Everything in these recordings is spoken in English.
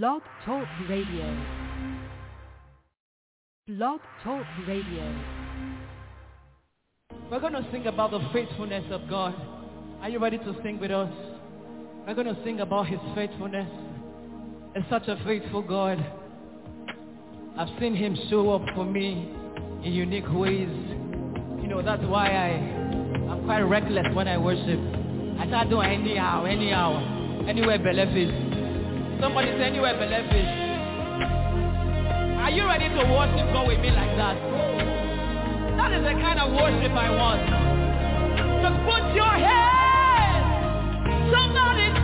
Blog Talk Radio. Blog Talk Radio. We're going to sing about the faithfulness of God. Are you ready to sing with us? We're going to sing about his faithfulness. It's such a faithful God. I've seen him show up for me in unique ways. You know, that's why I, I'm quite reckless when I worship. I start doing anyhow, anyhow, anywhere belief is. Somebody say anywhere is. Are you ready to worship God with me like that? That is the kind of worship I want. Just put your hands. Somebody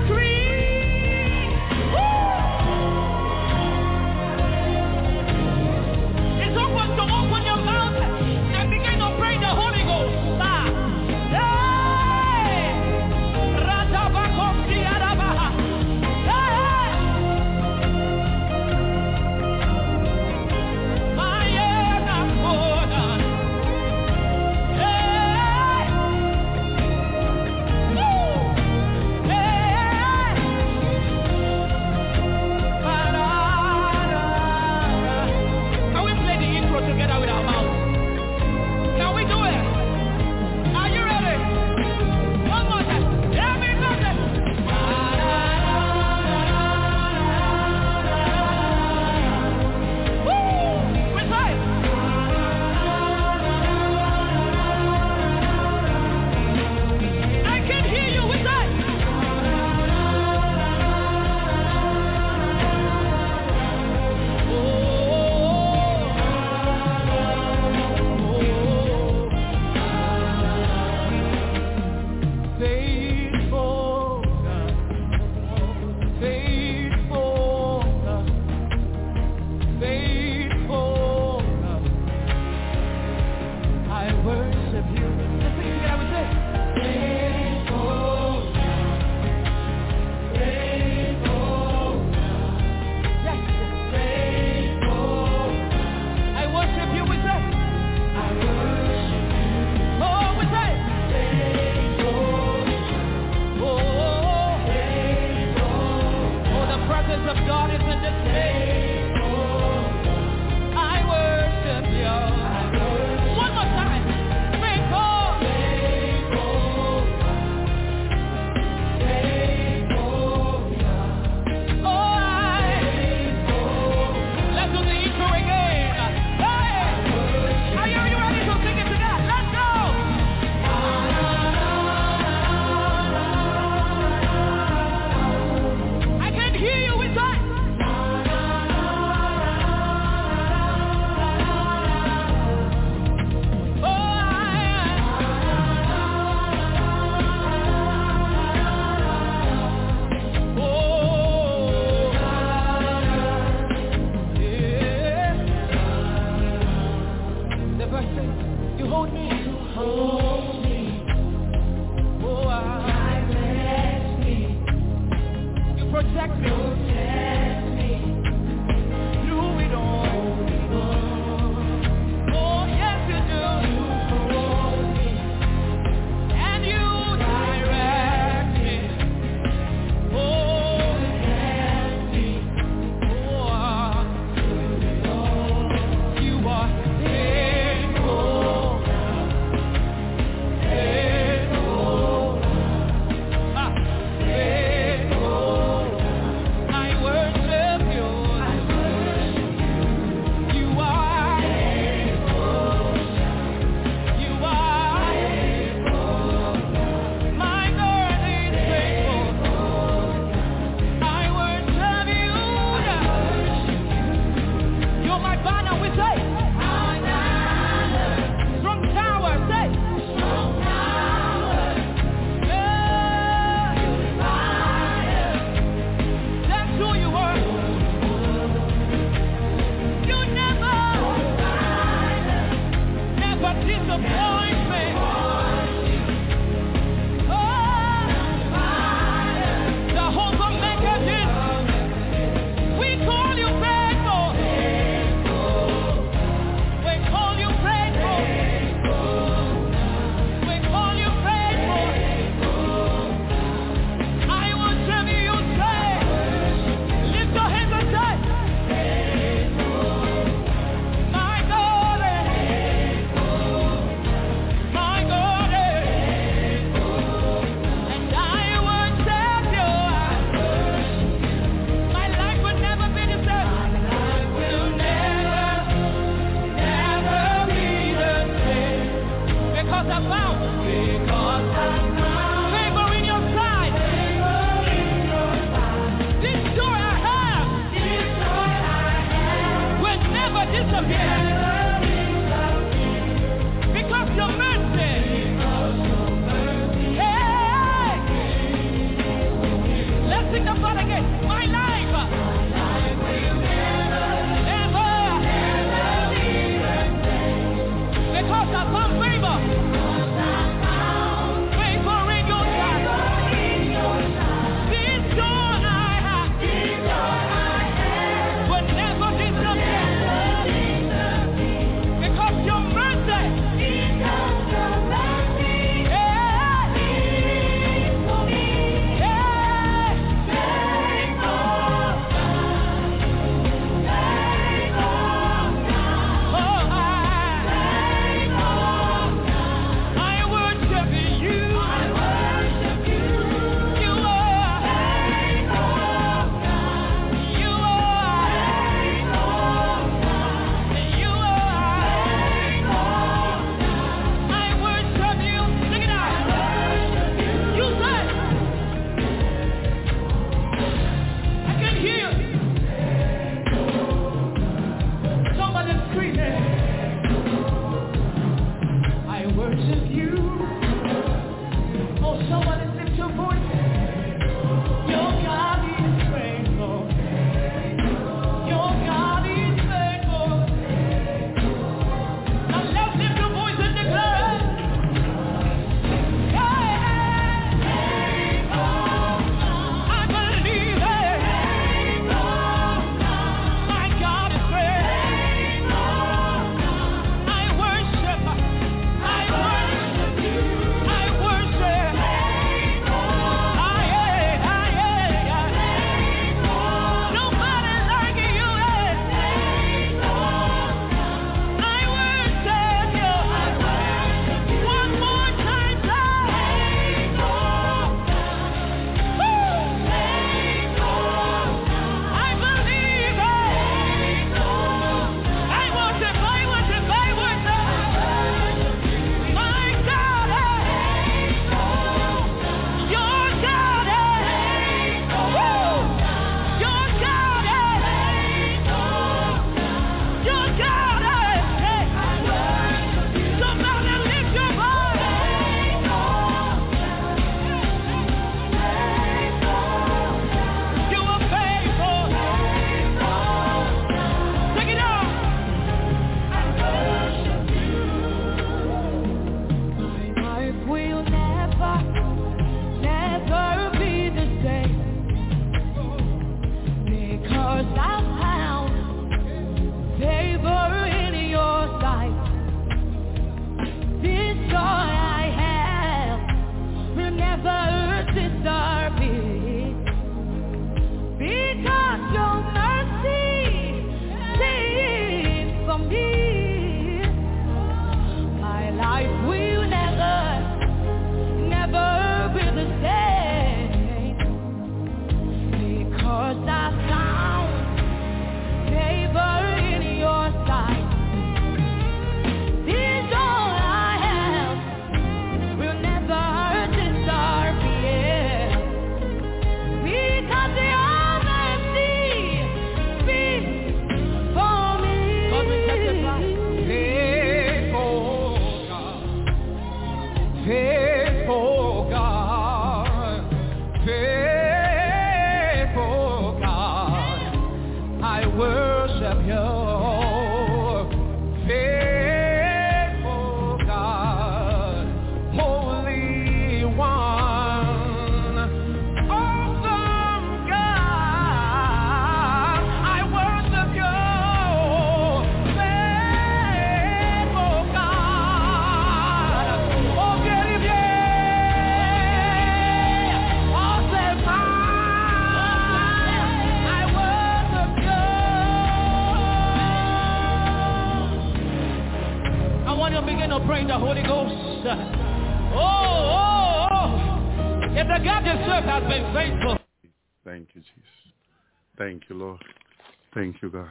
Thank you, God.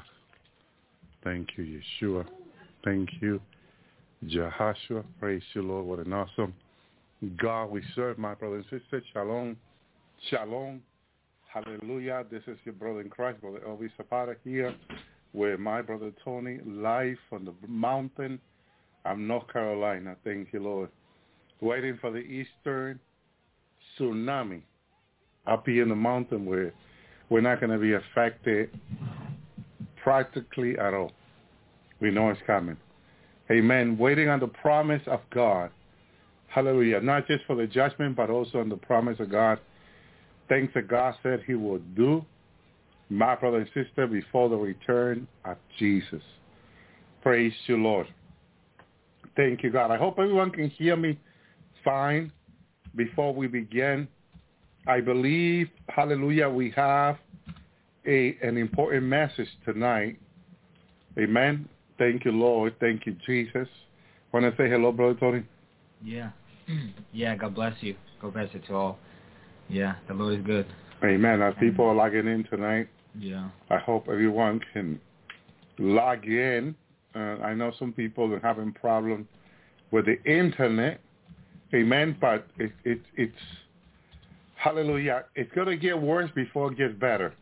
Thank you, Yeshua. Thank you, Jehoshua. Praise you, Lord. What an awesome God we serve, my brother and sister. Shalom. Shalom. Hallelujah. This is your brother in Christ, Brother Elvis Zapata here with my brother Tony live on the mountain of North Carolina. Thank you, Lord. Waiting for the Eastern tsunami up here in the mountain where we're not going to be affected practically at all. We know it's coming. Amen. Waiting on the promise of God. Hallelujah. Not just for the judgment, but also on the promise of God. Things that God said he will do, my brother and sister, before the return of Jesus. Praise you, Lord. Thank you, God. I hope everyone can hear me fine before we begin. I believe, hallelujah, we have a an important message tonight. Amen. Thank you, Lord. Thank you, Jesus. Want to say hello, Brother Tony? Yeah. yeah, God bless you. God bless you to all. Yeah, the Lord is good. Amen. As people are logging in tonight, Yeah. I hope everyone can log in. Uh, I know some people are having problems with the internet. Amen. But it, it, it's, hallelujah, it's going to get worse before it gets better.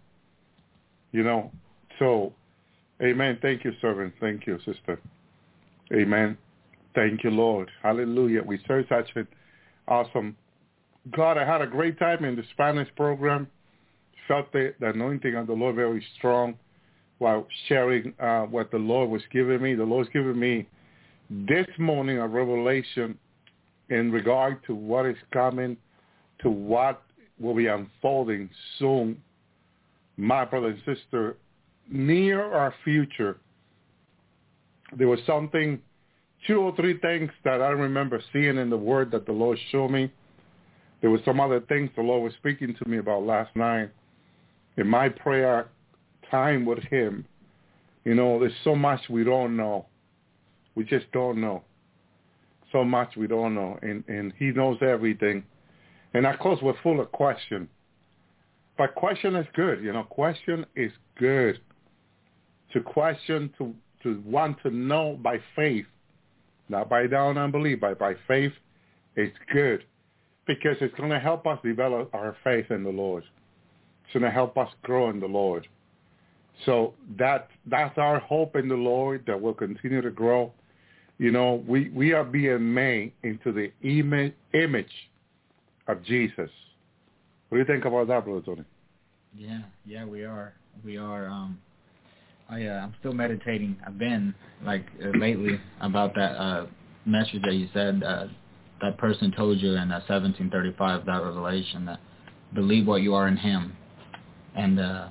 You know, so, amen. Thank you, servant. Thank you, sister. Amen. Thank you, Lord. Hallelujah. We serve such an awesome God. I had a great time in the Spanish program. Felt the, the anointing of the Lord very strong while sharing uh, what the Lord was giving me. The Lord's giving me this morning a revelation in regard to what is coming, to what will be unfolding soon. My brother and sister, near our future, there was something, two or three things that I remember seeing in the Word that the Lord showed me. There were some other things the Lord was speaking to me about last night. In my prayer time with Him, you know, there's so much we don't know. We just don't know. So much we don't know. And, and He knows everything. And of course, we're full of question. But question is good. You know, question is good. To question, to, to want to know by faith, not by down unbelief, but by faith, is good because it's going to help us develop our faith in the Lord. It's going to help us grow in the Lord. So that that's our hope in the Lord that will continue to grow. You know, we, we are being made into the image, image of Jesus. What do you think about that, Brother Tony? Yeah, yeah, we are. We are. Um, I, uh, I'm still meditating. I've been like uh, lately about that uh, message that you said. Uh, that person told you in uh, 1735, that revelation, that believe what you are in Him, and uh,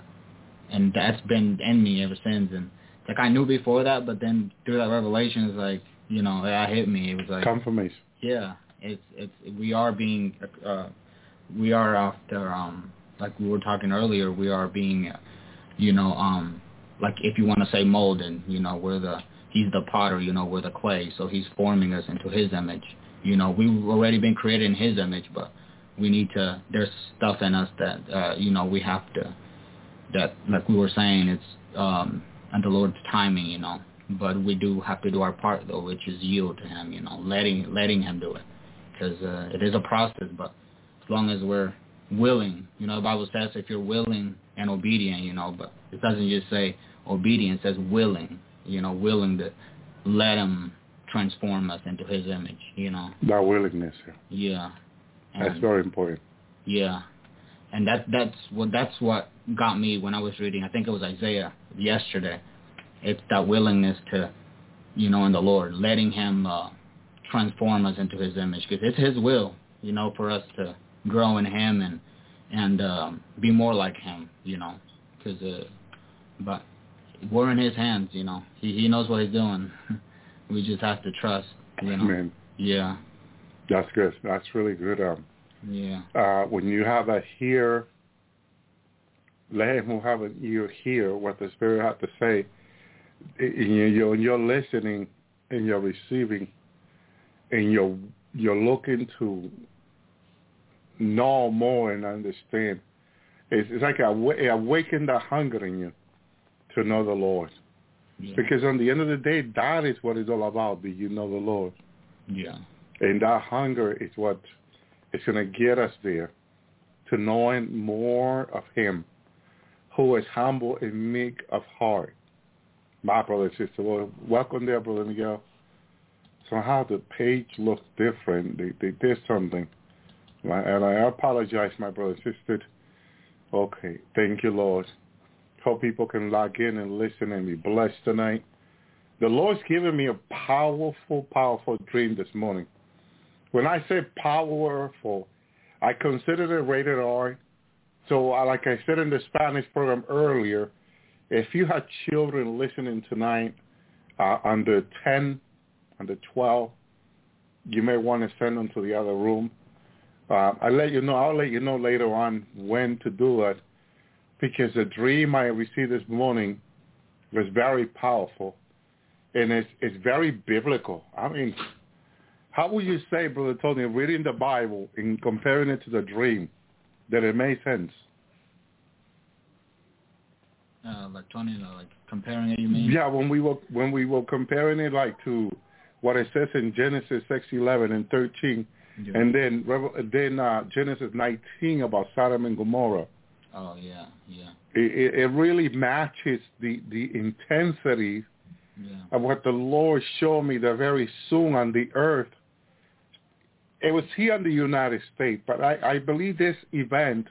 and that's been in me ever since. And like I knew before that, but then through that revelation, it's like you know that hit me. It was like Confirmation. yeah, it's it's we are being uh, we are after um like we were talking earlier, we are being you know um like if you want to say molded, you know we're the he's the potter, you know we're the clay, so he's forming us into his image. You know we've already been created in his image, but we need to there's stuff in us that uh, you know we have to that like we were saying it's um and the Lord's timing, you know. But we do have to do our part though, which is yield to Him, you know, letting letting Him do it, because uh, it is a process. But as long as we're willing, you know, the Bible says if you're willing and obedient, you know, but it doesn't just say obedience, it says willing, you know, willing to let Him transform us into His image, you know. That willingness. Yeah. Yeah. That's very important. yeah, and that that's what that's what got me when I was reading. I think it was Isaiah yesterday. It's that willingness to, you know, in the Lord, letting Him uh, transform us into His image, because it's His will, you know, for us to grow in Him and and um, be more like Him, you know, because uh, but we're in His hands, you know. He He knows what He's doing. we just have to trust, you know. Man, Yeah, that's good. That's really good. Um, yeah, uh, when you have a hear, let him who have an ear hear what the Spirit has to say. In your, your, you're listening and you're receiving and you're, you're looking to know more and understand. It's, it's like awa- awaken the hunger in you to know the Lord. yeah, Because on the end of the day, that is what it's all about. Do you know the Lord? yeah. And that hunger is what is going to get us there to knowing more of him who is humble and meek of heart. My brother and sister, well, welcome there, Brother Miguel. Somehow the page looks different. They, they did something. And I apologize, my brother and sister. Okay. Thank you, Lord. Hope people can log in and listen and be blessed tonight. The Lord's given me a powerful, powerful dream this morning. When I say powerful, I consider it rated R. So uh, like I said in the Spanish program earlier, if you have children listening tonight uh, under 10, under 12, you may want to send them to the other room. Uh, I'll let you know. I'll let you know later on when to do it because the dream I received this morning was very powerful and it's it's very biblical. I mean, how would you say, Brother Tony, reading the Bible and comparing it to the dream, that it made sense? Uh, like Tony, like comparing it, you mean? Yeah, when we were when we were comparing it like to what it says in Genesis six eleven and thirteen, Yeah. and then then uh, Genesis nineteen about Sodom and Gomorrah. Oh yeah, yeah, It, it, really matches the the intensity yeah, of what the Lord showed me that very soon on the earth. It was here in the United States, but I, I believe this event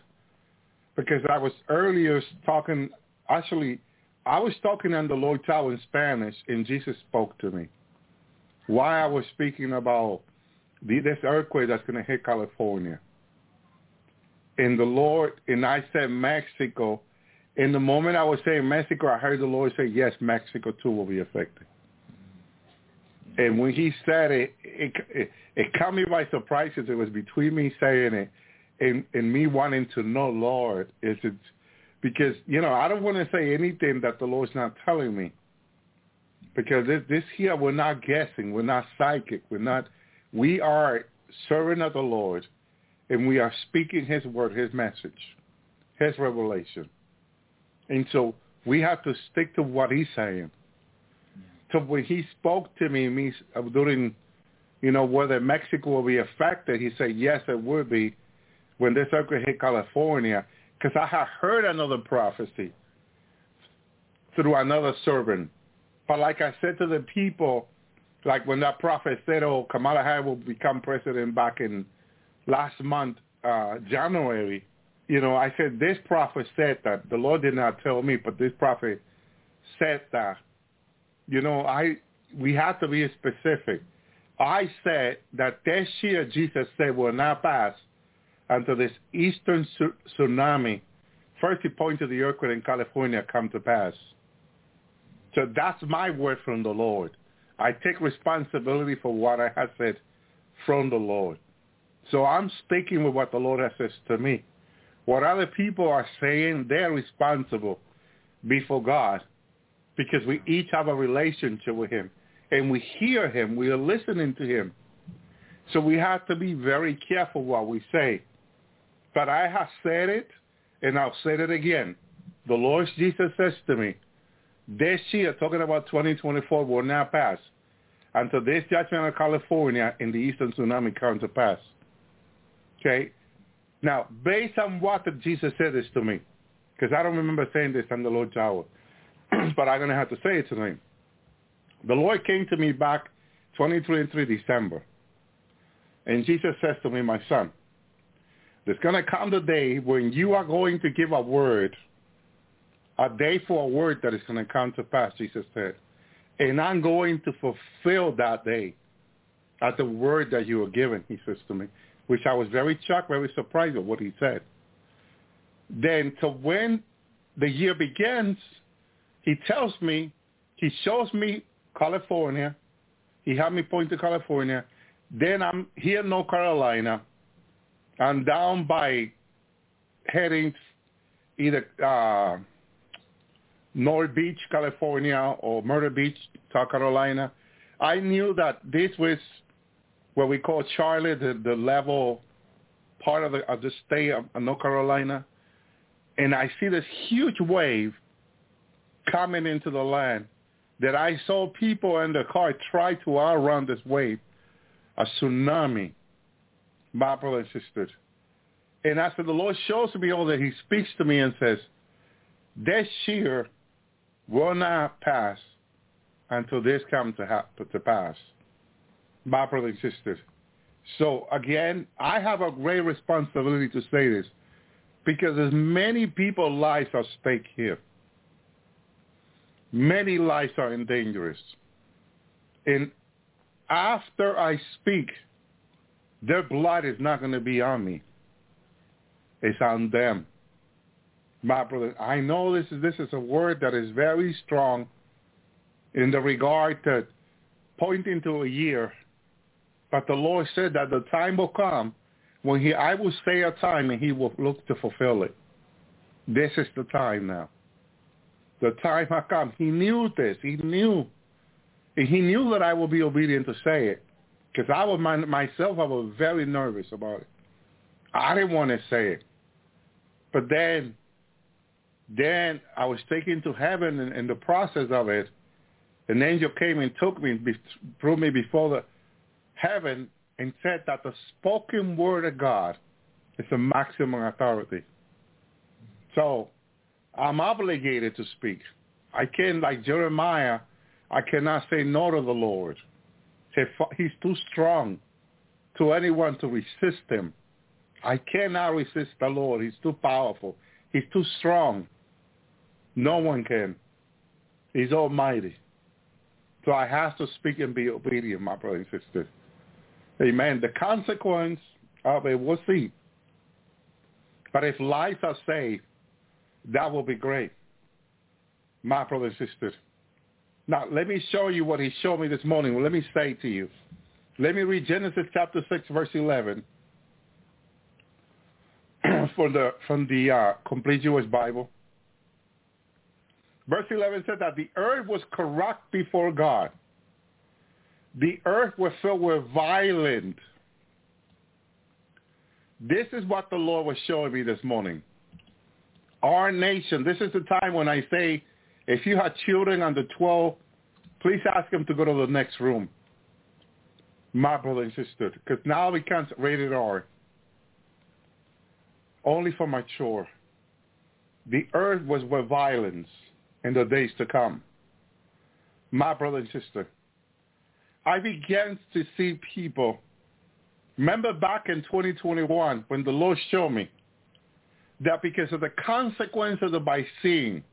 because I was earlier talking, actually, I was talking on the Lord's Hour in Spanish and Jesus spoke to me. Why I was speaking about this earthquake that's going to hit California. And the Lord, and I said Mexico, in the moment I was saying Mexico, I heard the Lord say, yes, Mexico too will be affected. And when he said it, it, it, it caught me by surprise because it was between me saying it and, and me wanting to know, Lord, is it, because, you know, I don't want to say anything that the Lord's not telling me. Because this, this here, we're not guessing. We're not psychic. We're not, we are serving of the Lord and we are speaking his word, his message, his revelation. And so we have to stick to what he's saying. So when he spoke to me, me uh, during, you know, whether Mexico will be affected, he said, yes, it would be when this earthquake hit California, because I had heard another prophecy through another servant. But like I said to the people, like when that prophet said, oh, Kamala Harris will become president back in last month, uh, January, you know, I said, this prophet said that. The Lord did not tell me, but this prophet said that. You know, I we have to be specific. I said that this year, Jesus said, will not pass until this eastern tsu- tsunami first he pointed the earthquake in California come to pass. So that's my word from the Lord. I take responsibility for what I have said from the Lord. So I'm speaking with what the Lord has said to me. What other people are saying, they're responsible before God because we each have a relationship with him and we hear him. We are listening to him. So we have to be very careful what we say. But I have said it and I'll say it again. The Lord Jesus says to me, this year, talking about 2024, will not pass until this judgment of California in the eastern tsunami comes to pass. Okay? Now, based on what Jesus said this to me, because I don't remember saying this on the Lord's hour, but I'm going to have to say it to him. The Lord came to me back 2023 December, and Jesus says to me, my son, there's going to come the day when you are going to give a word – a day for a word that is going to come to pass, Jesus said. And I'm going to fulfill that day at the word that you were given, he says to me, which I was very shocked, very surprised at what he said. Then to when the year begins, he tells me, he shows me California. He had me point to California. Then I'm here in North Carolina. I'm down by heading either uh, North Beach, California, or Myrtle Beach, South Carolina. I knew that this was what we call Charlotte, the, the level part of the, of the state of North Carolina. And I see this huge wave coming into the land that I saw people in the car try to outrun this wave, a tsunami, my brothers and. And after the Lord shows me all that, he speaks to me and says, this year will not pass until this comes to, ha- to pass. My brothers and sisters. So again, I have a great responsibility to say this because there's many people's lives at stake here. Many lives are in danger. And after I speak, their blood is not going to be on me. It's on them my brother, I know this is this is a word that is very strong in the regard to pointing to a year. But the Lord said that the time will come when he I will say a time and he will look to fulfill it. This is the time now. The time has come. He knew this. He knew. He knew that I would be obedient to say it. Because I was my, myself, I was very nervous about it. I didn't want to say it. But then then I was taken to heaven and in the process of it. An angel came and took me, threw me before the heaven and said that the spoken word of God is the maximum authority. So I'm obligated to speak. I can't, like Jeremiah, I cannot say no to the Lord. He's too strong to anyone to resist him. I cannot resist the Lord. He's too powerful. He's too strong. No one can. He's almighty. So I have to speak and be obedient, my brother and sister. Amen. The consequence of it, we'll see. But if lives are saved, that will be great, my brother and sister. Now, let me show you what he showed me this morning. Let me say to you. Let me read Genesis chapter 6, verse 11 from the, from the uh, Complete Jewish Bible. Verse 11 says that the earth was corrupt before God. The earth was filled with violence. This is what the Lord was showing me this morning. Our nation, this is the time when I say, if you have children under 12, please ask them to go to the next room. My brother and sister, because now we can't rated R. Only for mature. The earth was with violence in the days to come. My brother and sister, I began to see people. Remember back in 2021 when the Lord showed me that because of the consequences of my seeing,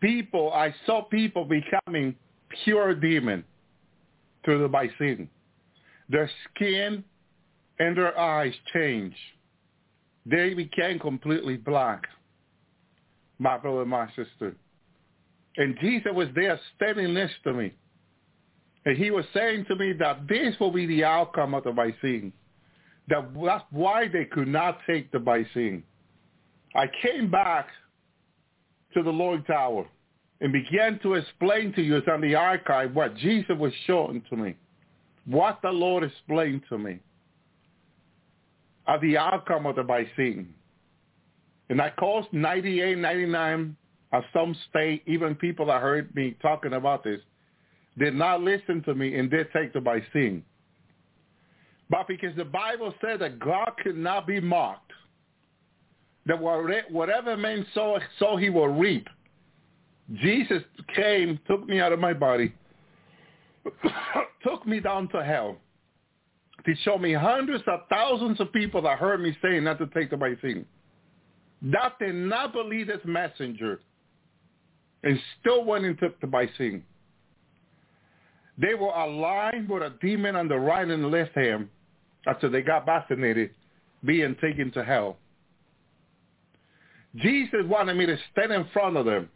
people, I saw people becoming pure demon through the by seeing. Their skin and their eyes changed. They became completely black my brother, and my sister. And Jesus was there standing next to me. And he was saying to me that this will be the outcome of the vaccine. That that's why they could not take the vaccine. I came back to the Lord's Hour and began to explain to you as on the archive what Jesus was showing to me, what the Lord explained to me of the outcome of the vaccine. And I caused 98, 99 of some state, even people that heard me talking about this, did not listen to me and did take the vaccine. But because the Bible said that God could not be mocked, that whatever man sow, so he will reap. Jesus came, took me out of my body, took me down to hell to show me hundreds of thousands of people that heard me saying not to take the vaccine. That did not believe this messenger and still went and took the vaccine. They were aligned with a demon on the right and left hand after they got vaccinated, being taken to hell. Jesus wanted me to stand in front of them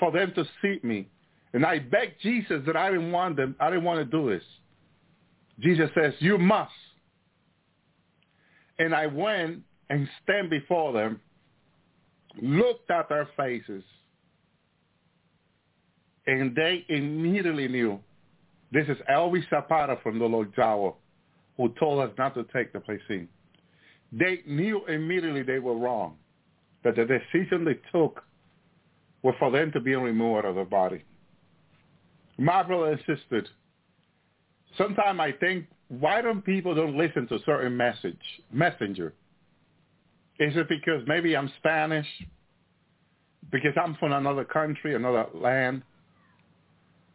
for them to see me. And I begged Jesus that I didn't want them, I didn't want to do this. Jesus says, you must. And I went and stand before them, looked at their faces, and they immediately knew this is Elvis Zapata from the Lord's Hour who told us not to take the vaccine. They knew immediately they were wrong, that the decision they took was for them to be removed out of the body. My brother and sisters, sometimes I think, why don't people don't listen to certain message messenger? Is it because maybe I'm Spanish? Because I'm from another country, another land?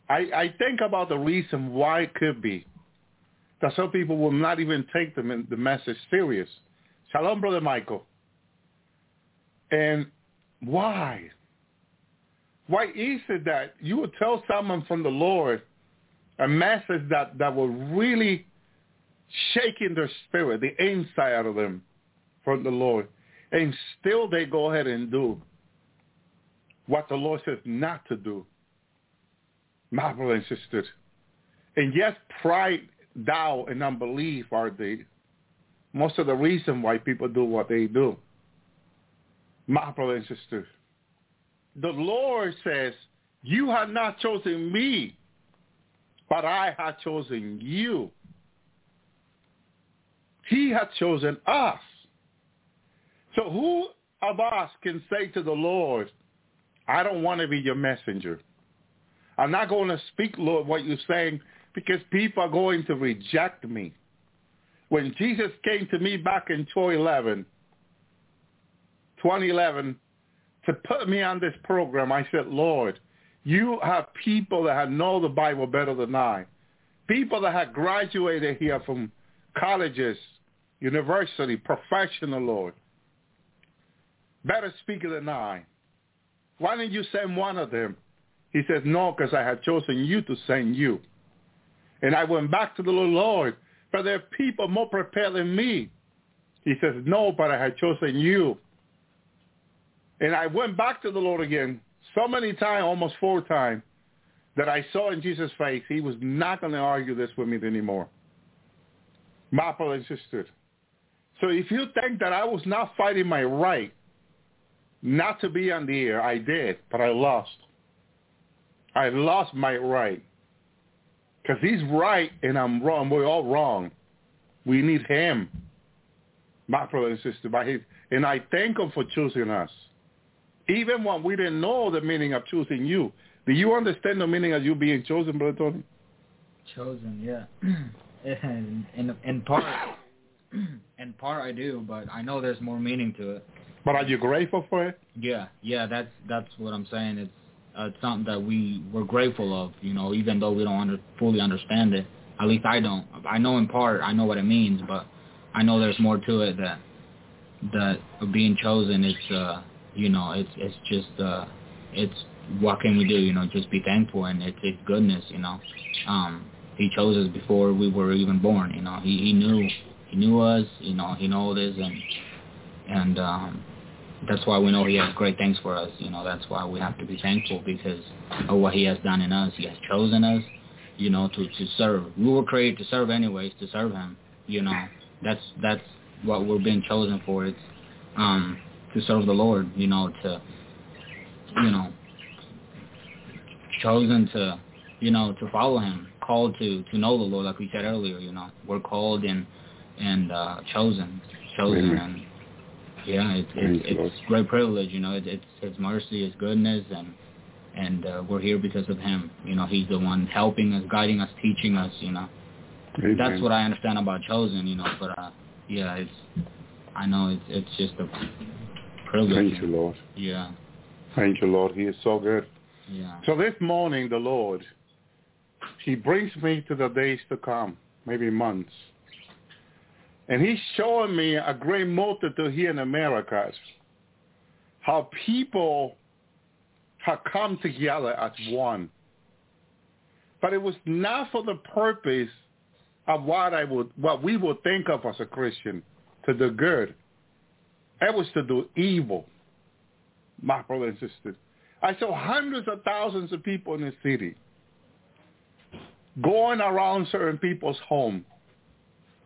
I, I think about the reason why it could be that some people will not even take the, the message serious. Shalom, Brother Michael. And why? Why is it that you would tell someone from the Lord a message that, that will really shake in their spirit, the inside of them from the Lord, and still they go ahead and do what the Lord says not to do? My brothers and sisters. And yes, pride, doubt, and unbelief are the most of the reason why people do what they do. My brothers and sisters. The Lord says, you have not chosen me, but I have chosen you. He has chosen us. So who of us can say to the Lord, I don't want to be your messenger. I'm not going to speak, Lord, what you're saying because people are going to reject me. When Jesus came to me back in 2011, 2011, to put me on this program, I said, Lord, you have people that have know the Bible better than I. People that have graduated here from colleges, university, professional, Lord. Better speaker than I. Why didn't you send one of them? He says, no, because I had chosen you to send you. And I went back to the Lord, but there are people more prepared than me. He says, no, but I had chosen you. And I went back to the Lord again so many times, almost four times, that I saw in Jesus' face he was not going to argue this with me anymore. And sister. So if you think that I was not fighting my right not to be on the air, I did, but I lost. I lost my right. Because he's right and I'm wrong. We're all wrong. We need him, my brother and sister. By his, and I thank him for choosing us. Even when we didn't know the meaning of choosing you. Do you understand the meaning of you being chosen, Brother Tony? Chosen, yeah. in, in, in part, in part I do, but I know there's more meaning to it. But are you grateful for it? Yeah, yeah, that's that's what I'm saying. It's uh, something that we we're grateful of, you know, even though we don't under, fully understand it. At least I don't. I know in part. I know what it means, but I know there's more to it that that being chosen. It's uh, you know, it's it's just uh, it's what can we do? You know, just be thankful and it's it's goodness. You know, um, he chose us before we were even born. You know, he he knew he knew us. You know, he knows this and and um, that's why we know he has great things for us. You know, that's why we have to be thankful because of what he has done in us. He has chosen us, you know, to to serve. We were created to serve anyways, to serve him. You know, that's that's what we're being chosen for. It's um to serve the Lord. You know, to you know, chosen to you know to follow him, called to to know the Lord, like we said earlier. You know, we're called and and uh chosen, chosen Amen. and yeah, it's Thank it's, it's great privilege. You know, it, it's His mercy, His goodness, and and uh, we're here because of Him. You know, He's the one helping us, guiding us, teaching us. You know, Amen. that's what I understand about chosen. You know, but uh, yeah, it's I know it's it's just a privilege. Thank you, Lord. Yeah, Thank you, Lord. He is so good. yeah, So this morning, the Lord, he brings me to the days to come, maybe months. And he's showing me a great multitude here in America, how people have come together as one. But it was not for the purpose of what I would, what we would think of as a Christian, to do good. It was to do evil, my brother and sister. I saw hundreds of thousands of people in the city going around certain people's home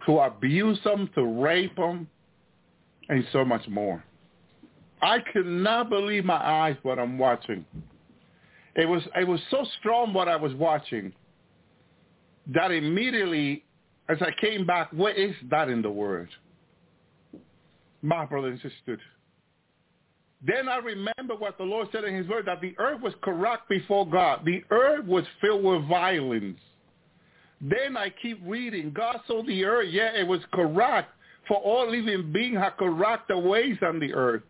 to abuse them, to rape them, and so much more. I could not believe my eyes what I'm watching. It was it was so strong what I was watching that immediately as I came back, what is that in the word? My brother and sister. Then I remember what the Lord said in his word, that the earth was corrupt before God. The earth was filled with violence. Then I keep reading. God saw the earth, yeah, it was corrupt, for all living beings had corrupt the ways on the earth.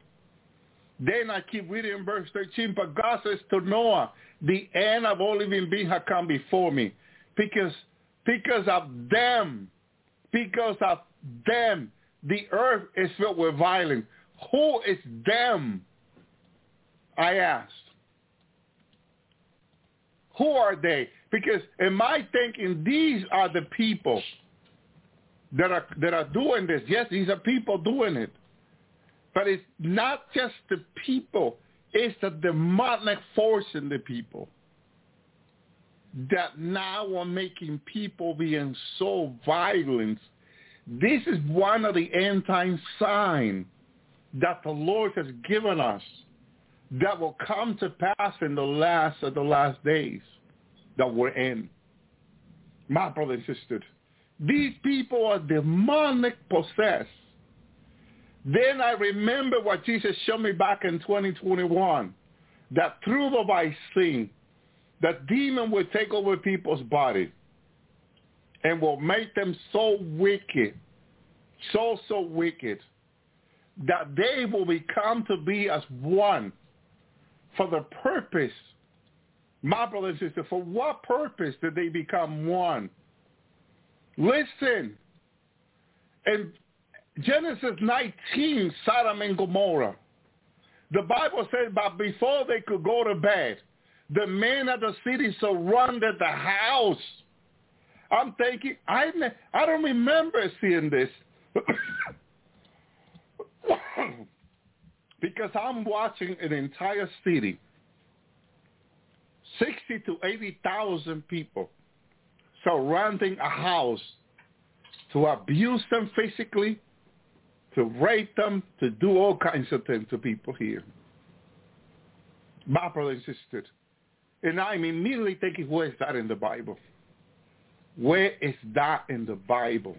Then I keep reading in verse 13, but God says to Noah, the end of all living beings had come before me. Because, because of them, because of them, the earth is filled with violence. Who is them? I asked. Who are they? Because in my thinking, these are the people that are that are doing this. Yes, these are people doing it. But it's not just the people, it's the demonic force in the people that now are making people being so violent. This is one of the end time signs that the Lord has given us that will come to pass in the last of the last days that we're in. My brother and sister, these people are demonic possessed. Then I remember what Jesus showed me back in 2021, that through the vaccine, that demon will take over people's body and will make them so wicked, so, so wicked, that they will become to be as one for the purpose, my brother and sister, for what purpose did they become one? Listen, in Genesis 19, Sodom and Gomorrah, the Bible says, but before they could go to bed, the men of the city surrounded the house. I'm thinking, I, I don't remember seeing this. because I'm watching an entire city, 60 to 80,000 people surrounding a house to abuse them physically, to rape them, to do all kinds of things to people here. Brother and. And I'm immediately thinking, where is that in the Bible? Where is that in the Bible?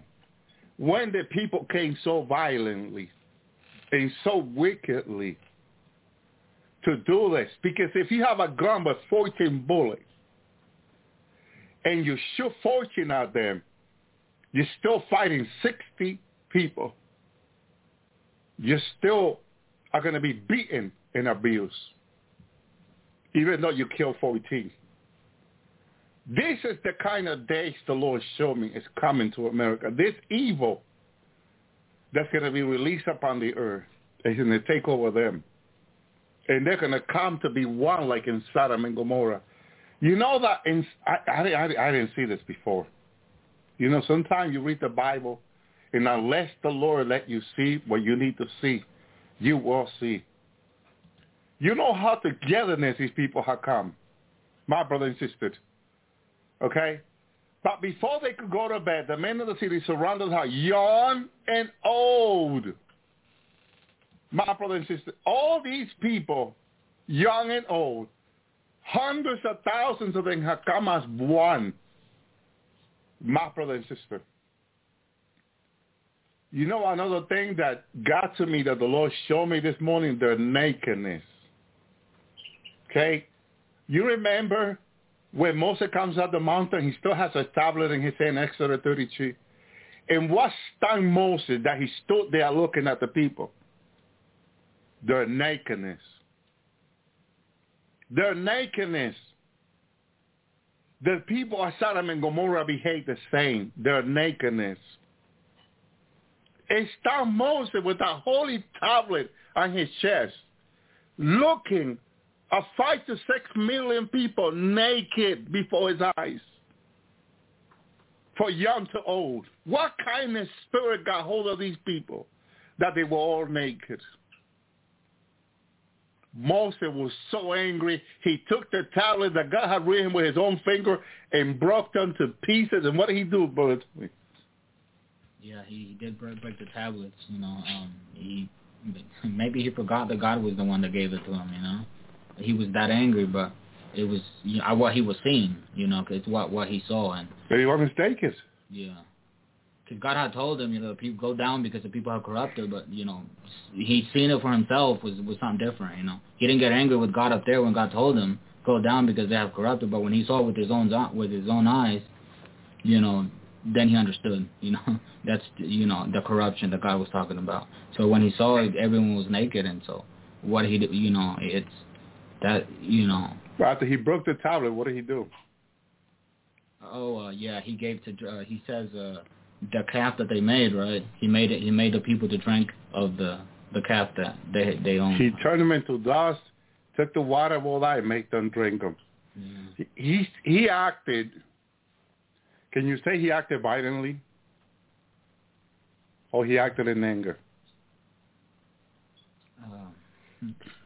When the people came so violently and so wickedly to do this. Because if you have a gun with 14 bullets and you shoot 14 at them, you're still fighting 60 people. You still are going to be beaten and abused, even though you kill 14. This is the kind of days the Lord showed me is coming to America. This evil that's going to be released upon the earth is going to take over them. And they're going to come to be one like in Sodom and Gomorrah. You know that in, I, I, I, I didn't see this before. You know, sometimes you read the Bible, and unless the Lord let you see what you need to see, you will see. You know how togetherness these people have come, my brother and sister. Okay? But before they could go to bed, the men of the city surrounded her, young and old. My brother and sister, all these people, young and old, hundreds of thousands of them have come as one. My brother and sister. You know another thing that got to me that the Lord showed me this morning, their nakedness. Okay? You remember when Moses comes out the mountain, he still has a tablet in his hand, Exodus 32. And what stung Moses that he stood there looking at the people? Their nakedness. Their nakedness. The people of Sodom and Gomorrah behave the same. Their nakedness. And stung Moses with a holy tablet on his chest, looking of five to six million people naked before his eyes. For young to old. What kind of spirit got hold of these people that they were all naked? Moses was so angry, he took the tablet that God had written with his own finger and broke them to pieces. And what did he do, brother? Yeah, he did break, break the tablets. You know, um, he maybe he forgot that God was the one that gave it to him. You know, he was that angry, but it was you know, what he was seeing. You know, it's what what he saw, and But he was mistaken. yeah, because God had told him, you know, people go down because the people are corrupted, but you know, he seen it for himself was was something different. You know, he didn't get angry with God up there when God told him go down because they have corrupted, but when he saw it with his own with his own eyes, you know, then he understood. You know, that's you know the corruption that God was talking about. So when he saw it, everyone was naked, and so what he did, you know, it's that you know. After he broke the tablet, what did he do? Oh uh, yeah, he gave to uh, he says uh, the calf that they made, right? He made it. He made the people to drink of the the calf that they they own. He turned them into dust, took the water of all that, and make them drink them. yeah. He he acted. Can you say he acted violently? Or he acted in anger? Um, yeah.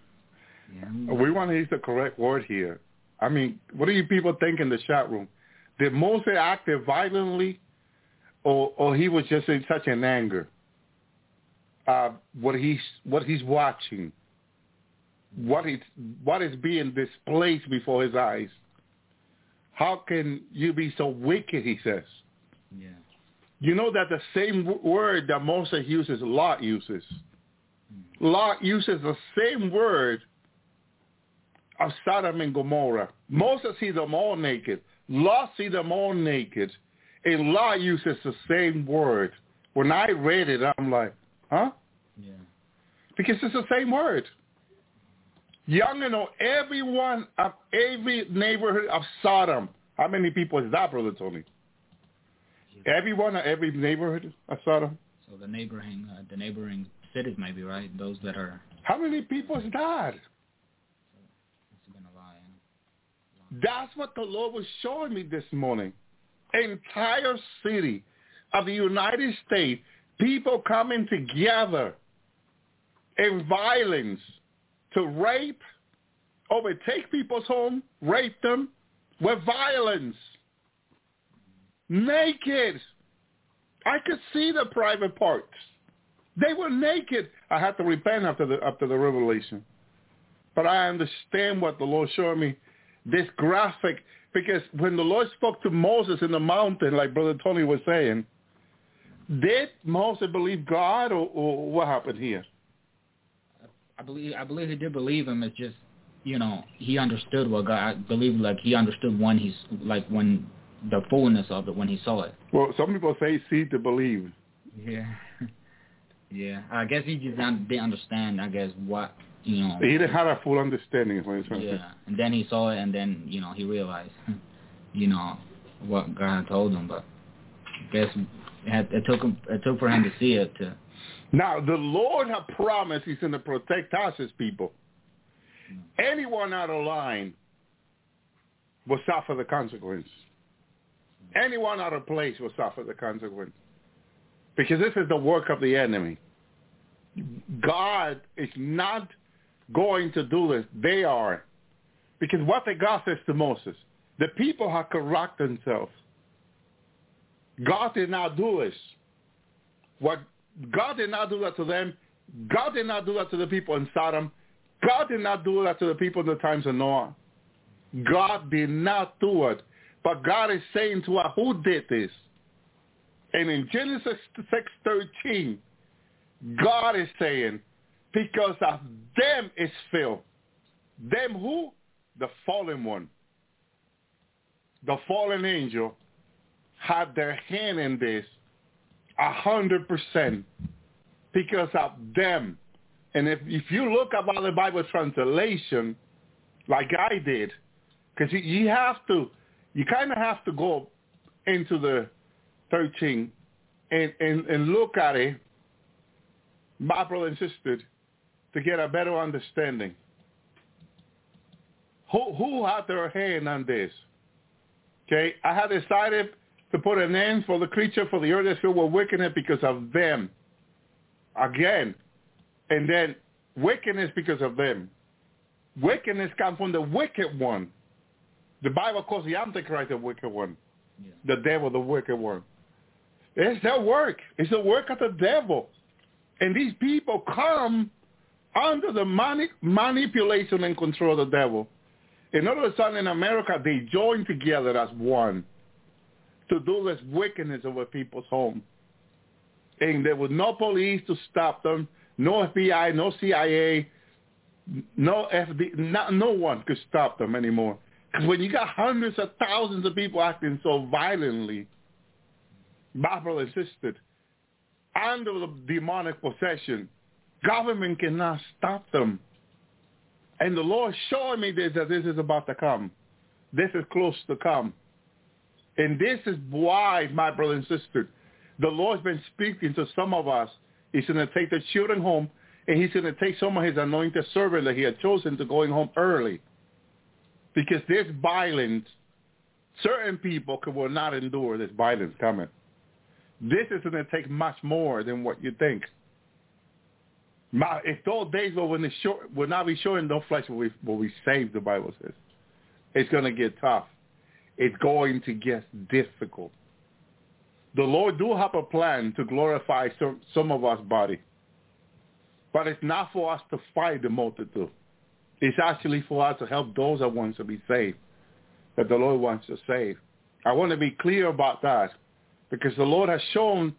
We want to use the correct word here. I mean, what do you people think in the chat room? Did Moses act violently, or or he was just in such an anger? Uh, what he's what he's watching, what is what is being displayed before his eyes. How can you be so wicked? He says. Yeah. You know that the same word that Moses uses, Lot uses. Lot uses the same word of Sodom and Gomorrah. Moses sees them all naked. Lot sees them all naked. And Lot uses the same word. When I read it, I'm like, huh? Yeah. Because it's the same word. Young and old, everyone of every neighborhood of Sodom. How many people is that, Brother Tony? Everyone of every neighborhood of Sodom? So the neighboring uh, the neighboring cities maybe right those that are How many people is that? it's been a while. yeah. That's what the Lord was showing me this morning. Entire city of the United States, people coming together in violence to rape, overtake people's home, rape them with violence. Naked. I could see the private parts. They were naked. I had to repent after the after the revelation. But I understand what the Lord showed me. This graphic because when the Lord spoke to Moses in the mountain, like Brother Tony was saying, did Moses believe God or, or what happened here? I believe I believe he did believe him. It's just you know he understood what God. I believe like he understood when he's like when the fullness of it when he saw it. Well, some people say see to believe. Yeah. yeah. I guess he just didn't understand. I guess what you know. He didn't have a full understanding of what he's trying to say. Yeah. And then he saw it, and then you know he realized, you know, what God had told him. But I guess it, had, it took him. It took for him to see it to. Now, the Lord had promised he's going to protect us as people. Hmm. Anyone out of line will suffer the consequence. Anyone out of place will suffer the consequence. Because this is the work of the enemy. God is not going to do this. They are. Because what the God says to Moses, the people have corrupt themselves. God did not do this. What God did not do that to them. God did not do that to the people in Sodom. God did not do that to the people in the times of Noah. God did not do it. But God is saying to us, who did this? And in Genesis 6.13, God is saying, because of them is filled. Them who? The fallen one. The fallen angel had their hand in this a hundred percent because of them. And if if you look about the Bible translation, like I did, because you, have to, you kind of have to go into the 13 and, and, and look at it, my brother and sister, to get a better understanding. Who, who had their hand on this? Okay, I had decided to put an end for the creature, for the earth is filled with wickedness because of them. Again, and then wickedness because of them. Wickedness comes from the wicked one. The Bible calls the Antichrist the wicked one. Yeah. The devil, the wicked one. It's their work. It's the work of the devil. And these people come under the mani- manipulation and control of the devil. And all of a sudden in America, they join together as one to do this wickedness over people's home. And there was no police to stop them, no FBI, no CIA, no FD, no, no one could stop them anymore. Because when you got hundreds of thousands of people acting so violently, and sister, under the demonic possession, government cannot stop them. And the Lord showing me this, that this is about to come. This is close to come. And this is why, my brother and sister, the Lord's been speaking to some of us. He's going to take the children home, and he's going to take some of his anointed servant that he had chosen to going home early. Because this violence, certain people will not endure this violence coming. This is going to take much more than what you think. My, if those days will, when the short, will not be showing no flesh will we, will we save, the Bible says. It's going to get tough. It's going to get difficult. The Lord do have a plan to glorify some, some of us body. But it's not for us to fight the multitude. It's actually for us to help those that want to be saved, that the Lord wants to save. I want to be clear about that because the Lord has shown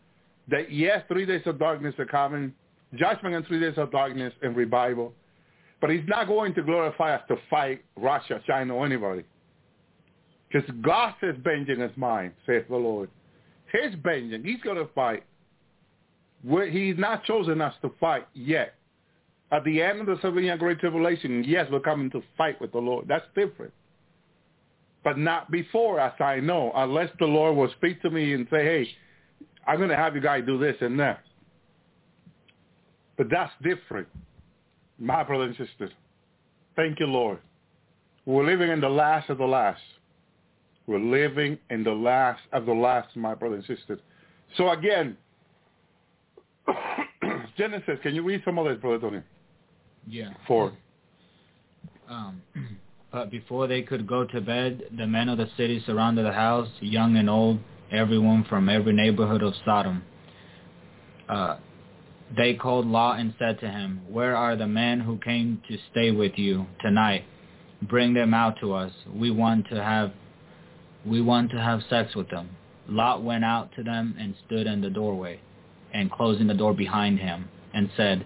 that, yes, three days of darkness are coming, judgment and three days of darkness and revival. But he's not going to glorify us to fight Russia, China, or anybody. Because God says vengeance is mine, says the Lord. His vengeance, he's going to fight. He's not chosen us to fight yet. At the end of the seven-year Great Tribulation, yes, we're coming to fight with the Lord. That's different. But not before, as I know, unless the Lord will speak to me and say, hey, I'm going to have you guys do this and that. But that's different, my brothers and sisters. Thank you, Lord. We're living in the last of the last. We're living in the last of the last, my brothers and sisters. So again, Genesis, can you read some of this, Brother Tony? Yeah. Four. Um, but before they could go to bed, the men of the city surrounded the house, young and old, everyone from every neighborhood of Sodom. Uh, they called Lot and said to him, Where are the men who came to stay with you tonight? Bring them out to us. We want to have we want to have sex with them. Lot went out to them and stood in the doorway, and closing the door behind him, and said,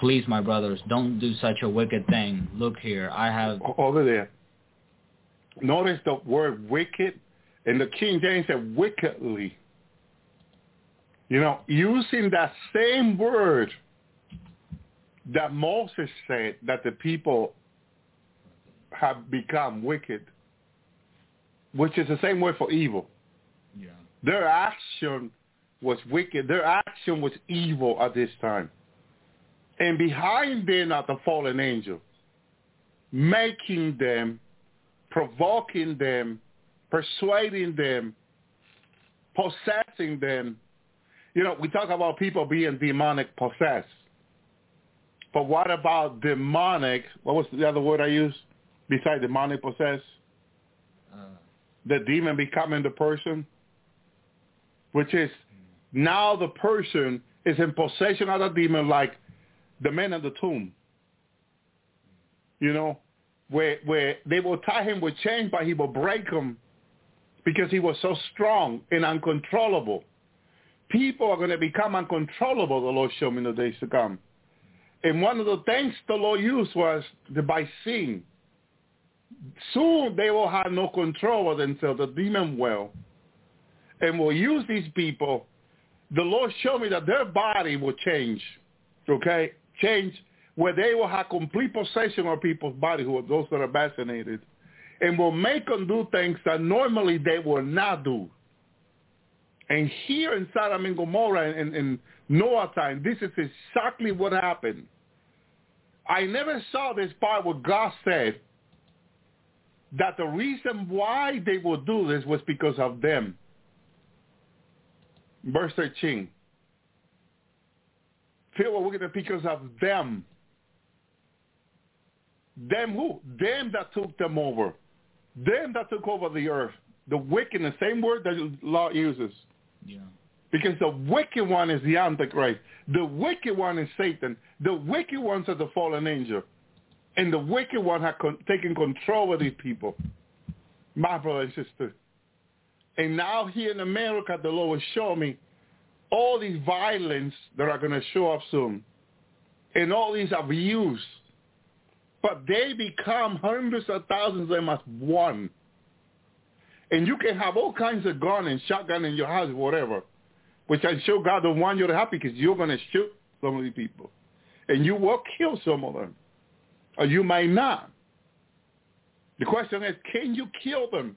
Please, my brothers, don't do such a wicked thing. Look here, I have... Over there. Notice the word wicked, and the King James said wickedly. You know, using that same word that Moses said that the people have become wicked, which is the same word for evil. Yeah. Their action was wicked. Their action was evil at this time. And behind them are the fallen angels, making them, provoking them, persuading them, possessing them. You know, we talk about people being demonic possessed. But what about demonic? What was the other word I used? Besides demonic possessed? Uh, The demon becoming the person? Which is now the person is in possession of the demon like the man in the tomb. You know, where where they will tie him with chains, but he will break them because he was so strong and uncontrollable. People are going to become uncontrollable, the Lord showed me in the days to come. And one of the things the Lord used was the, by sin. Soon they will have no control over themselves, the demon will. And will use these people. The Lord showed me that their body will change, okay? Change where they will have complete possession of people's body, who are those that are vaccinated, and will make them do things that normally they will not do. And here in Sodom and Gomorrah in, in Noah time, this is exactly what happened. I never saw this part where God said that the reason why they would do this was because of them. Verse 13. Feel what we're going to because of them. Them who? Them that took them over. Them that took over the earth. The wicked, the same word that law uses. Yeah. Because the wicked one is the Antichrist. The wicked one is Satan. The wicked ones are the fallen angel. And the wicked one has con- taken control of these people. My brother and sister. And now here in America, the Lord will show me all these violence that are going to show up soon. And all these abuse. But they become hundreds of thousands of them as one. And you can have all kinds of gun and shotgun in your house, whatever. Which I'm sure God don't want you to have because you're going to shoot some of these people. And you will kill some of them. Or you might not. The question is, can you kill them?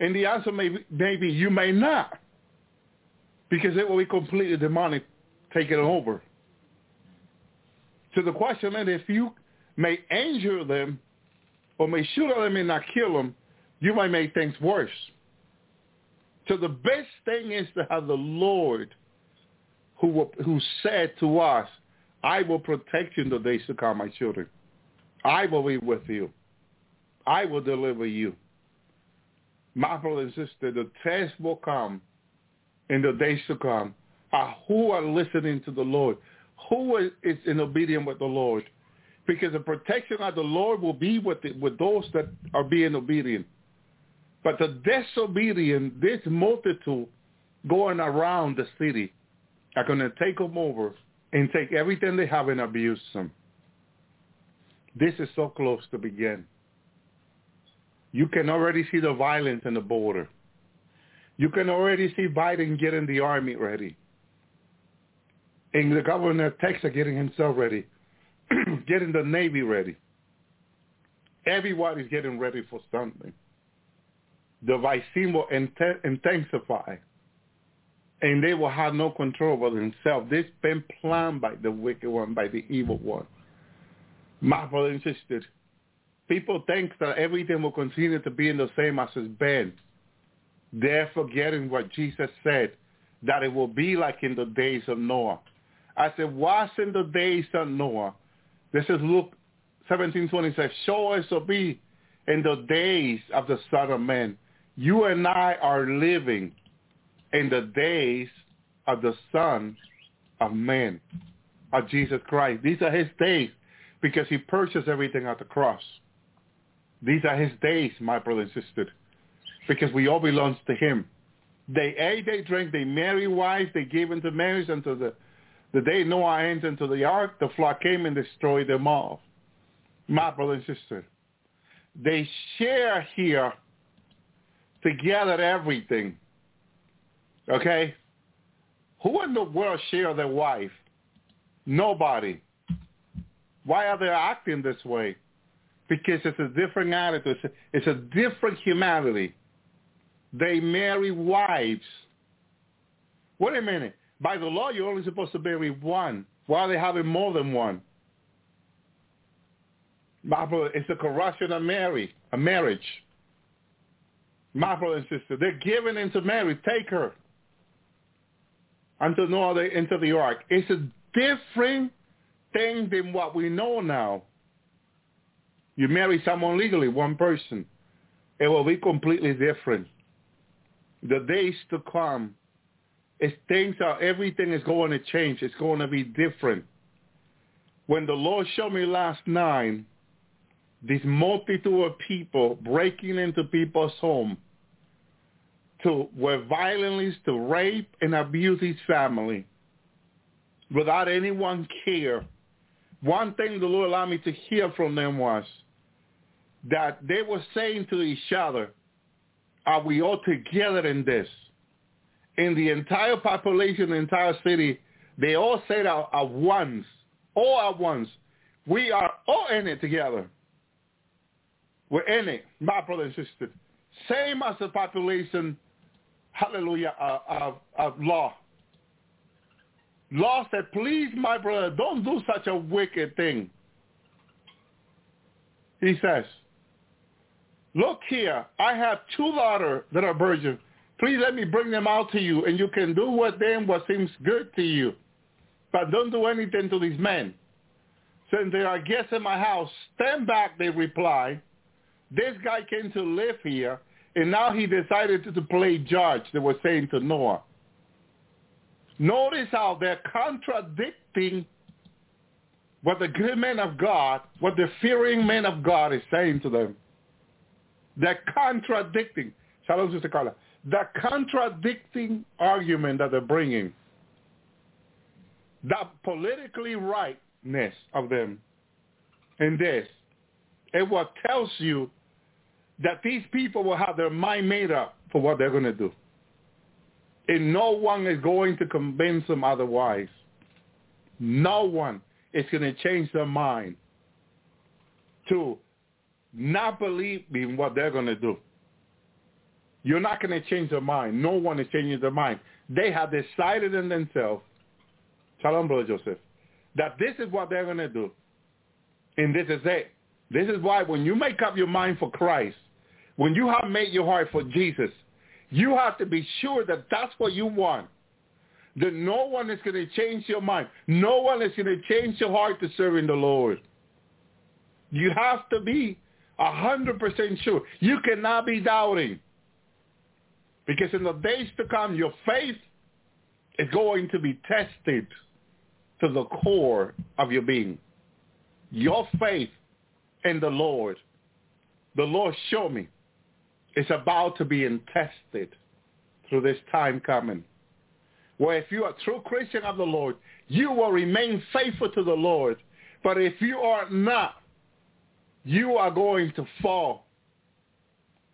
And the answer may be, maybe you may not. Because it will be completely demonic taking over. So the question is, if you may injure them or may shoot at them and not kill them, you might make things worse. So the best thing is to have the Lord who will, who said to us, I will protect you in the days to come, my children. I will be with you. I will deliver you. My brother and sister, the test will come in the days to come. Uh, who are listening to the Lord? Who is in obedience with the Lord? Because the protection of the Lord will be with, the, with those that are being obedient. But the disobedient, this multitude going around the city are going to take them over and take everything they have and abuse them. This is so close to begin. You can already see the violence in the border. You can already see Biden getting the army ready. And the governor of Texas getting himself ready. getting the Navy ready. Everybody's getting ready for something. The will intensify. And they will have no control over themselves. This been planned by the wicked one, by the evil one. My brother and sister, people think that everything will continue to be in the same as it's been. They're forgetting what Jesus said, that it will be like in the days of Noah. I said, was in the days of Noah. This is Luke 17:20 says, show us to be in the days of the Son of Man. You and I are living in the days of the Son of Man, of Jesus Christ. These are his days because he purchased everything at the cross. These are his days, my brother and sister, because we all belong to him. They ate, they drank, they married wives, they gave into marriage until the, the day Noah entered into the ark, the flood came and destroyed them all. My brother and sister, they share here together everything. Okay? Who in the world share their wife? Nobody. Why are they acting this way? Because it's a different attitude. It's a, different humanity. They marry wives. Wait a minute. By the law, you're only supposed to marry one. Why are they having more than one? It's a corruption of marriage. A marriage. My brother and sister, they're giving into marriage. Take her until no other into the ark. It's a different thing than what we know now. You marry someone legally, one person, it will be completely different. The days to come, it's things are everything is going to change. It's going to be different. When the Lord showed me last night this multitude of people breaking into people's home to were violently to rape and abuse his family without anyone care. One thing the Lord allowed me to hear from them was that they were saying to each other, are we all together in this? In the entire population, the entire city, they all said at, at once, all at once, we are all in it together. We're in it, my brothers and sisters. Same as the population, hallelujah, uh, of, of law. Law said, please, my brother, don't do such a wicked thing. He says, look here, I have two daughters that are virgins. Please let me bring them out to you, and you can do with them what seems good to you. But don't do anything to these men. Since they are guests in my house, stand back, they reply. This guy came to live here, and now he decided to, to play judge, they were saying to Noah. Notice how they're contradicting what the good men of God, what the fearing men of God is saying to them. They're contradicting. Shalom, Sister Carla. The contradicting argument that they're bringing. The politically rightness of them in this. It what tells you that these people will have their mind made up for what they're going to do. And no one is going to convince them otherwise. No one is going to change their mind to not believe in what they're going to do. You're not going to change their mind. No one is changing their mind. They have decided in themselves, Shalom, Brother Joseph, that this is what they're going to do. And this is it. This is why when you make up your mind for Christ, when you have made your heart for Jesus, you have to be sure that that's what you want. That no one is going to change your mind. No one is going to change your heart to serving the Lord. You have to be a hundred percent sure. You cannot be doubting. Because in the days to come, your faith is going to be tested to the core of your being. Your faith in the Lord, the Lord showed me is about to be tested through this time coming. Where if you are a true Christian of the Lord, you will remain faithful to the Lord. But if you are not, you are going to fall.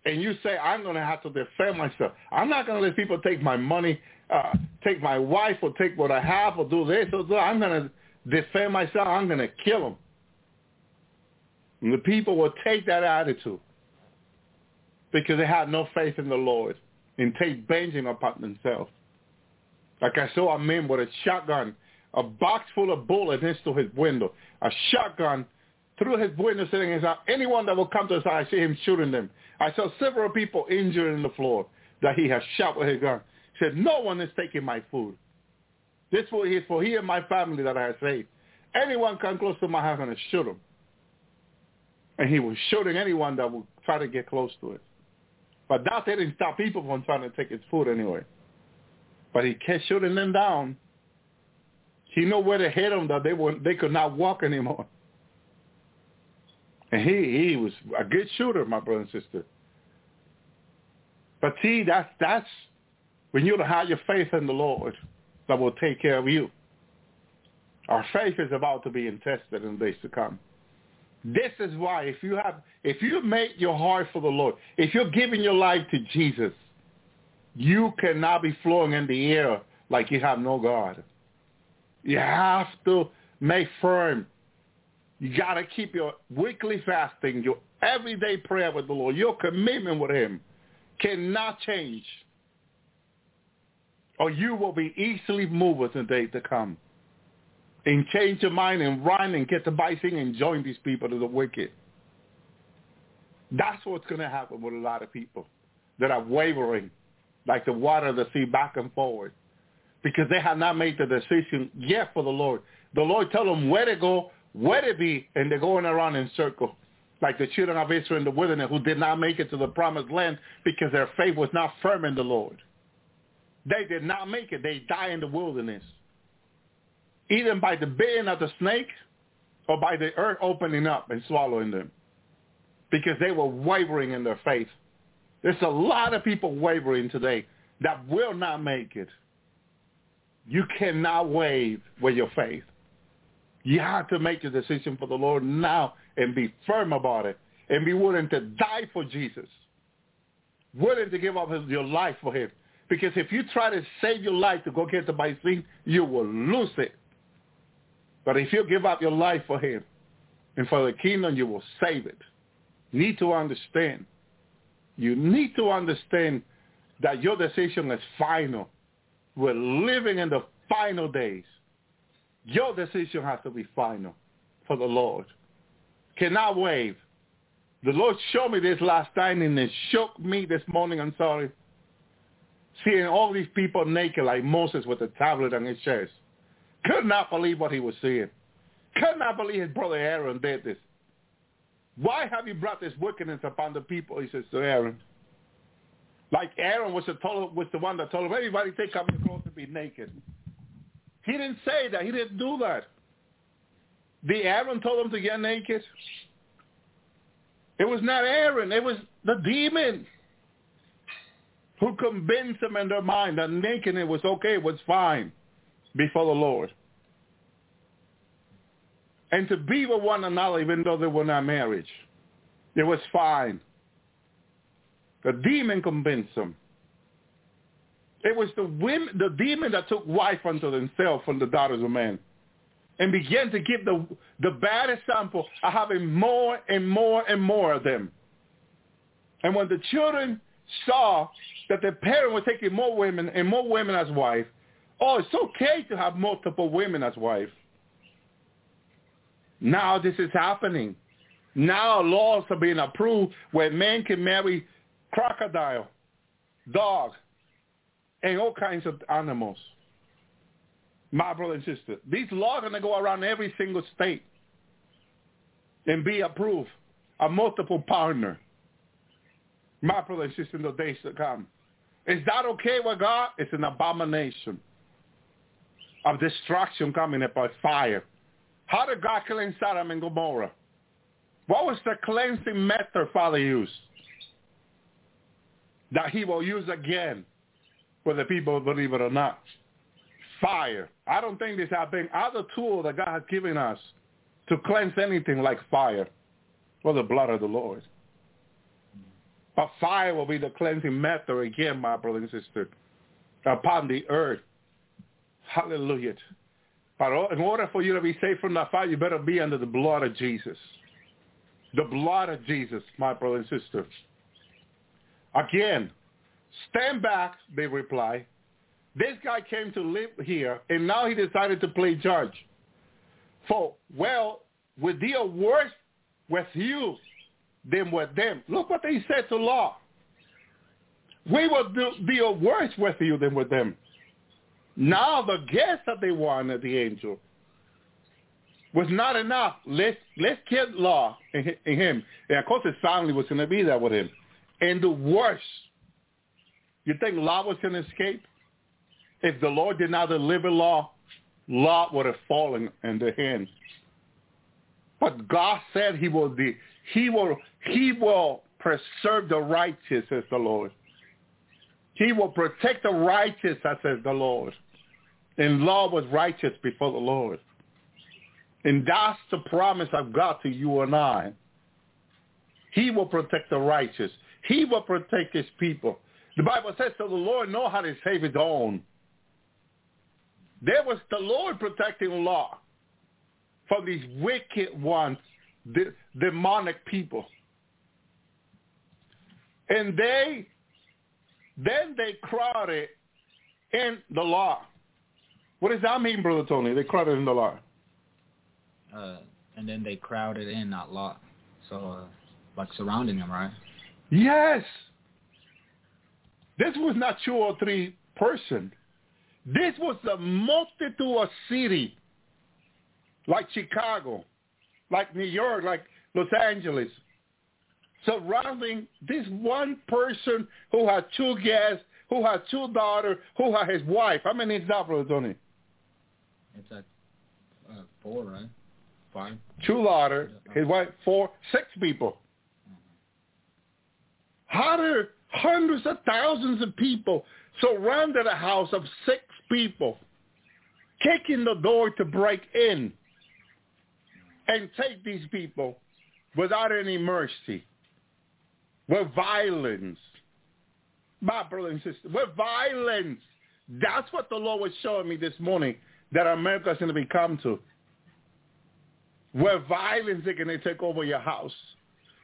And you say, I'm going to have to defend myself. I'm not going to let people take my money, uh, take my wife, or take what I have, or do this or that. I'm going to defend myself. I'm going to kill them. And the people will take that attitude because they had no faith in the Lord and take vengeance upon themselves. Like I saw a man with a shotgun, a box full of bullets into his window, a shotgun through his window sitting inside. Anyone that will come to side, I see him shooting them. I saw several people injured in the floor that he has shot with his gun. He said, no one is taking my food. This food is for he and my family that I have saved. Anyone come close to my house, to shoot him. And he was shooting anyone that would try to get close to it. But that didn't stop people from trying to take his food anyway. But he kept shooting them down. He knew where to hit them that they were they could not walk anymore. And he he was a good shooter, my brother and sister. But see, that's that's when you have your faith in the Lord that will take care of you. Our faith is about to be tested in days to come. This is why if you have if you make your heart for the Lord, if you're giving your life to Jesus, you cannot be flowing in the air like you have no God. You have to make firm. You got to keep your weekly fasting, your everyday prayer with the Lord, your commitment with him cannot change. Or you will be easily moved in the day to come and change your mind and run and get the bicycle and join these people that the wicked. That's what's going to happen with a lot of people that are wavering like the water of the sea back and forward because they have not made the decision yet for the Lord. the Lord tell them where to go, where to be, and they're going around in circles Like the children of Israel in the wilderness who did not make it to the promised land because their faith was not firm in the Lord. They did not make it. They die in the wilderness. Either by the biting of the snake or by the earth opening up and swallowing them because they were wavering in their faith. There's a lot of people wavering today that will not make it. You cannot wave with your faith. You have to make a decision for the Lord now and be firm about it and be willing to die for Jesus. Willing to give up your life for him. Because if you try to save your life to go get the vaccine, you will lose it. But if you give up your life for him and for the kingdom, you will save it. You Need to understand. You need to understand that your decision is final. We're living in the final days. Your decision has to be final for the Lord. Cannot wave. The Lord showed me this last time and it shook me this morning. I'm sorry. Seeing all these people naked like Moses with a tablet on his chest. Could not believe what he was seeing. Could not believe his brother Aaron did this. Why have you brought this wickedness upon the people? He says to Aaron. Like Aaron was the, told, was the one that told him, everybody take off your clothes to be naked. He didn't say that. He didn't do that. The Aaron told him to get naked. It was not Aaron. It was the demon who convinced them in their mind that nakedness was okay, was fine before the Lord. And to be with one another even though they were not married. It was fine. The demon convinced them. It was the women, the demon that took wife unto themselves from the daughters of men and began to give the, the bad example of having more and more and more of them. And when the children saw that their parent was taking more women and more women as wife, oh, it's okay to have multiple women as wife. Now this is happening. Now laws are being approved where men can marry crocodile, dog, and all kinds of animals. My brother and sister, these laws are going to go around every single state and be approved. A multiple partner. My brother and sister in the days to come. Is that okay with God? It's an abomination of destruction coming by fire. How did God cleanse Sodom and Gomorrah? What was the cleansing method Father used? That he will use again whether people believe it or not. Fire. I don't think there's a been other tool that God has given us to cleanse anything like fire or the blood of the Lord. But fire will be the cleansing method again, my brother and sister, upon the earth. Hallelujah. But in order for you to be saved from that fire, you better be under the blood of Jesus. The blood of Jesus, my brother and sister. Again, Stand back, they reply. This guy came to live here, and now he decided to play judge. For, well, we deal worse with you than with them. Look what they said to law. We will deal worse with you than with them. Now the guess that they wanted, the angel, was not enough. Let's, let's kill law in, him. And of course his family was going to be there with him. And the worst you think law was going to escape? If the Lord did not deliver law, law would have fallen in the hands. But God said he will be, he will he will preserve the righteous, says the Lord. He will protect the righteous, says the Lord. And law was righteous before the Lord. And that's the promise of God to you and I. He will protect the righteous. He will protect his people. The Bible says, so the Lord know how to save his own. There was the Lord protecting law from these wicked ones, the demonic people. And they, then they crowded in the law. What does that mean, Brother Tony? They crowded in the law. Uh, and then they crowded in that law. So, uh, like surrounding him, right? Yes. This was not two or three person. This was a multitude of city like Chicago, like New York, like Los Angeles, surrounding this one person who had two guests, who had two daughters, who had his wife. How many is that, Brother Tony? It's at uh, four, right? Five. Two daughters, his wife, four, six people. Hundreds of thousands of people surrounded a house of six people, kicking the door to break in and take these people without any mercy, with violence. My brother and sister, with violence. That's what the Lord was showing me this morning that America is going to become to. Where violence they're going to take over your house.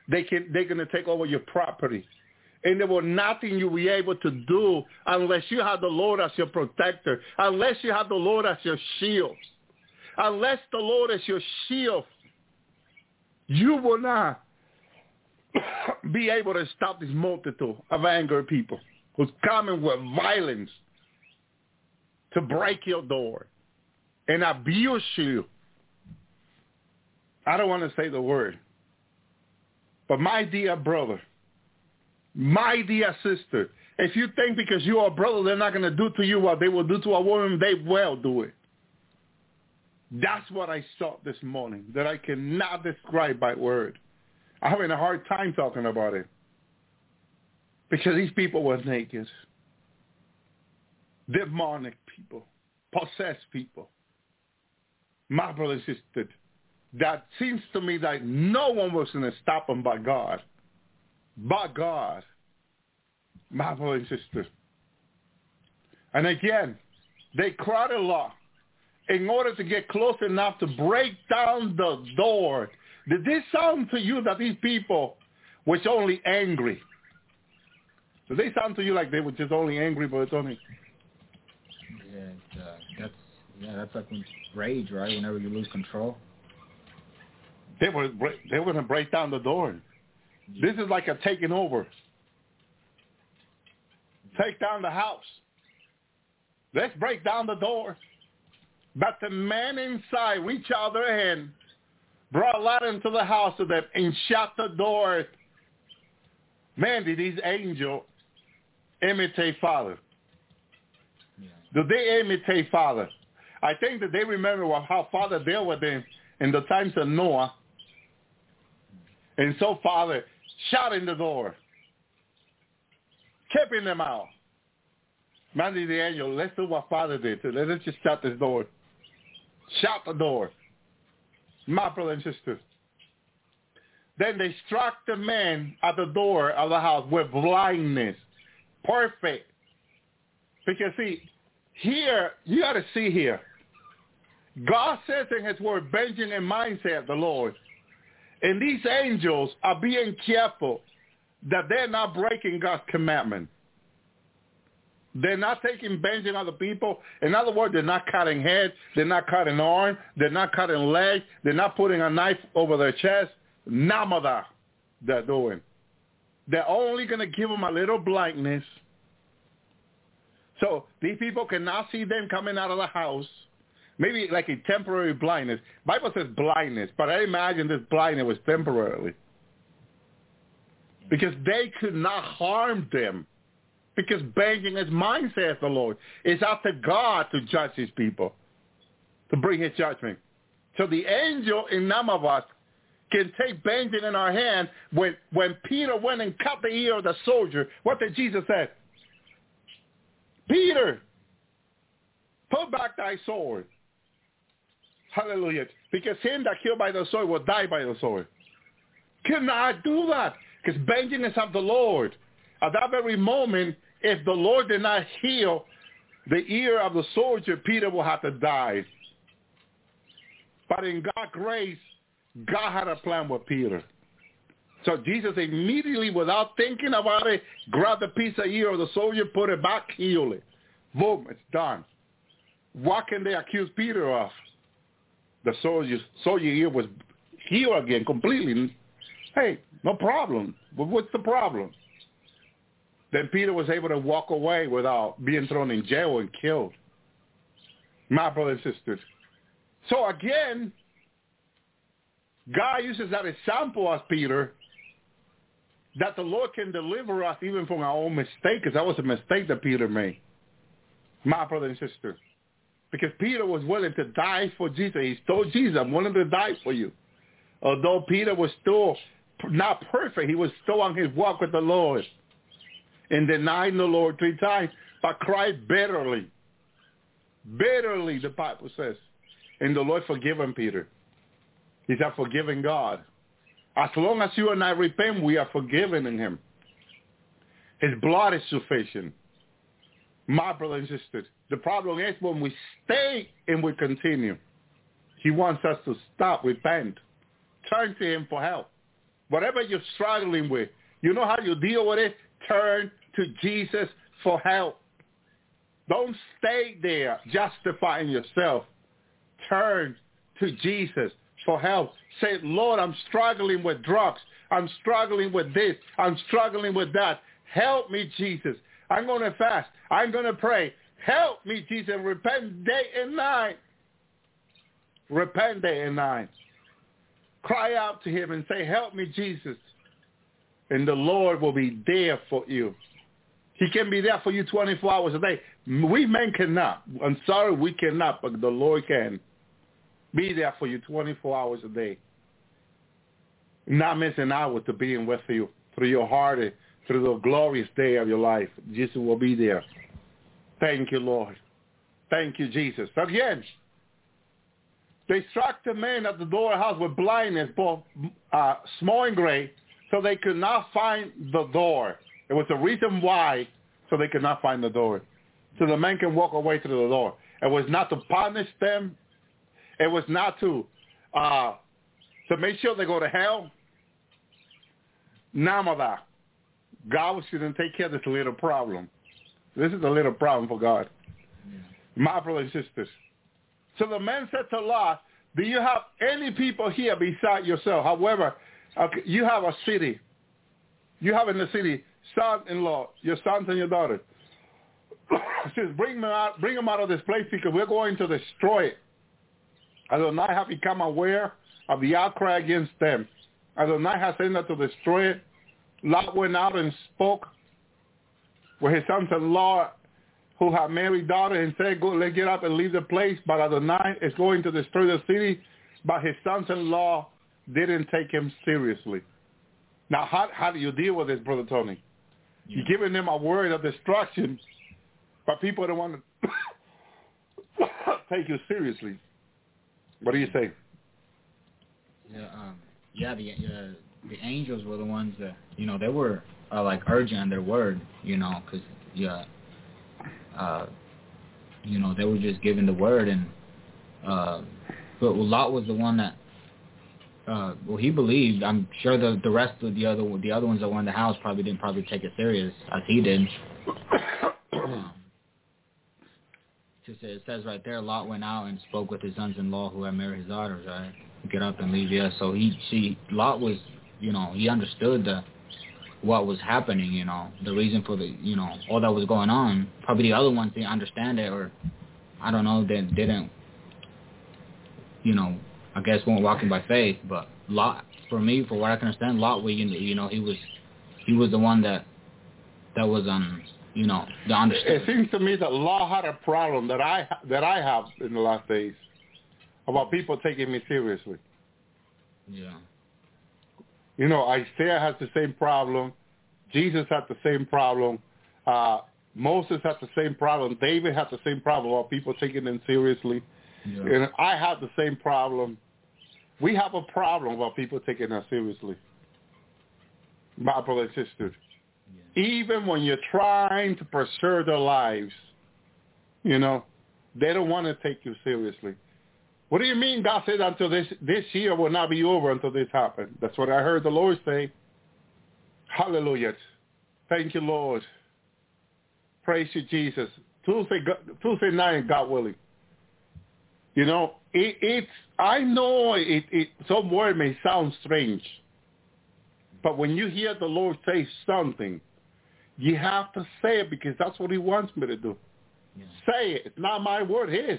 They can, they're going to take over your property. And there will nothing you'll be able to do unless you have the Lord as your protector, unless you have the Lord as your shield. Unless the Lord is your shield, you will not be able to stop this multitude of angry people who's coming with violence to break your door and abuse you. I don't want to say the word, but my dear brother, my dear sister, if you think because you are a brother they're not going to do to you what they will do to a woman, they will do it. That's what I saw this morning that I cannot describe by word. I'm having a hard time talking about it because these people were naked. Demonic people, possessed people. My brother and sister, that seems to me that no one was going to stop them but God. But God. My brother and again, they cried a lot in order to get close enough to break down the door. Did this sound to you that these people were only angry? Did they sound to you like they were just only angry, but it's only... Yeah, that's yeah, that's like rage, right? Whenever you lose control. They were they were going to break down the door. This is like a taking over. Take down the house. Let's break down the door. But the man inside reached out their hand, brought a ladder into the house of them, and shut the door. Man, did these angels imitate Father? Yeah. Do they imitate Father? I think that they remember how Father dealt with them in the times of Noah. And so Father shut in the door, keeping them out. Man, the angel, let's do what Father did. Let's just shut this door. Shut the door. My brother and sister. Then they struck the man at the door of the house with blindness. Perfect. Because see, here, you got to see here. God says in his word, and mine, saith the Lord. And these angels are being careful that they're not breaking God's commandment. They're not taking vengeance on the people. In other words, they're not cutting heads. They're not cutting arm. They're not cutting legs. They're not putting a knife over their chest. That they're doing. They're only going to give them a little blindness. So these people cannot see them coming out of the house. Maybe like a temporary blindness. Bible says blindness, but I imagine this blindness was temporarily. Because they could not harm them because banking is mine, saith the Lord. It's up to God to judge his people, to bring his judgment. So the angel in none of us can take banking in our hand. When, when Peter went and cut the ear of the soldier, what did Jesus say? Peter, put back thy sword. Hallelujah. Because him that killed by the sword will die by the sword. Cannot do that. Because vengeance of the Lord. At that very moment, if the Lord did not heal the ear of the soldier, Peter will have to die. But in God's grace, God had a plan with Peter. So Jesus immediately, without thinking about it, grabbed a piece of ear of the soldier, put it back, healed it. Boom, it's done. What can they accuse Peter of? The soldier, soldier ear was healed again completely. Hey, no problem. But what's the problem? Then Peter was able to walk away without being thrown in jail and killed. My brothers and sisters. So again, God uses that example as Peter that the Lord can deliver us even from our own mistake, because that was a mistake that Peter made, my brother and sister. Because Peter was willing to die for Jesus. He told Jesus, I'm willing to die for you. Although Peter was still not perfect, he was still on his walk with the Lord and denying the Lord three times, but cried bitterly. Bitterly, the Bible says. And the Lord forgiven Peter. He's a forgiving God. As long as you and I repent, we are forgiven in him. His blood is sufficient. My brother and sister, the problem is when we stay and we continue. He wants us to stop, repent, turn to him for help. Whatever you're struggling with, you know how you deal with it? Turn to Jesus for help. Don't stay there justifying yourself. Turn to Jesus for help. Say, Lord, I'm struggling with drugs. I'm struggling with this. I'm struggling with that. Help me, Jesus. I'm going to fast. I'm going to pray. Help me, Jesus. Repent day and night. Repent day and night. Cry out to him and say, help me, Jesus. And the Lord will be there for you. He can be there for you 24 hours a day. We men cannot. I'm sorry, we cannot, but the Lord can be there for you 24 hours a day. Not missing out to being with you through your heart, through the glorious day of your life. Jesus will be there. Thank you, Lord. Thank you, Jesus. Again, they struck the man at the door of the house with blindness, both uh, small and great, so they could not find the door. It was the reason why, so they could not find the door. So the man can walk away through the door. It was not to punish them. It was not to uh, to make sure they go to hell. None of that. God to take care of this little problem. This is a little problem for God. Yeah. My brothers and sisters. So the man said to Lot, do you have any people here beside yourself? However, you have a city. You have in the city son-in-law, your sons and your daughters. says, bring them out, bring them out of this place because we're going to destroy it. Adonai have become aware of the outcry against them. Adonai has sent them to destroy it. Lot went out and spoke with his sons-in-law who had married daughter and said, go, let's get up and leave the place. But Adonai is going to destroy the city. But his sons-in-law didn't take him seriously. Now, how, how do you deal with this, Brother Tony? Yeah. You're giving them a word of destruction, but people don't want to take you seriously. What do you say? Yeah, um, yeah. The uh, the angels were the ones that you know they were uh, like urgent on their word, you know, because yeah, uh, you know they were just giving the word, and uh, but Lot was the one that uh, well, he believed. I'm sure the the rest of the other the other ones that were in the house probably didn't probably take it serious as he did. um, just it says right there, Lot went out and spoke with his sons-in-law who had married his daughters. Right, get up and leave. Yeah, so he she Lot was you know he understood the what was happening. You know the reason for the you know all that was going on. Probably the other ones didn't understand it or I don't know they didn't you know I guess weren't walking by faith, but Lot, for me, for what I can understand, Lot, was, you know, he was, he was the one that, that was um, you know, the understood. It seems to me that Lot had a problem that I that I have in the last days about people taking me seriously. Yeah. You know, Isaiah has the same problem. Jesus had the same problem. Uh, Moses had the same problem. David had the same problem about people taking them seriously. Yeah. And I have the same problem. We have a problem about people taking us seriously. My brother and sister. Yeah. Even when you're trying to preserve their lives, you know, they don't want to take you seriously. What do you mean God said until this this year will not be over until this happens? That's what I heard the Lord say. Hallelujah. Thank you, Lord. Praise you, Jesus. Tuesday, Tuesday night, God willing. You know, it, it's, I know it, it, some word may sound strange, but when you hear the Lord say something, you have to say it because that's what he wants me to do. Yeah. Say it. It's not my word, his.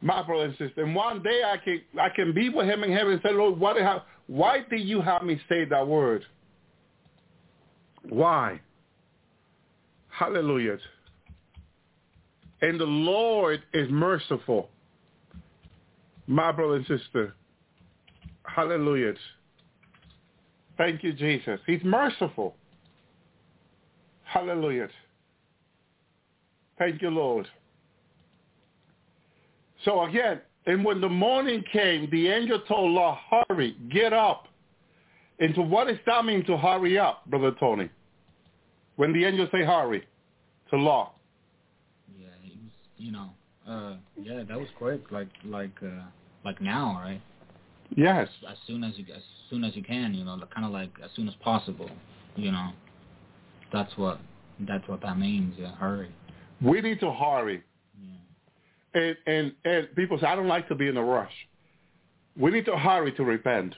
My brother and sister. And one day I can I can be with him in heaven and say, Lord, what have, why did you have me say that word? Why? Hallelujah. And the Lord is merciful. My brother and sister. Hallelujah. Thank you, Jesus. He's merciful. Hallelujah. Thank you, Lord. So again, and when the morning came, the angel told Lot, hurry, get up. And so what does that mean to hurry up, Brother Tony? When the angel say hurry to Lot. Yeah, he was, you know, uh, yeah, that was quick, like, like, uh, like now, right? Yes. As soon as you, as soon as you can, you know, kind of like as soon as possible, you know. That's what, that's what that means. Yeah, hurry. We need to hurry. And, and, and people say, I don't like to be in a rush. We need to hurry to repent.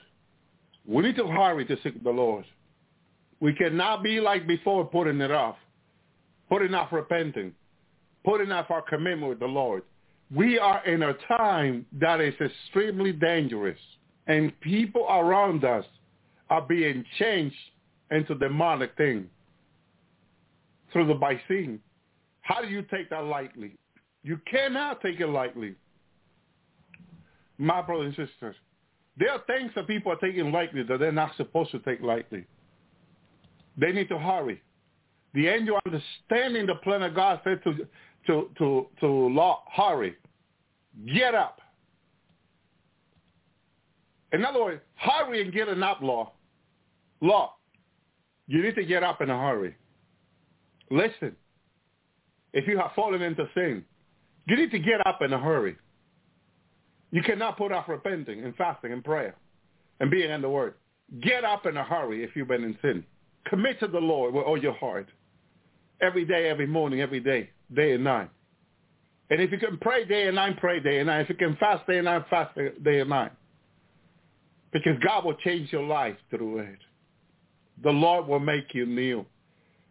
We need to hurry to seek the Lord. We cannot be like before putting it off, putting off repenting, putting off our commitment with the Lord. We are in a time that is extremely dangerous, and people around us are being changed into demonic things through the vaccine. How do you take that lightly? You cannot take it lightly. My brothers and sisters, there are things that people are taking lightly that they're not supposed to take lightly. They need to hurry. The angel understanding the plan of God said to to to to Lot, hurry, get up. In other words, hurry and get an up, Lot. Lot, you need to get up in a hurry. Listen, if you have fallen into sin, you need to get up in a hurry. You cannot put off repenting and fasting and prayer and being in the Word. Get up in a hurry if you've been in sin. Commit to the Lord with all your heart. Every day, every morning, every day, day and night. And if you can pray day and night, pray day and night. If you can fast day and night, fast day and night. Because God will change your life through it. The Lord will make you new.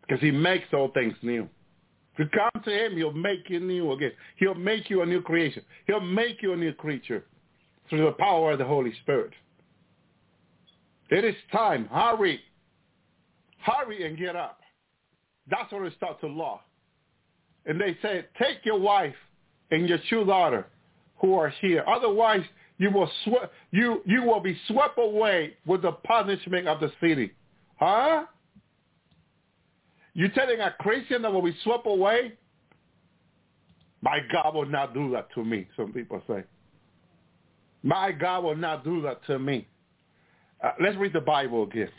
Because he makes all things new. If you come to him, he'll make you new again. He'll make you a new creation. He'll make you a new creature through the power of the Holy Spirit. It is time. Hurry. Hurry and get up. That's what it starts to Lot. And they say, take your wife and your two daughter who are here. Otherwise, you will swe- you you will be swept away with the punishment of the city. Huh? You telling a Christian that will be swept away? My God will not do that to me, some people say. My God will not do that to me. Uh, let's read the Bible again.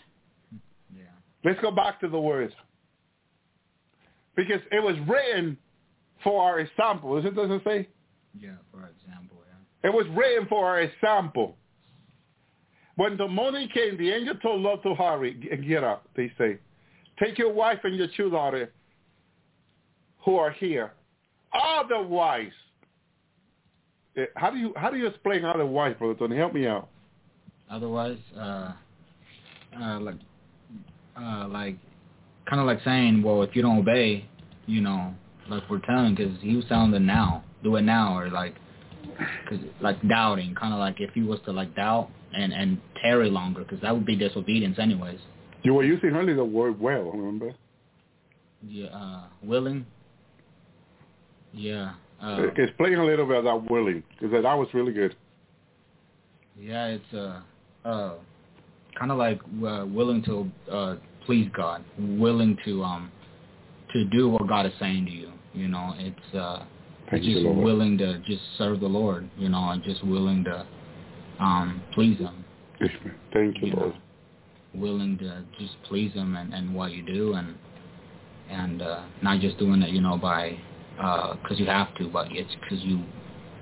Yeah. Let's go back to the words. Because it was written for our example. Is it doesn't it say? Yeah, for example, yeah. It was written for our example. When the morning came, the angel told Lot to hurry and get up, they say. Take your wife and your daughters who are here. Otherwise, eh, how do you how do you explain otherwise, brother Tony? Help me out. Otherwise, uh, uh, like, uh, like, kind of like saying, well, if you don't obey, you know, like we're telling, because he was telling them now, do it now, or like, cause like doubting, kind of like if he was to like doubt and and tarry longer, because that would be disobedience anyways. You were using only the word well, remember? Yeah, uh, willing. Yeah. Uh, Explain a little bit about willing, because that was really good. Yeah, it's uh, uh, kind of like uh, willing to uh, please God, willing to um, to do what God is saying to you. You know, it's uh, Thank just willing to just serve the Lord. You know, and just willing to um, please Him. Thank you, You Lord. know, willing to just please Him and and what you do, and and uh, not just doing it, you know, by because you have to, but it's because you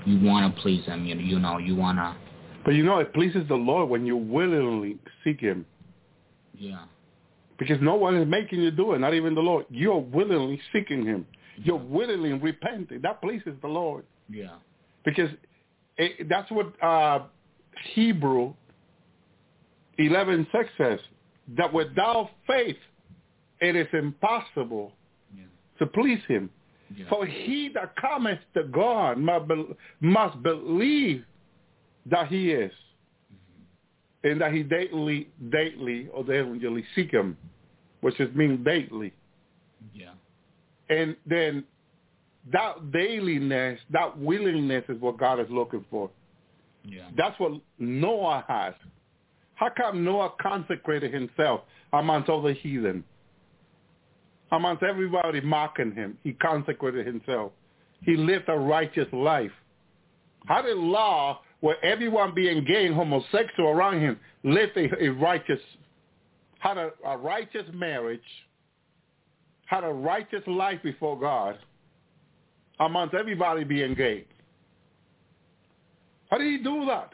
you want to please Him. You you know, you want to But you know, it pleases the Lord when you willingly seek him. yeah. Because no one is making you do it, not even the Lord. You're willingly seeking him. You're willingly repenting. That pleases the Lord. Yeah. Because it, that's what uh, Hebrew 11.6 says, that without faith it is impossible Yeah. to please him. Yeah. For he that cometh to God must, believe that he is, mm-hmm. and that he daily, daily or daily seek him, which is mean daily. yeah. And then that dailiness, that willingness is what God is looking for. Yeah. That's what Noah has. How come Noah consecrated himself amongst all the heathen? Amongst everybody mocking him, he consecrated himself. He lived a righteous life. How did Lot, where everyone being gay and homosexual around him, live a, a righteous, had a, a righteous marriage, had a righteous life before God, amongst everybody being gay? How did he do that?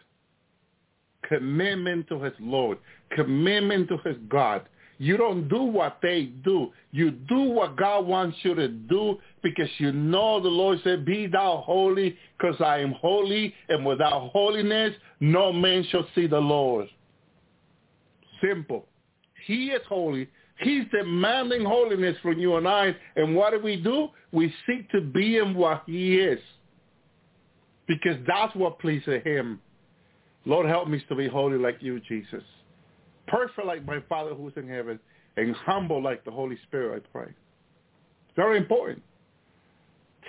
Commitment to his Lord, commitment to his God. You don't do what they do. You do what God wants you to do because you know the Lord said, be thou holy because I am holy and without holiness no man shall see the Lord. Simple. He is holy. He's demanding holiness from you and I. And what do we do? We seek to be in what he is because that's what pleases him. Lord, help me to be holy like you, Jesus. Perfect like my Father who's in heaven, and humble like the Holy Spirit, I pray. Very important.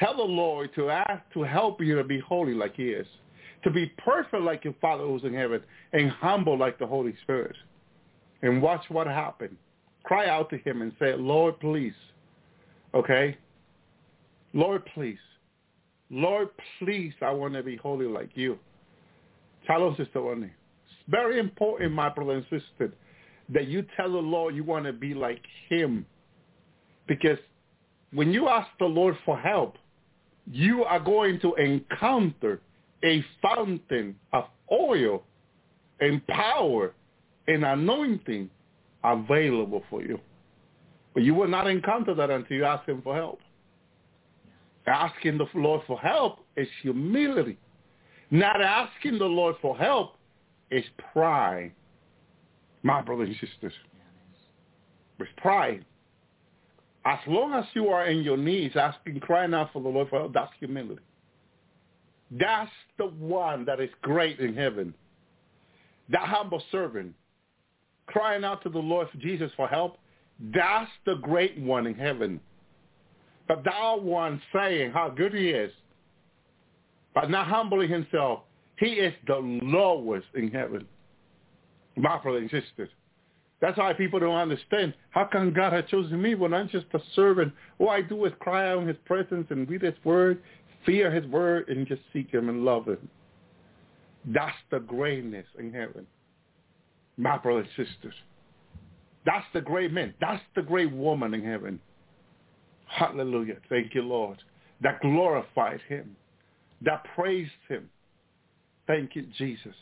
Tell the Lord to ask to help you to be holy like he is, to be perfect like your Father who's in heaven, and humble like the Holy Spirit. And watch what happens. Cry out to him and say, Lord, please. Okay? Lord, please. Lord, please, I want to be holy like you. Tell us, Sister Wendy. It's very important, my brother and sister, that you tell the Lord you want to be like him. Because when you ask the Lord for help, you are going to encounter a fountain of oil and power and anointing available for you. But you will not encounter that until you ask him for help. Asking the Lord for help is humility. Not asking the Lord for help is pride. My brothers and sisters. It's pride. As long as you are in your knees asking, crying out for the Lord for help, that's humility. That's the one that is great in heaven. That humble servant crying out to the Lord Jesus for help, that's the great one in heaven. But that one saying how good he is, but not humbling himself, he is the lowest in heaven. My brother and sisters. That's why people don't understand. How come God has chosen me when I'm just a servant? All I do is cry out in his presence and read his word, fear his word, and just seek him and love him. That's the greatness in heaven. My brothers and sisters. That's the great man. That's the great woman in heaven. Hallelujah. Thank you, Lord. That glorified him. That praised him. Thank you, Jesus.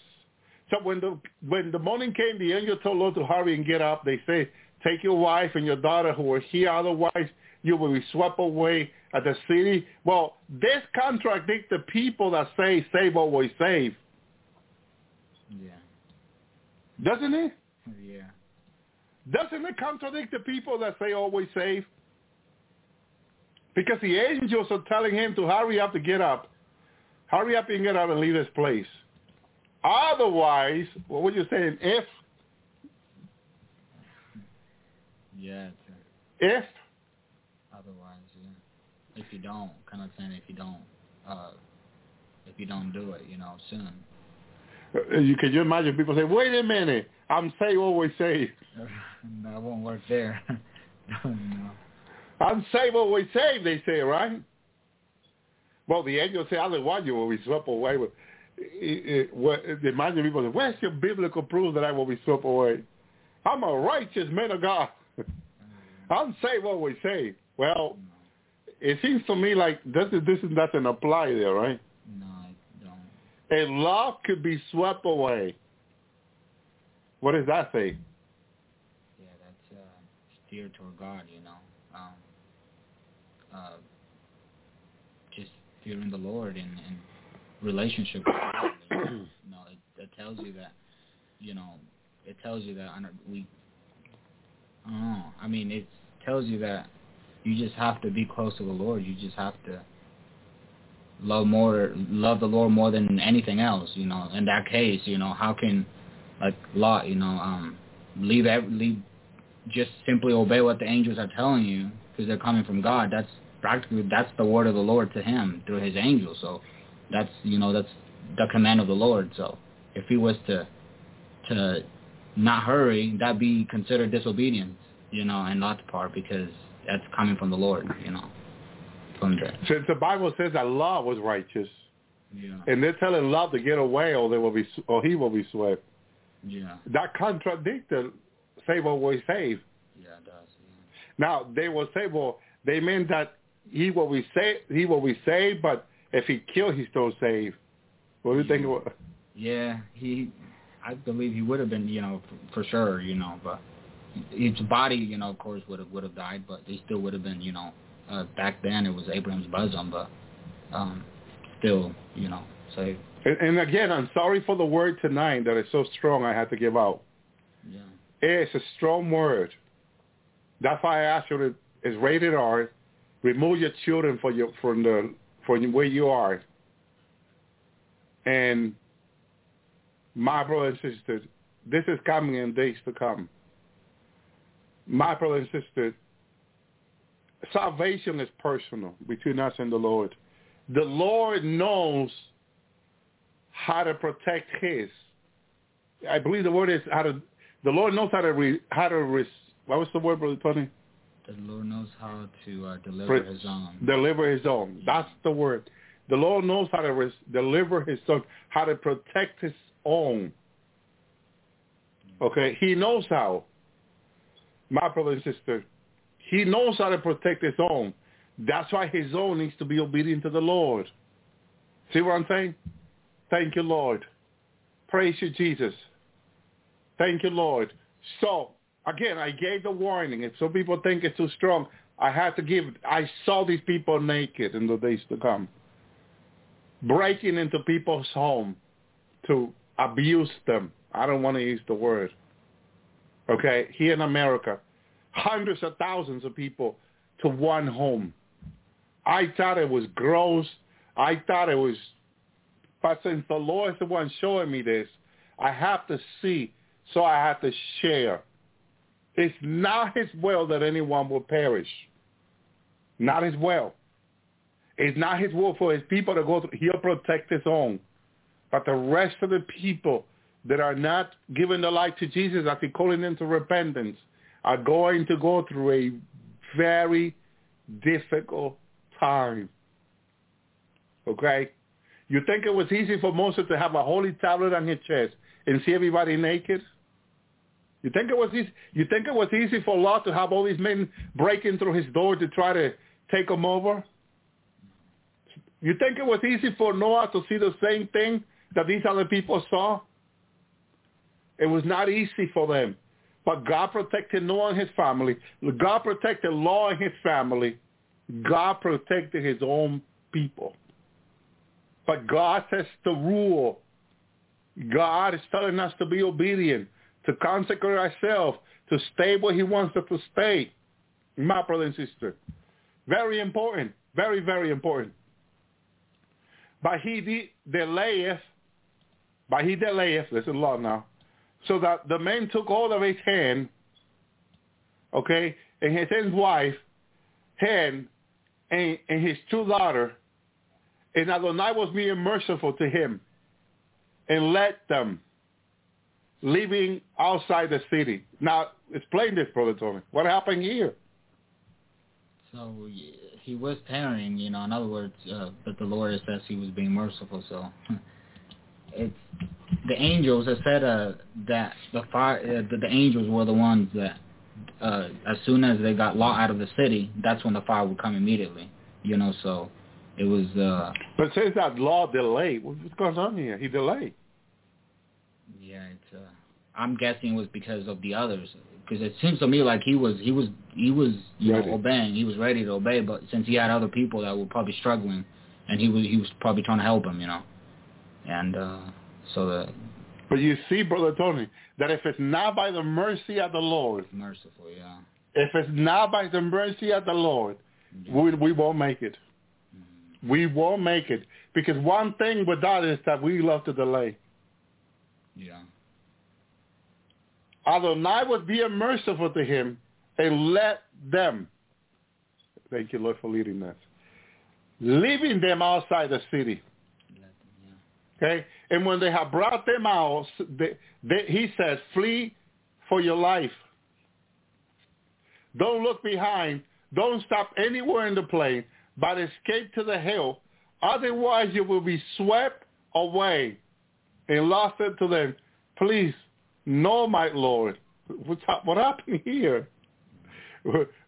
So when the when the morning came, the angel told Lot to hurry and get up. They say, take your wife and your daughter who are here. Otherwise, you will be swept away at the city. Well, this contradicts the people that say, save always save. Yeah. Doesn't it? Yeah. Doesn't it contradict the people that say oh, always save? Because the angels are telling him to hurry up to get up. Hurry up and get up and leave this place. Otherwise, what were you saying? If, Yeah. If, otherwise, yeah. If you don't, kind of saying if you don't, uh, if you don't do it, you know, soon. uh, you can you imagine people say, wait a minute, I'm saved, always saved. that won't work there. no. I'm saved, always saved, they say, right? Well, the angels say, otherwise you will be swept away. With, it, it, what, people say, where's your biblical proof that I will be swept away? I'm a righteous man of God. I'm saved, always saved. Well, it seems to me like this, this doesn't apply there, right? No, I don't. A law could be swept away. What does that say? Yeah, that's uh, steer toward God, you know. Um, uh, just fearing the Lord and, and relationship with God. You know, it, it tells you that, you know, it tells you that I don't- we, I don't know. I mean, it tells you that you just have to be close to the Lord. You just have to love more, love the Lord more than anything else. You know, in that case, you know, how can like Lot, you know, um, leave leave just simply obey what the angels are telling you because they're coming from God. That's practically that's the word of the Lord to him through his angels. So that's you know that's the command of the Lord. So if he was to to not hurry, that'd be considered disobedience, you know, and not part because that's coming from the Lord, you know, from the Since the Bible says that Lot was righteous, yeah and they're telling love to get away, or they will be, or he will be swept. yeah That contradicts the save or we save. yeah it does yeah. Now they will say, well, they meant that he will be saved. He will be saved, but if he killed, he's still saved. What do you think? Yeah, he, I believe he would have been, you know, for, for sure, you know, but his body, you know, of course, would have would have died, but he still would have been, you know, uh, back then it was Abraham's bosom, but um, still, you know, saved. and, and again, I'm sorry for the word tonight that is so strong. I had to give out. Yeah, It's a strong word. That's why I asked you to. It's rated R. Remove your children from your from the from where you are. And my brother and sister, this is coming in days to come. My brother and sister, salvation is personal between us and the Lord. The Lord knows how to protect His. I believe the word is how to. The Lord knows how to re, how to. Res, what was the word, brother Tony? The Lord knows how to uh, deliver His own. Deliver His own. That's the word. The Lord knows how to res, deliver His own, how to protect His own. Okay, He knows how. My brother and sister, He knows how to protect His own. That's why His own needs to be obedient to the Lord. See what I'm saying? Thank you, Lord. Praise you, Jesus. Thank you, Lord. So, again, I gave the warning. If some people think it's too strong, I had to give. I saw these people naked in the days to come, breaking into people's home to abuse them. I don't want to use the word. Okay, here in America, hundreds of thousands of people to one home. I thought it was gross. I thought it was, but since the Lord is the one showing me this, I have to see, so I have to share. It's not his will that anyone will perish. Not his will. It's not his will for his people to go through. He'll protect his own. But the rest of the people that are not giving the life to Jesus as he calling them to repentance are going to go through a very difficult time. Okay? You think it was easy for Moses to have a holy tablet on his chest and see everybody naked? You think it was easy? You think it was easy for Lot to have all these men breaking through his door to try to take him over? You think it was easy for Noah to see the same thing that these other people saw? It was not easy for them. But God protected Noah and his family. God protected Lot and his family. God protected his own people. But God says to rule. God is telling us to be obedient, to consecrate ourselves, to stay where he wants us to stay. My brother and sister. Very important. Very, very important. But he de- delayeth, but he delayeth, listen Lord now, so that the man took hold of his hand, okay, and his his wife, hand, and, and his two daughter, and Adonai was being merciful to him, and let them, leaving outside the city. Now, explain this, Brother Tony. What happened here? So he was tarrying, you know. In other words, uh, but the Lord says he was being merciful. So it's the angels that said uh, that the fire, uh, the, the angels were the ones that uh, as soon as they got Lot out of the city, that's when the fire would come immediately. You know, so it was. uh But says that Lot delayed. What's going on here? He delayed. Yeah, it's. Uh, I'm guessing it was because of the others, because it seems to me like he was he was he was you Ready. know obeying, he was ready to obey, but since he had other people that were probably struggling, and he was he was probably trying to help him, you know, and uh so the But you see, Brother Tony, that if it's not by the mercy of the Lord, merciful, yeah, If it's not by the mercy of the Lord, we, we won't make it. We won't make it. Because one thing with that is that we love to delay. Yeah. Adonai was being merciful to him and let them, thank you, Lord, for leading us, leaving them outside the city. Okay? And when they have brought them out, they, they, he says, flee for your life. Don't look behind. Don't stop anywhere in the plain, but escape to the hill. Otherwise, you will be swept away. And lost it to them. Please, no, my Lord. What's, what happened here?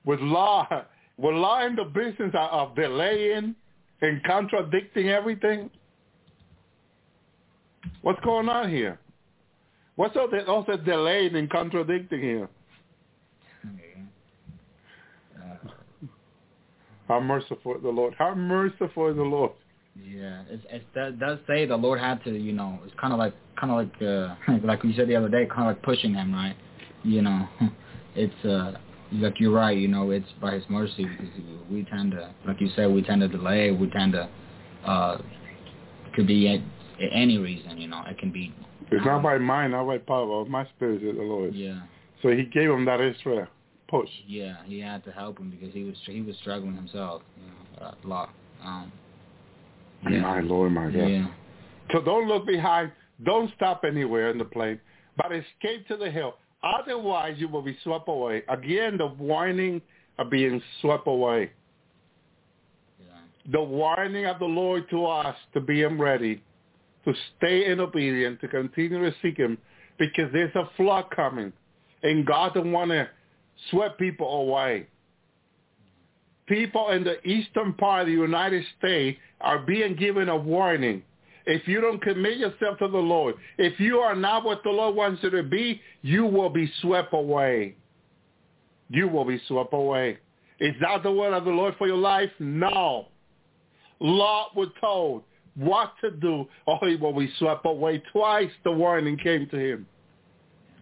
With Lot, with Lot in the business of delaying and contradicting everything? What's going on here? What's all that also delayed and contradicting here? How merciful is the Lord. How merciful is the Lord. Yeah, it's, it that does say the Lord had to, you know, it's kind of like, kind of like, uh, like you said the other day, kind of like pushing him, right? You know, it's, uh, like you're right, you know, it's by his mercy because we tend to, like you said, we tend to delay, we tend to, uh, could be at, at any reason, you know, it can be. It's not by mine, not by power, my spirit is the Lord. Yeah. So he gave him that extra push. Yeah, he had to help him because he was he was struggling himself, you know, a lot. Um, yeah. My Lord, my God. Yeah. So don't look behind. Don't stop anywhere in the plain, but escape to the hill. Otherwise, you will be swept away. Again, the warning of being swept away. Yeah. The warning of the Lord to us to be ready, to stay in obedience, to continue to seek him, because there's a flood coming, and God don't want to swept people away. People in the eastern part of the United States are being given a warning. If you don't commit yourself to the Lord, if you are not what the Lord wants you to be, you will be swept away. You will be swept away. Is that the word of the Lord for your life? No. Lot was told what to do or he will be swept away. Twice the warning came to him.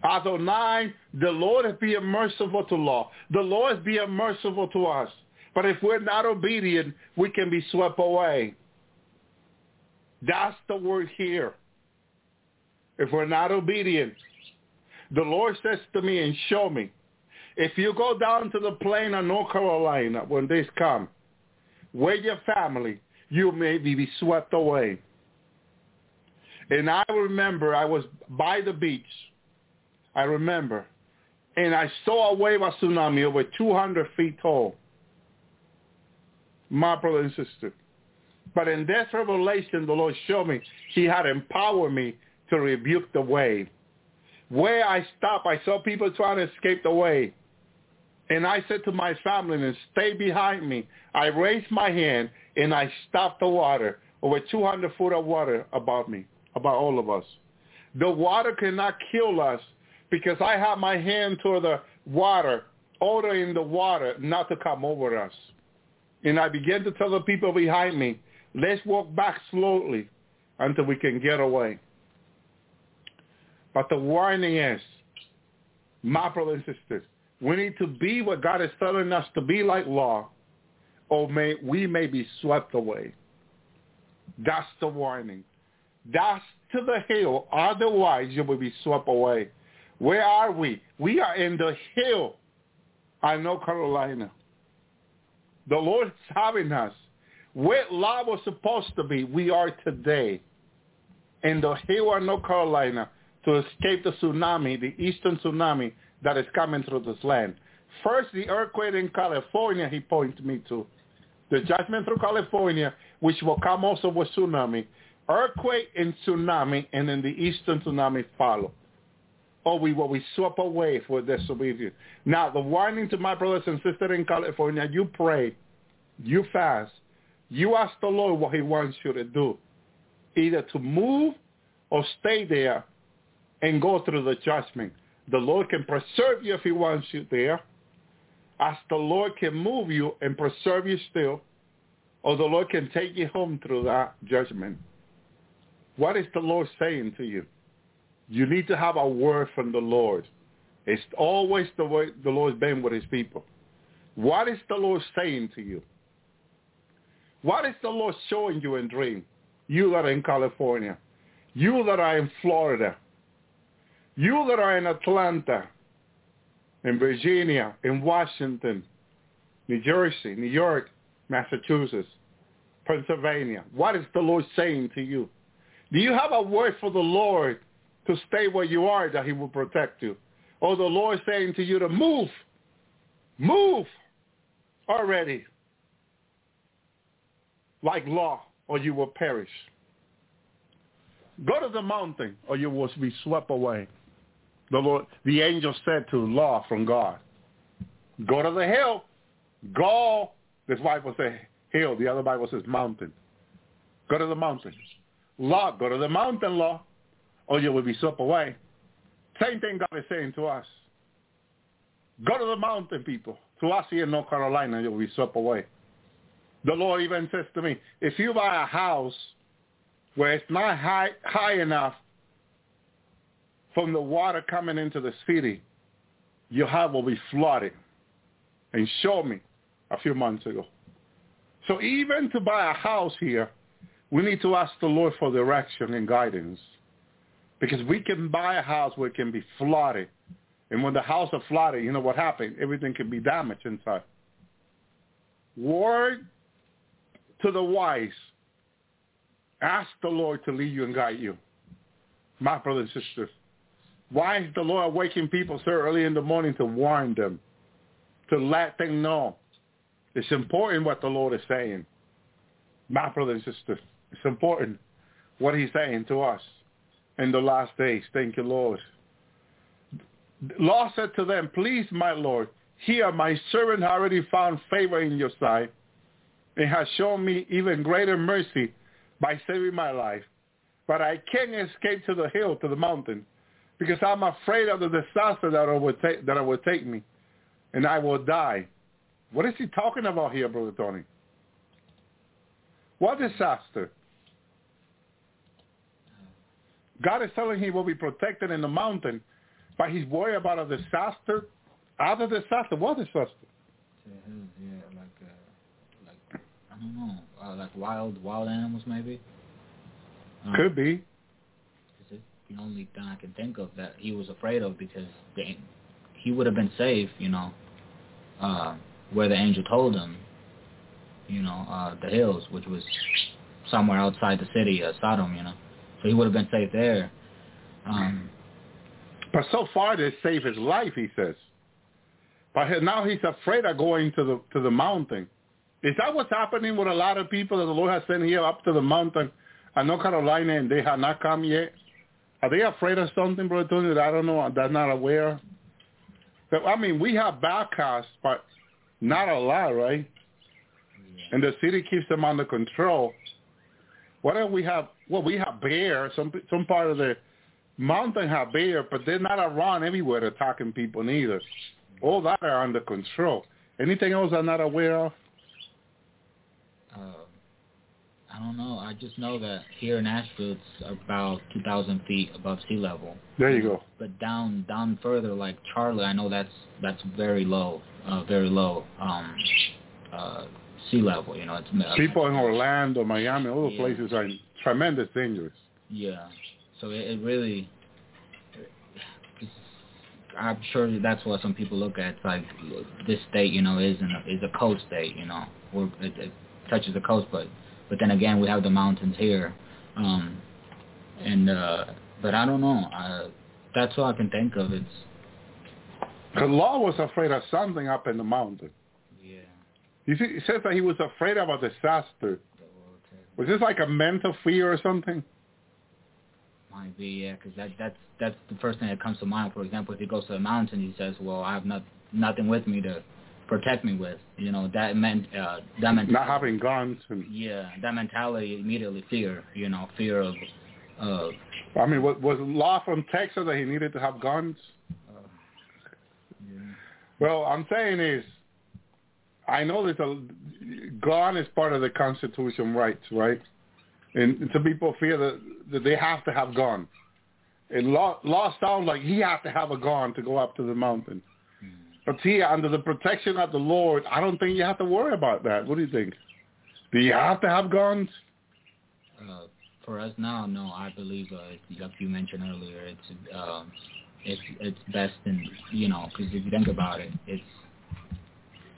Adonai, the Lord is being merciful to Lot. The Lord is being merciful to us. But if we're not obedient, we can be swept away. That's the word here. If we're not obedient, the Lord says to me and show me, if you go down to the plain of North Carolina when this come, with your family, you may be swept away. And I remember I was by the beach I remember. And I saw a wave of tsunami over 200 feet tall. My brother and sister. But in that revelation, the Lord showed me he had empowered me to rebuke the wave. Where I stopped, I saw people trying to escape the wave. And I said to my family, and stay behind me. I raised my hand and I stopped the water, over 200 foot of water above me, about all of us. The water cannot kill us because I have my hand toward the water, ordering the water not to come over us. And I began to tell the people behind me, let's walk back slowly until we can get away. But the warning is, my brothers and sisters, we need to be what God is telling us to be like Lot, or may, we may be swept away. That's the warning. That's to the hill. Otherwise, you will be swept away. Where are we? We are in the hill of North Carolina. The Lord is having us. Where love was supposed to be, we are today in the hill North Carolina to escape the tsunami, the eastern tsunami that is coming through this land. First, the earthquake in California, he pointed me to. The judgment through California, which will come also with tsunami. Earthquake and tsunami, and then the eastern tsunami follow or we will be swept away for disobedience. Now, the warning to my brothers and sisters in California, you pray, you fast, you ask the Lord what he wants you to do, either to move or stay there and go through the judgment. The Lord can preserve you if he wants you there, as the Lord can move you and preserve you still, or the Lord can take you home through that judgment. What is the Lord saying to you? You need to have a word from the Lord. It's always the way the Lord's been with his people. What is the Lord saying to you? What is the Lord showing you in dream? You that are in California. You that are in Florida. You that are in Atlanta, in Virginia, in Washington, New Jersey, New York, Massachusetts, Pennsylvania. What is the Lord saying to you? Do you have a word for the Lord to stay where you are that he will protect you? Or the Lord saying to you to move, move already like Lot or you will perish. Go to the mountain or you will be swept away. The Lord, the angel said to Lot from God, go to the hill. Go. This Bible says hill. The other Bible says mountain. Go to the mountain. Lot, go to the mountain, Lot, or you will be swept away. Same thing God is saying to us. Go to the mountain, people. To us here in North Carolina, you'll be swept away. The Lord even says to me, if you buy a house where it's not high, high enough from the water coming into the city, your house will be flooded. And show me a few months ago. So even to buy a house here, we need to ask the Lord for direction and guidance. Because we can buy a house where it can be flooded. And when the house is flooded, you know what happened? Everything can be damaged inside. Word to the wise. Ask the Lord to lead you and guide you. My brothers and sisters. Why is the Lord waking people so early in the morning to warn them? To let them know. It's important what the Lord is saying. My brothers and sisters. It's important what he's saying to us in the last days. Thank you, Lord. Lot said to them, please, my Lord, here my servant already found favor in your sight and has shown me even greater mercy by saving my life. But I can't escape to the hill, to the mountain, because I'm afraid of the disaster that will take, that will take me, and I will die. What is he talking about here, Brother Tony? What disaster? God is telling him he will be protected in the mountain, but he's worried about a disaster. Other disaster? What disaster? Yeah, like, uh, like I don't know, uh, like wild, wild animals maybe. Um, Could be. Is It's the only thing I can think of that he was afraid of because the, he would have been safe, you know, uh, where the angel told him, you know, uh, the hills, which was somewhere outside the city, of Sodom, you know. So he would have been safe there. Um, But so far they saved his life, he says. But now he's afraid of going to the to the mountain. Is that what's happening with a lot of people that the Lord has sent here up to the mountain in North Carolina and they have not come yet? Are they afraid of something, Brother Tony, that I don't know, that I'm not aware? But, I mean, we have baptists, but not a lot, right? And the city keeps them under control. What if we have? Well, we have bear. Some some part of the mountain have bear, but they're not around everywhere attacking people neither. All that are under control. Anything else I'm not aware of? uh, I don't know. I just know that here in Asheville it's about 2,000 feet above sea level. There you go. But down down further, like Charlotte, I know that's that's very low, uh, very low um, uh, sea level. You know, it's uh, People in Orlando, Miami, all the Yeah. places are tremendous dangerous. Yeah. So it, it really, I'm sure that's what some people look at. It's like this state, you know, is an, is a coast state, you know, where it, it touches the coast, but but then again, we have the mountains here, um, and uh, but I don't know. Uh, that's all I can think of. It's The Lot was afraid of something up in the mountain. yeah. You see, it says that he was afraid of a disaster. Was this like a mental fear or something? Might be, yeah, because that that's that's the first thing that comes to mind. For example, if he goes to the mountain, he says, "Well, I have not nothing with me to protect me with." You know, that meant uh, that meant Not having guns and yeah, that mentality immediately fear. You know, fear of of I mean, was, was Lot from Texas that he needed to have guns? uh, Well, I'm saying is, I know there's a gun is part of the Constitution rights, right? And some people feel that, that they have to have guns. And Lot, Lot sounds like he has to have a gun to go up to the mountain. But see, under the protection of the Lord, I don't think you have to worry about that. What do you think? Do you have to have guns? Uh, for us now, no. I believe, uh, like you mentioned earlier, it's um, it's it's best in you know because if you think about it, it's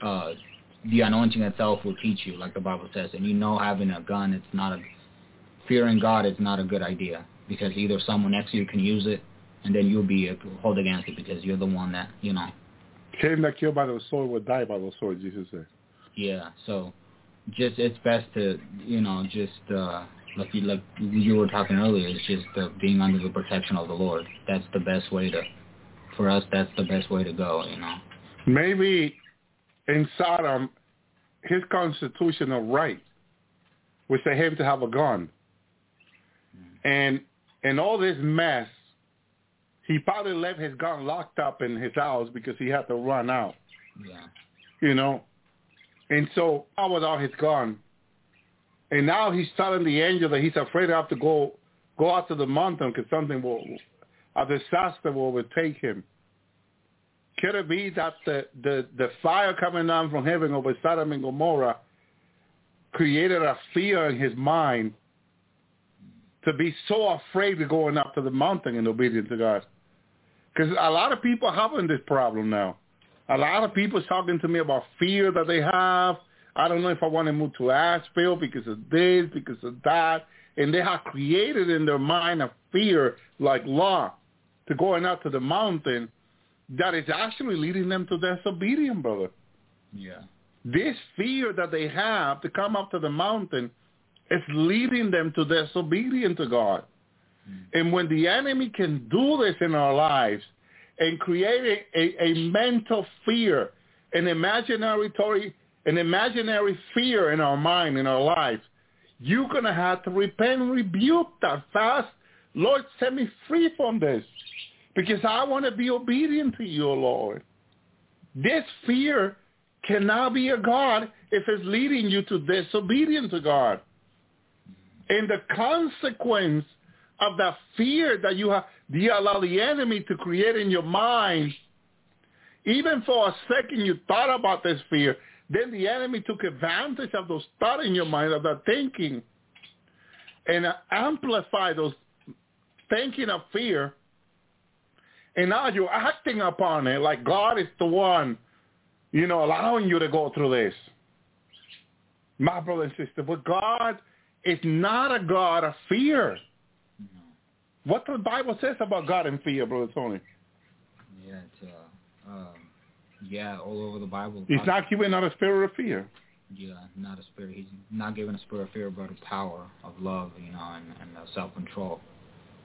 uh, the anointing itself will teach you, like the Bible says, and you know having a gun, it's not a fearing God is not a good idea because either someone next to you can use it, and then you'll be hold against it because you're the one that you know Him that killed by the sword will die by the sword, Jesus said. Yeah, so just it's best to you know just uh like you like you were talking earlier, it's just uh, being under the protection of the Lord. That's the best way to for us. That's the best way to go. You know. Maybe in Sodom, his constitutional right was for him to have a gun. And in all this mess, he probably left his gun locked up in his house because he had to run out, Yeah. you know. And so I without his gun. And now he's telling the angel that he's afraid to have to go go out to the mountain because something will, a disaster will overtake him. Could it be that the, the, the fire coming down from heaven over Sodom and Gomorrah created a fear in his mind to be so afraid of going up to the mountain in obedience to God? Because a lot of people having this problem now. A lot of people talking to me about fear that they have. I don't know if I want to move to Asheville because of this, because of that. And they have created in their mind a fear like Lot to going out to the mountain that is actually leading them to disobedience, brother. Yeah. This fear that they have to come up to the mountain is leading them to disobedience to God. Hmm. And when the enemy can do this in our lives and create a, a, a mental fear, an imaginary, an imaginary fear in our mind, in our lives, you're going to have to repent and rebuke that fast. Lord, set me free from this because I want to be obedient to you, Lord. This fear cannot be a God if it's leading you to disobedience to God. And the consequence of that fear that you have, you allow the enemy to create in your mind, even for a second you thought about this fear, then the enemy took advantage of those thoughts in your mind, of that thinking, and amplified those thinking of fear. And now you're acting upon it like God is the one, you know, allowing you to go through this. My brother and sister, but God is not a God of fear. What the Bible says about God and fear, brother Tony? Yeah. It's uh, um, yeah, all over the Bible. He's not giving out a spirit of fear. Yeah, not a spirit. He's not giving a spirit of fear, but a power of love, you know, and, and uh, self-control.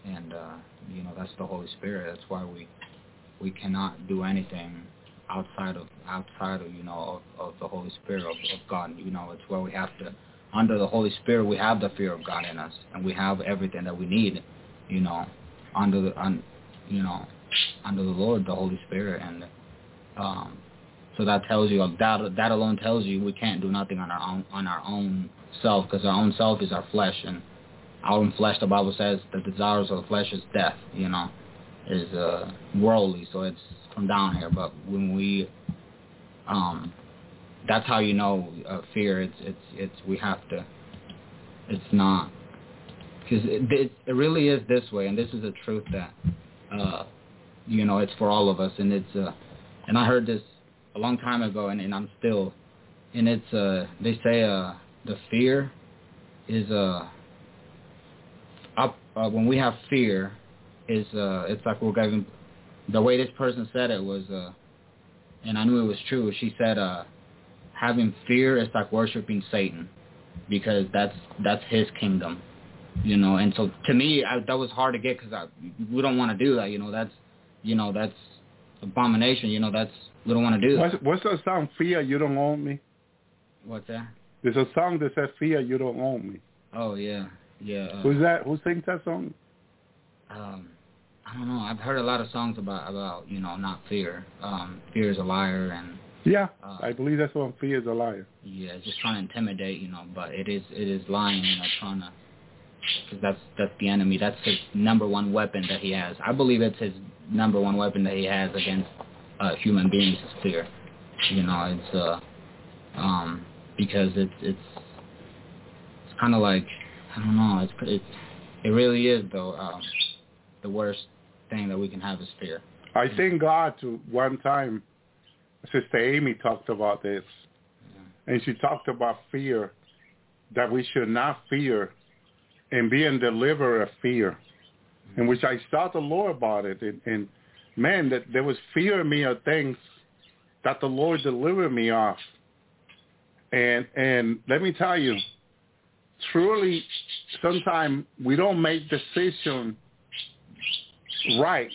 And uh, you know, that's the Holy Spirit. That's why we we cannot do anything outside of outside of you know of, of the Holy Spirit of, of God. You know, it's where we have to under the Holy Spirit we have the fear of God in us, and we have everything that we need. You know, under the un, you know under the Lord, the Holy Spirit, and um, so that tells you that that alone tells you we can't do nothing on our own on our own self because our own self is our flesh and our own flesh. The Bible says the desires of the flesh is death. You know, is uh, worldly, so it's from down here. But when we, um, that's how you know uh, fear. It's it's it's we have to. It's not because it, it it really is this way, and this is a truth that uh, you know it's for all of us, and it's uh, and I heard this a long time ago, and, and I'm still, and it's uh, they say uh, the fear is uh, up uh, when we have fear is uh, it's like we're giving the way this person said it was uh, and I knew it was true. She said uh, having fear is like worshiping Satan because that's that's his kingdom, you know. And so to me, I, that was hard to get because we don't want to do that, you know. That's you know that's abomination, you know. That's we don't want to do that. What's, what's the song? Fear you don't own me. What's that? There's a song that says Fear you don't own me. Oh yeah, yeah. Uh, Who's that? Who sings that song? um, I don't know. I've heard a lot of songs about about you know not fear. Um, fear is a liar, and Yeah, Uh, I believe that's one. Fear is a liar. yeah, it's just trying to intimidate, you know. But it is it is lying, you know, trying to because that's that's the enemy. That's his number one weapon that he has. I believe it's his number one weapon that he has against uh, human beings is fear. You know, it's uh, um, because it's it's it's kind of like I don't know. It's it's it really is though. Um, the worst thing that we can have is fear. I thank God to one time, Sister Amy talked about this, and she talked about fear, that we should not fear, and being delivered of fear, in which I sought the Lord about it, and, and man, that there was fear in me of things that the Lord delivered me off, and and let me tell you, truly, sometimes we don't make decisions right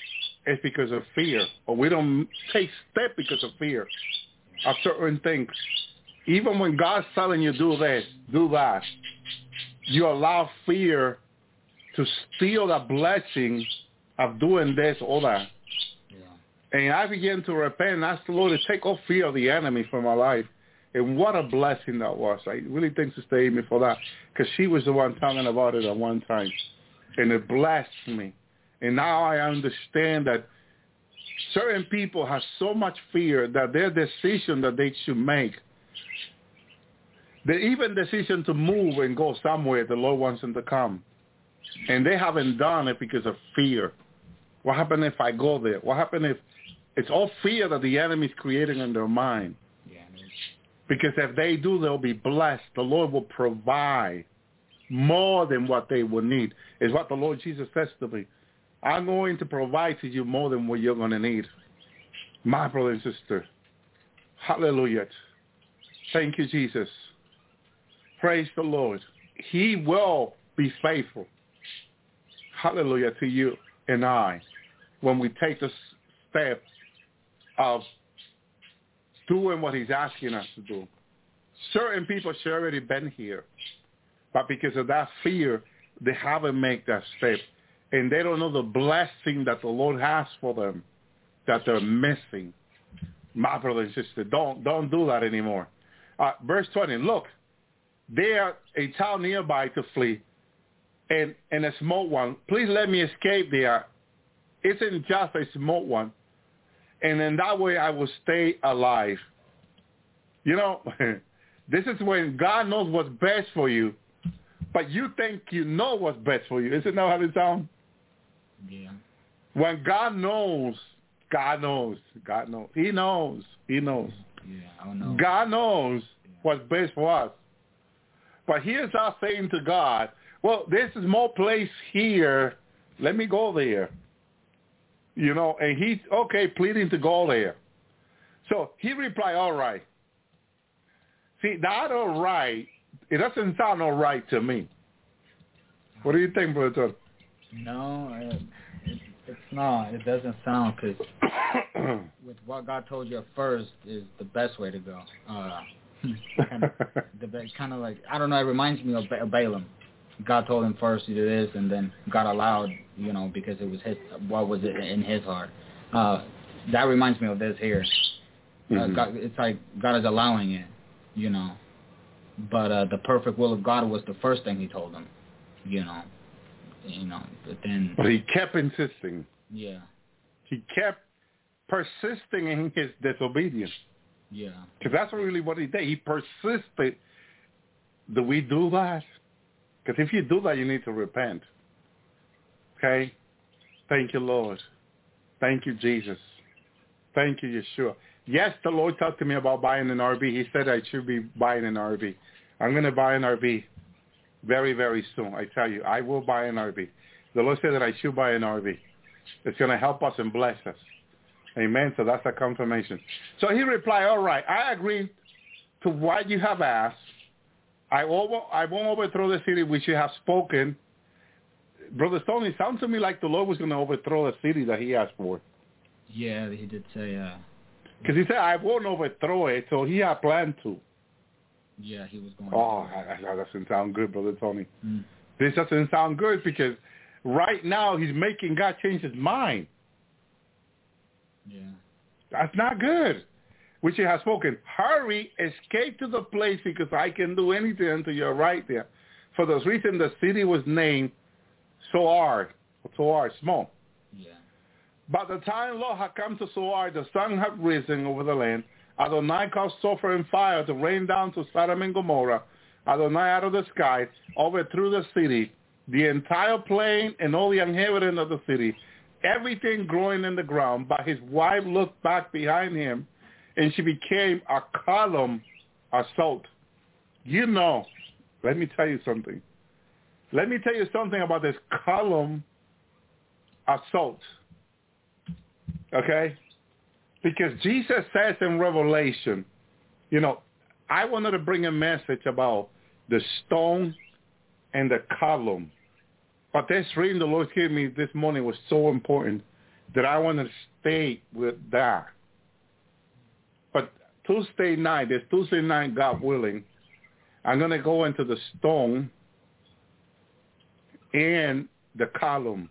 it's because of fear, or we don't take step because of fear of certain things. Even when God's telling you do this, do that, you allow fear to steal the blessing of doing this or that. Yeah. And I began to repent and ask the Lord to take off fear of the enemy from my life. And what a blessing that was. I really thank Sister Amy for that because she was the one talking about it at one time. And it blessed me. And now I understand that certain people have so much fear that their decision that they should make, the even decision to move and go somewhere the Lord wants them to come. And they haven't done it because of fear. What happened if I go there? What happened if it's all fear that the enemy is creating in their mind? Because if they do, they'll be blessed. The Lord will provide more than what they will need. Is what the Lord Jesus says to me. I'm going to provide to you more than what you're going to need. My brother and sister. Hallelujah. Thank you, Jesus. Praise the Lord. He will be faithful. Hallelujah to you and I when we take the step of doing what he's asking us to do. Certain people should already been here, but because of that fear, they haven't made that step and they don't know the blessing that the Lord has for them that they're missing. My brother and sister, don't don't do that anymore. Uh, verse 20, look, there a town nearby to flee, and, and a small one. Please let me escape there. Isn't just a small one. And in that way I will stay alive. You know, this is when God knows what's best for you, but you think you know what's best for you. Isn't that how it sounds? Yeah. When God knows, God knows, God knows. He knows, he knows. Yeah. I don't know. God knows what's best for us. But here's our saying to God, well, this is more place here. Let me go there. You know, and he's, okay, pleading to go there. So he replied, all right. See, that all right, it doesn't sound all right to me. What do you think, Brother No, it, it, it's not. It doesn't sound because with what God told you at first is the best way to go. Uh, kind of, the kind of like I don't know. It reminds me of ba- Balaam. God told him first to do this, and then God allowed, you know, because it was his. What was it in his heart? Uh, that reminds me of this here. Uh, Mhm. God, it's like God is allowing it, you know. But uh, the perfect will of God was the first thing He told him, you know. You know, but then But he kept insisting. yeah, He kept persisting in his disobedience. yeah, Because that's really what he did. He persisted. Do we do that? Because if you do that, you need to repent. Okay? Thank you, Lord. Thank you, Jesus. Thank you, Yeshua. Yes, the Lord talked to me about buying an RV. He said I should be buying an RV. I'm going to buy an RV very, very soon. I tell you, I will buy an RV. The Lord said that I should buy an RV. It's going to help us and bless us. Amen. So that's a confirmation. So he replied, all right, I agree to what you have asked. I, over, I won't overthrow the city which you have spoken. Brother Tony, it sounds to me like the Lord was going to overthrow the city that he asked for. yeah. He did say, uh, Because he said, I won't overthrow it, so he had planned to. yeah, he was going. Oh, that that doesn't sound good, Brother Tony. Mm. This doesn't sound good because right now he's making God change his mind. Yeah, That's not good. Which he has spoken. Hurry, escape to the place because I can do anything until you're right there. For those reasons, the city was named Zoar. Zoar, small. Yeah. By the time Lord had come to Zoar, the sun had risen over the land. Adonai caused sulfur and fire to rain down to Sodom and Gomorrah. Adonai out of the sky overthrew the city, the entire plain and all the inhabitants of the city, everything growing in the ground. But his wife looked back behind him, and she became a column of salt. You know, let me tell you something. Let me tell you something about this column of salt. Okay? Because Jesus says in Revelation, you know, I wanted to bring a message about the stone and the column. But this reading the Lord gave me this morning was so important that I want to stay with that. Tuesday night, this Tuesday night, God willing, I'm going to go into the stone and the column.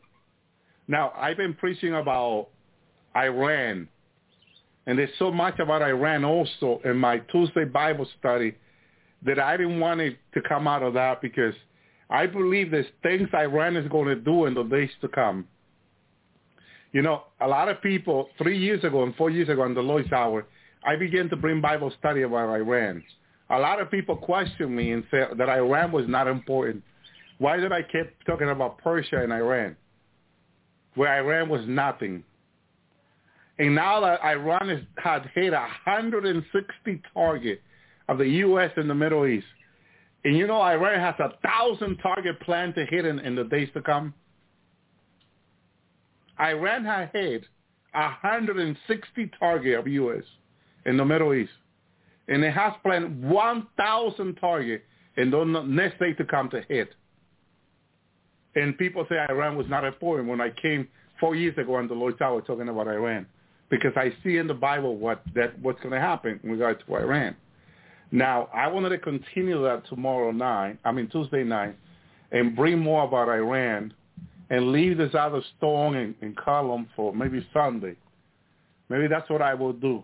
Now, I've been preaching about Iran, and there's so much about Iran also in my Tuesday Bible study that I didn't want it to come out of that because I believe there's things Iran is going to do in the days to come. You know, a lot of people, three years ago and four years ago on the Lord's Hour, I began to bring Bible study about Iran. A lot of people questioned me and said that Iran was not important. Why did I keep talking about Persia and Iran, where Iran was nothing? And now that Iran has had hit 160 targets of the U.S. in the Middle East, and you know Iran has a thousand target plan to hit in, in the days to come. Iran has hit 160 target of U.S. in the Middle East, and it has planned 1,000 target in the next day to come to hit. And people say Iran was not a important when I came four years ago on the Lord's Hour talking about Iran, because I see in the Bible what that what's going to happen in regard to Iran. Now, I wanted to continue that tomorrow night, I mean Tuesday night, and bring more about Iran and leave this other stone and, and column for maybe Sunday. Maybe that's what I will do.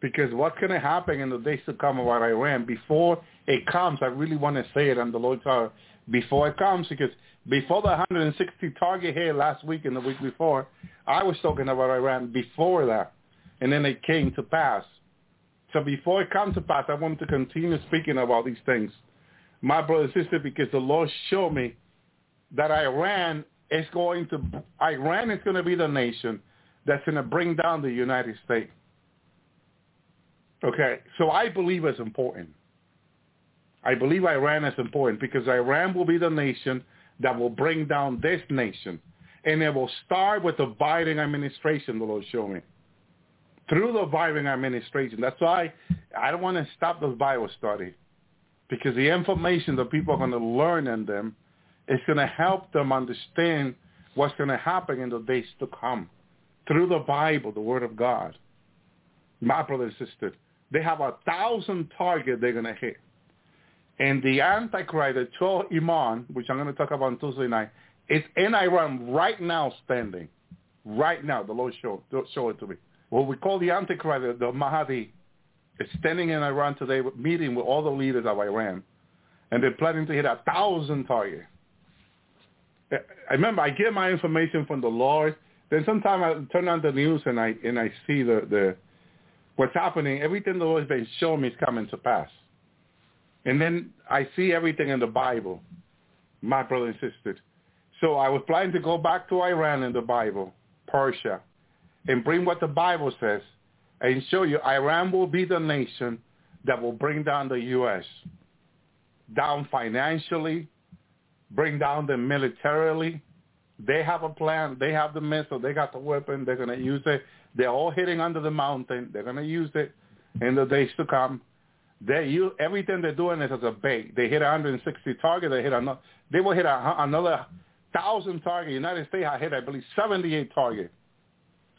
Because what's going to happen in the days to come about Iran, before it comes, I really want to say it on the Lord's Hour, before it comes, because before the 160 target hit last week and the week before, I was talking about Iran before that. And then it came to pass. So before it comes to pass, I want to continue speaking about these things. My brother and sister, because the Lord showed me that Iran is going to, Iran is going to be the nation that's going to bring down the United States. Okay, so I believe it's important. I believe Iran is important because Iran will be the nation that will bring down this nation. And it will start with the Biden administration, the Lord showed me through the Biden administration. That's why I don't want to stop the Bible study because the information that people are going to learn in them is going to help them understand what's going to happen in the days to come through the Bible, the Word of God. My brother and sister, they have a thousand targets they're going to hit. And the Antichrist, the 12 Imam, which I'm going to talk about on Tuesday night, is in Iran right now standing. Right now, the Lord showed, showed it to me what we call the Antichrist, the Mahdi, is standing in Iran today meeting with all the leaders of Iran. And they're planning to hit a thousand targets. I remember I get my information from the Lord. Then sometimes I turn on the news and I and I see the, the what's happening. Everything the Lord's been showing me is coming to pass. And then I see everything in the Bible, my brother and sister. So I was planning to go back to Iran in the Bible, Persia, and bring what the Bible says and show you Iran will be the nation that will bring down the U.S. down financially, bring down them militarily. They have a plan. They have the missile. They got the weapon. They're going to use it. They're all hitting under the mountain. They're going to use it in the days to come. They use, everything they're doing is as a bait. They hit 160 targets. They hit another. They will hit a, another thousand targets. United States hit, I believe, 78 target.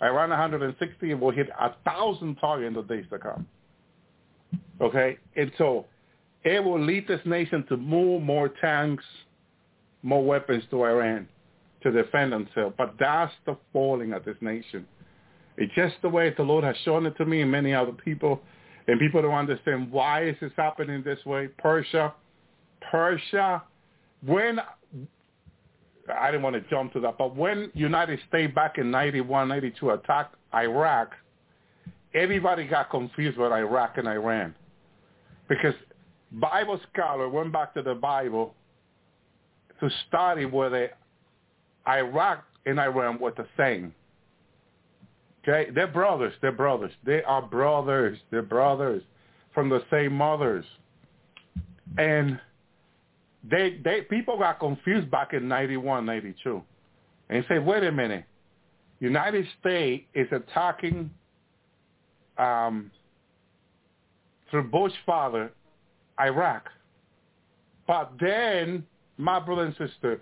Iran 160 will hit a thousand target in the days to come. Okay, and so it will lead this nation to move more tanks, more weapons to Iran to defend themselves. But that's the falling of this nation. It's just the way the Lord has shown it to me and many other people. And people don't understand why is this happening this way. Persia, Persia when I didn't want to jump to that, but when United States back in 91, 92 attacked Iraq, everybody got confused with Iraq and Iran because Bible scholar went back to the Bible to study whether Iraq and Iran were the same. Okay, they're brothers. They're brothers. They are brothers. They're brothers from the same mothers. And they they people got confused back in 91, 92. And say, wait a minute. United States is attacking um, through Bush father Iraq. But then, my brother and sister,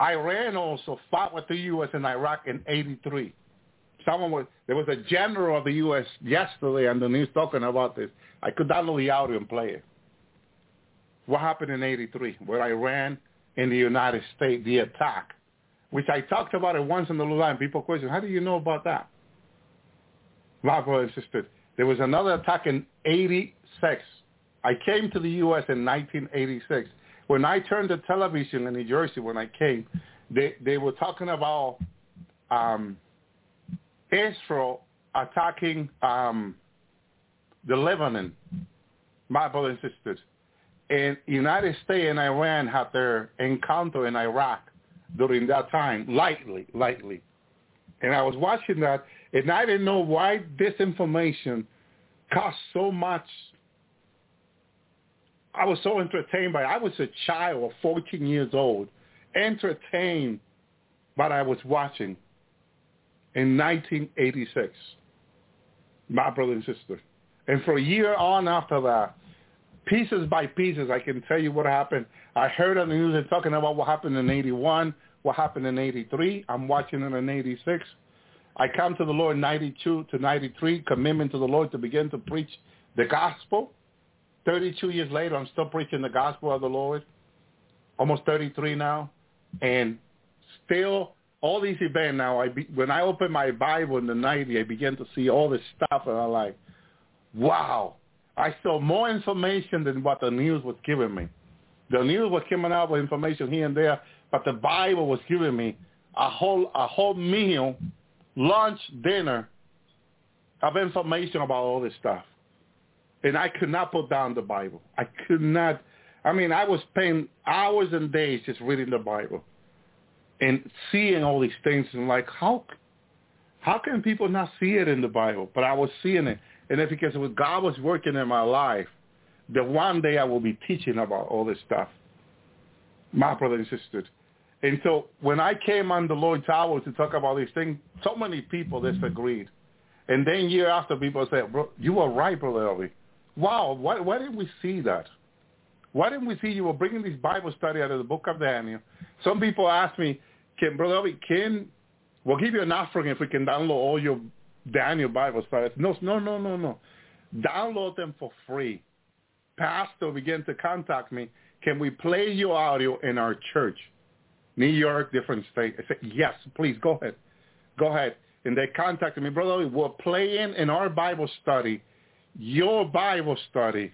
Iran also fought with the U.S. in Iraq in 83. Someone was, there was a general of the U.S. yesterday on the news talking about this. I could download the audio and play it. What happened in 83 where Iran in the United States, the attack, which I talked about it once in the line. People question, how do you know about that? My brother and sister, there was another attack in 86. I came to the U.S. in 1986 when I turned the television in New Jersey when I came, they they were talking about um, Israel attacking um, the Lebanon, my brothers and sisters, and United States and Iran had their encounter in Iraq during that time, lightly, lightly, and I was watching that, and I didn't know why this information caused so much I was so entertained by it. I was a child of 14 years old, entertained by what I was watching in 1986, my brother and sister. And for a year on after that, pieces by pieces, I can tell you what happened. I heard on the news and talking about what happened in 81, what happened in 83. I'm watching it in 86. I come to the Lord in 92 to 93, commitment to the Lord to begin to preach the gospel. 32 years later, I'm still preaching the gospel of the Lord. Almost 33 now, and still all these events now. I be, when I open my Bible in the 90, I begin to see all this stuff, and I'm like, wow! I saw more information than what the news was giving me. The news was coming out with information here and there, but the Bible was giving me a whole a whole meal, lunch, dinner of information about all this stuff and I could not put down the Bible. I could not. I mean, I was spending hours and days just reading the Bible and seeing all these things, and like, how, how can people not see it in the Bible? But I was seeing it, and it's because God was working in my life. That one day I will be teaching about all this stuff, my brothers and. And so when I came on the Lord's hour to talk about these things, so many people disagreed. And then year after, people said, "Bro, you were right, brother Elvi wow, why, why didn't we see that? Why didn't we see you were bringing this Bible study out of the book of Daniel? Some people ask me, can Brother Elvi, can, we'll give you an offering if we can download all your Daniel Bible studies. No, no, no, no, no. Download them for free. Pastor began to contact me. Can we play your audio in our church? New York, different state. I said, yes, please, go ahead. Go ahead. And they contacted me, Brother, we're playing in our Bible study your Bible study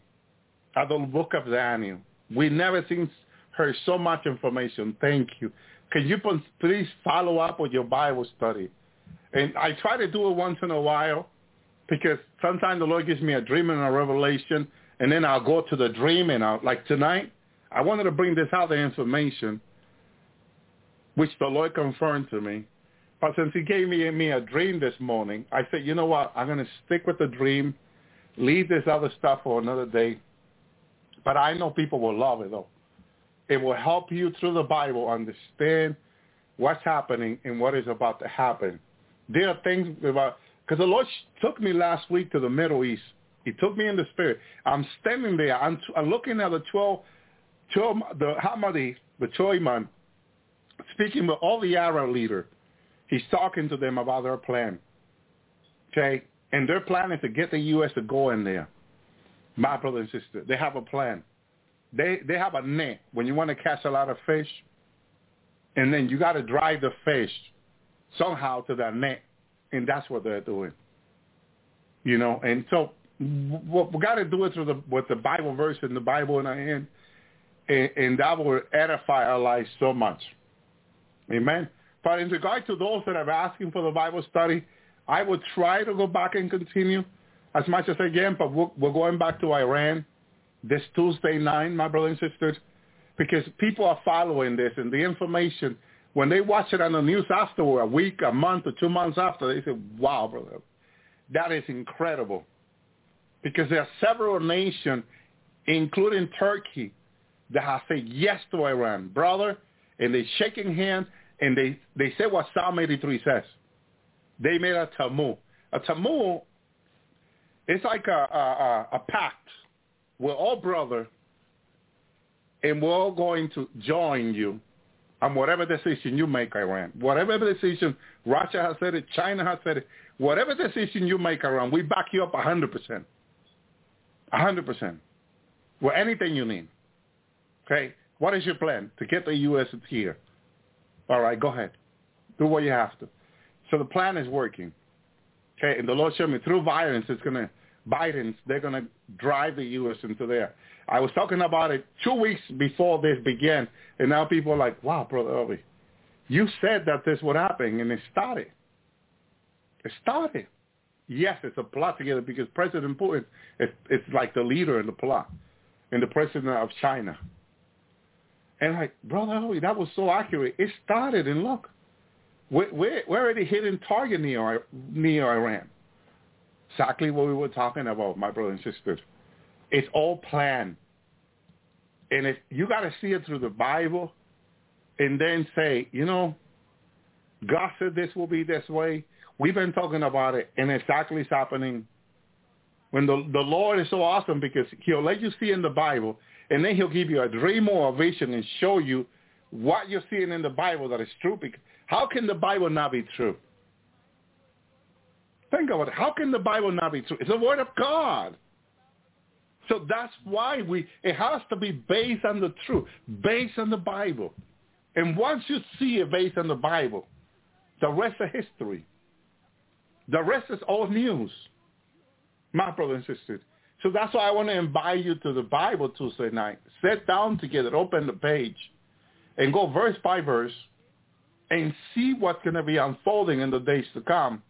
at the book of Daniel. We never seen heard so much information. Thank you. Can you please follow up with your Bible study? And I try to do it once in a while because sometimes the Lord gives me a dream and a revelation, and then I'll go to the dream and I'll, like tonight, I wanted to bring this out, the information, which the Lord confirmed to me. But since he gave me, me a dream this morning, I said, you know what, I'm going to stick with the dream Leave this other stuff for another day. But I know people will love it though. It will help you through the Bible understand what's happening and what is about to happen. There are things about because the Lord took me last week to the Middle East. He took me in the spirit. I'm standing there. I'm, I'm looking at the 12, 12 the Hamadi, the Choiman, speaking with all the Arab leader. He's talking to them about their plan. Okay, and they're planning to get the U.S. to go in there. My brother and sister, they have a plan. They they have a net when you want to catch a lot of fish, and then you got to drive the fish somehow to that net, and that's what they're doing. You know, and so we got to do it through the with the Bible verse in the Bible in our hand, and, and that will edify our lives so much. Amen. But in regard to those that are asking for the Bible study, I will try to go back and continue as much as I can, but we're, we're going back to Iran this Tuesday night, my brothers and sisters, because people are following this and the information, when they watch it on the news afterward, a week, a month, or two months after, they say, wow, brother, that is incredible. Because there are several nations, including Turkey, that have said yes to Iran, brother, and they're shaking hands, and they, they say what Psalm 83 says. They made a tamu. A tamu it's like a, a, a, a pact. We're all brother, and we're all going to join you on whatever decision you make, Iran. Whatever decision Russia has said it, China has said it, whatever decision you make, Iran, we back you up 100%. 100%. With anything you need. Okay? What is your plan? To get the U.S. here. All right, go ahead. Do what you have to. So the plan is working. Okay, and the Lord showed me through violence, it's going to, Biden's, they're going to drive the U.S. into there. I was talking about it two weeks before this began, and now people are like, wow, Brother Elvi, you said that this would happen, and it started. It started. Yes, it's a plot together because President Putin is it's like the leader in the plot, and the president of China. And like, Brother Elvi, that was so accurate. It started, and look, we're, we're, we're already hitting target near, near Iran. Exactly what we were talking about, my brothers and sisters. It's all planned. And if you got to see it through the Bible and then say, you know, God said this will be this way. We've been talking about it, and exactly it's happening. When the, the Lord is so awesome because he'll let you see in the Bible, and then he'll give you a dream or a vision and show you what you're seeing in the Bible that is true. How can the Bible not be true? Think about it. How can the Bible not be true? It's the Word of God. So that's why we, it has to be based on the truth, based on the Bible. And once you see it based on the Bible, the rest is history. The rest is all news, my brothers and sisters. So that's why I want to invite you to the Bible Tuesday night. Sit down together, open the page, and go verse by verse and see what's going to be unfolding in the days to come.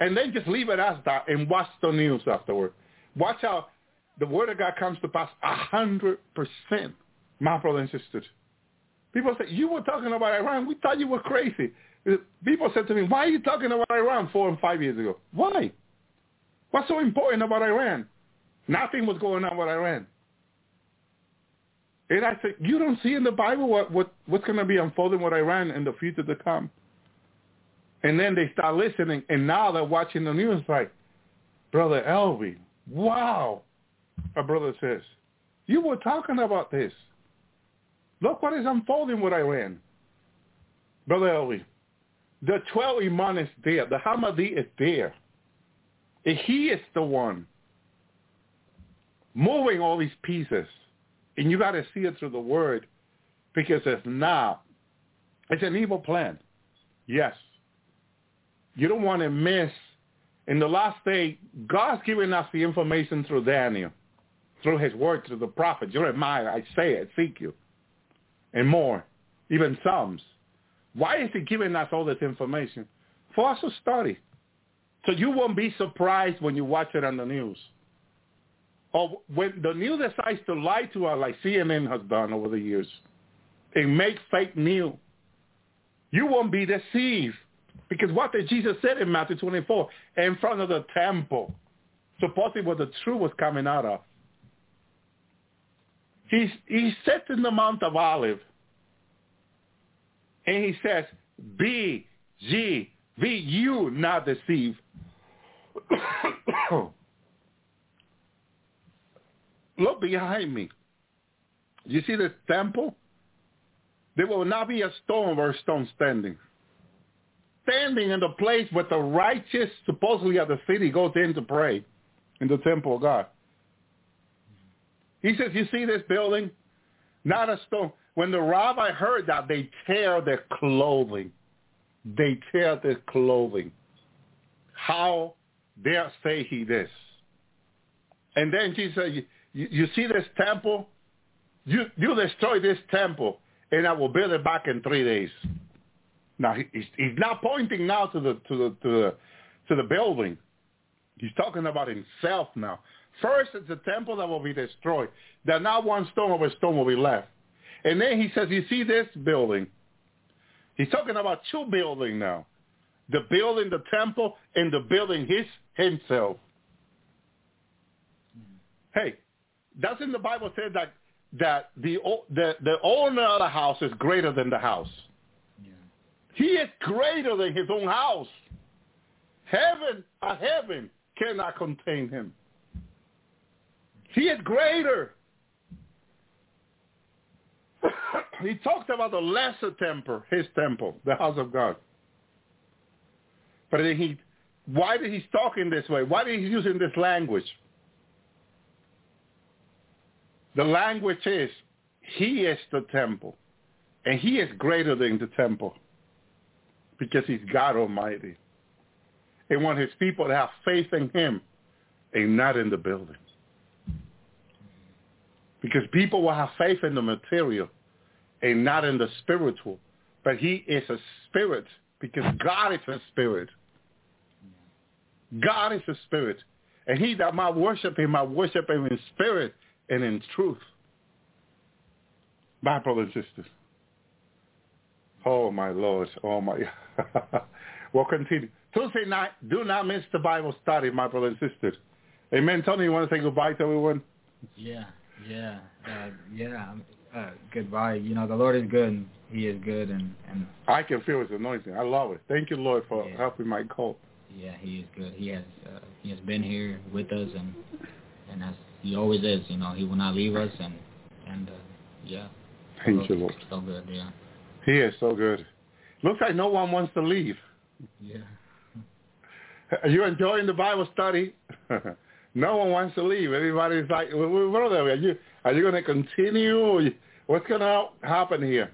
And then just leave it as that and watch the news afterward. Watch how the word of God comes to pass a hundred percent, my brothers and sisters. People say, you were talking about Iran. We thought you were crazy. People said to me, why are you talking about Iran four and five years ago? Why? What's so important about Iran? Nothing was going on with Iran. And I said, you don't see in the Bible what, what what's going to be unfolding with Iran in the future to come. And then they start listening, and now they're watching the news like, Brother Elvi, wow. A brother says, you were talking about this. Look what is unfolding with Iran. Brother Elvi, the 12 Imam is there. The Hamadi is there. And he is the one moving all these pieces. And you got to see it through the word because it's not. It's an evil plan. Yes. You don't want to miss. In the last day, God's giving us the information through Daniel, through his word, through the prophet, Jeremiah, Isaiah, Ezekiel, and more, even Psalms. Why is he giving us all this information? For us to study. So you won't be surprised when you watch it on the news or when the news decides to lie to us like CNN has done over the years and make fake news, you won't be deceived. Because what did Jesus said in Matthew 24? In front of the temple, supposedly what the truth was coming out of. He's, he sits in the Mount of Olive and he says, be ye, be you not deceived. Look behind me. You see this temple? There will not be a stone or a stone standing. Standing in the place where the righteous, supposedly of the city, goes in to pray in the temple of God. He says, you see this building? Not a stone. When the rabbi heard that, they tear their clothing. They tear their clothing. How dare say he this? And then Jesus said, you, you see this temple? you, you destroy this temple and I will build it back in three days. Now he, he's, he's not pointing now to the to the to the to the building. He's talking about himself now. First, it's the temple that will be destroyed. Then not one stone over stone will be left. And then he says, you see this building? He's talking about two buildings now. The building, the temple, and the building his himself. Hey, doesn't the Bible say that that the the the owner of the house is greater than the house? Yeah. He is greater than his own house. Heaven, a heaven cannot contain him. He is greater. he talked about the lesser temple, his temple, the house of God. But then he, why did he talk in this way? Why did he using this language? The language is, he is the temple, and he is greater than the temple because he's God Almighty. And want his people to have faith in him and not in the building. Because people will have faith in the material and not in the spiritual. But he is a spirit because God is a spirit. God is a spirit. And he that might worship him, might worship him in spirit and in truth. My brothers and sisters. Oh, my Lord. Oh, my. we'll continue. Tuesday night, do not miss the Bible study, my brothers and sisters. Amen. Tony, you want to say goodbye to everyone? Yeah, yeah, uh, yeah. Uh, goodbye. You know, the Lord is good. He is good, and and I can feel his anointing. I love it. Thank you, Lord, for Yeah. helping my cult. yeah, he is good. He has uh, he has been here with us, and and as he always is. You know, he will not leave us, and and uh, yeah. Thank so, you, Lord. So good. Yeah. He is so good. Looks like no one wants to leave. Yeah. Are you enjoying the Bible study? no one wants to leave. Everybody's like, "Well, well, brother, are you are you going to continue? What's going to happen here?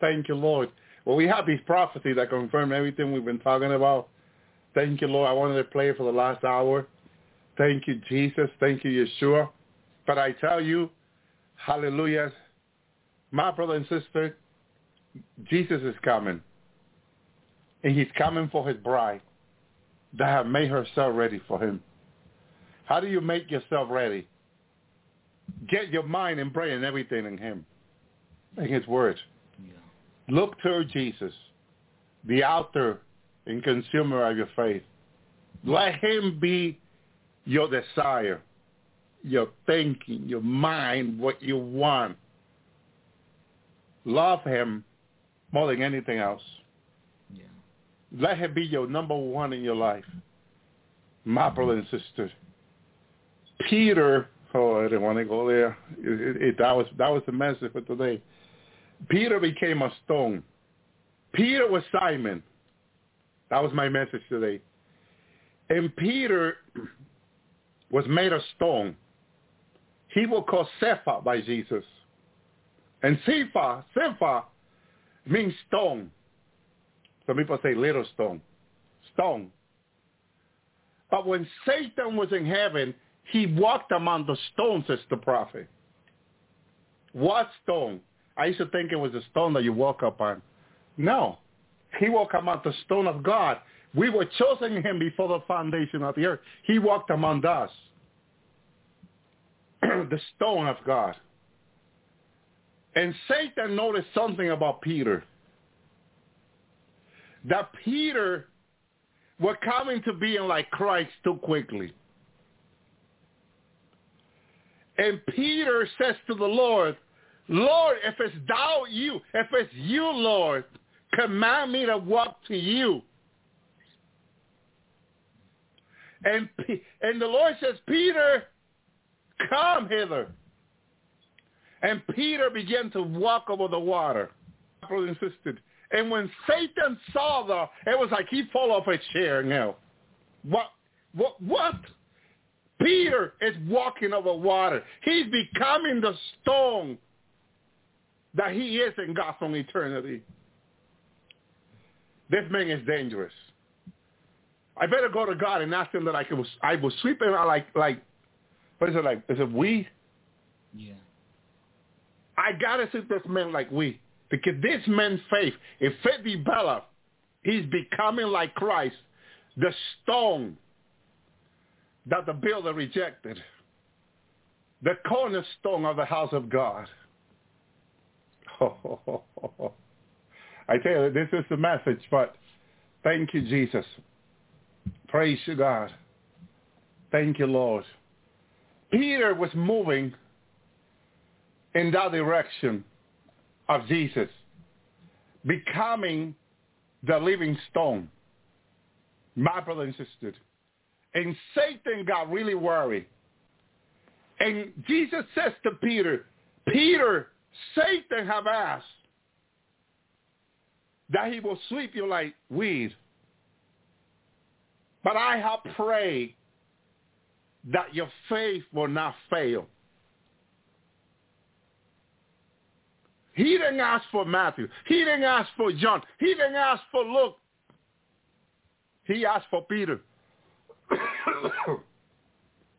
Thank you, Lord. Well, we have these prophecies that confirm everything we've been talking about. Thank you, Lord. I wanted to play for the last hour. Thank you, Jesus. Thank you, Yeshua. But I tell you, hallelujah, my brother and sister, Jesus is coming. And he's coming for his bride that have made herself ready for him. How do you make yourself ready? Get your mind and brain and everything in him, in his word. Yeah. Look to Jesus, the author and consumer of your faith. Let him be your desire, your thinking, your mind, what you want. Love him more than anything else. Yeah. Let him be your number one in your life. My brother and sister. Peter, oh, I didn't want to go there. It, it, it, that was that was the message for today. Peter became a stone. Peter was Simon. That was my message today. And Peter was made of stone. He was called Cepha by Jesus. And Cepha, Cepha means stone. Some people say little stone. Stone. But when Satan was in heaven, he walked among the stones, says the prophet. What stone? I used to think it was a stone that you walk upon. No. He walked among the stone of God. We were chosen in him before the foundation of the earth. He walked among us. the stone of God. And Satan noticed something about Peter. That Peter was coming to being like Christ too quickly. And Peter says to the Lord, Lord, if it's thou you, if it's you, Lord, command me to walk to you. And, and the Lord says, Peter, come hither. And Peter began to walk over the water. Brother and sister. And when Satan saw the, it was like he fell off his chair now. What, what, what? Peter is walking over water. He's becoming the stone that he is in God's own eternity. This man is dangerous. I better go to God and ask him that I can I will sweep him out like like what is it like? Is it we? Yeah. I gotta see this man like we. Because this man's faith, if it develops, he's becoming like Christ, the stone that the builder rejected, the cornerstone of the house of God. I tell you, this is the message, but thank you, Jesus. Praise you, God. Thank you, Lord. Peter was moving in that direction of Jesus, becoming the living stone. My brother and sister. And Satan got really worried. And Jesus says to Peter, Peter, Satan have asked that he will sweep you like weed. But I have prayed that your faith will not fail. He didn't ask for Matthew. He didn't ask for John. He didn't ask for Luke. He asked for Peter.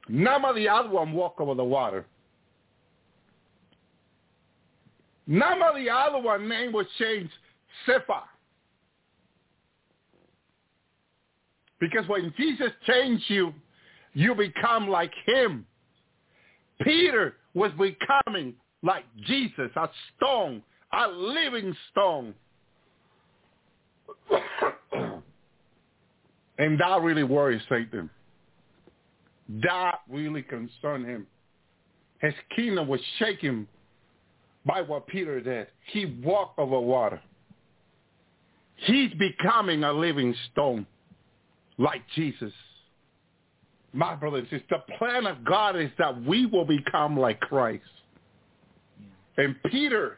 None of the other one walk over the water. None of the other one name was changed Cephas. Because when Jesus changed you, you become like him. Peter was becoming like Jesus, a stone, a living stone. and that really worries Satan. That really concerned him. His kingdom was shaken by what Peter did. He walked over water. He's becoming a living stone like Jesus. My brothers, it's the plan of God is that we will become like Christ. And Peter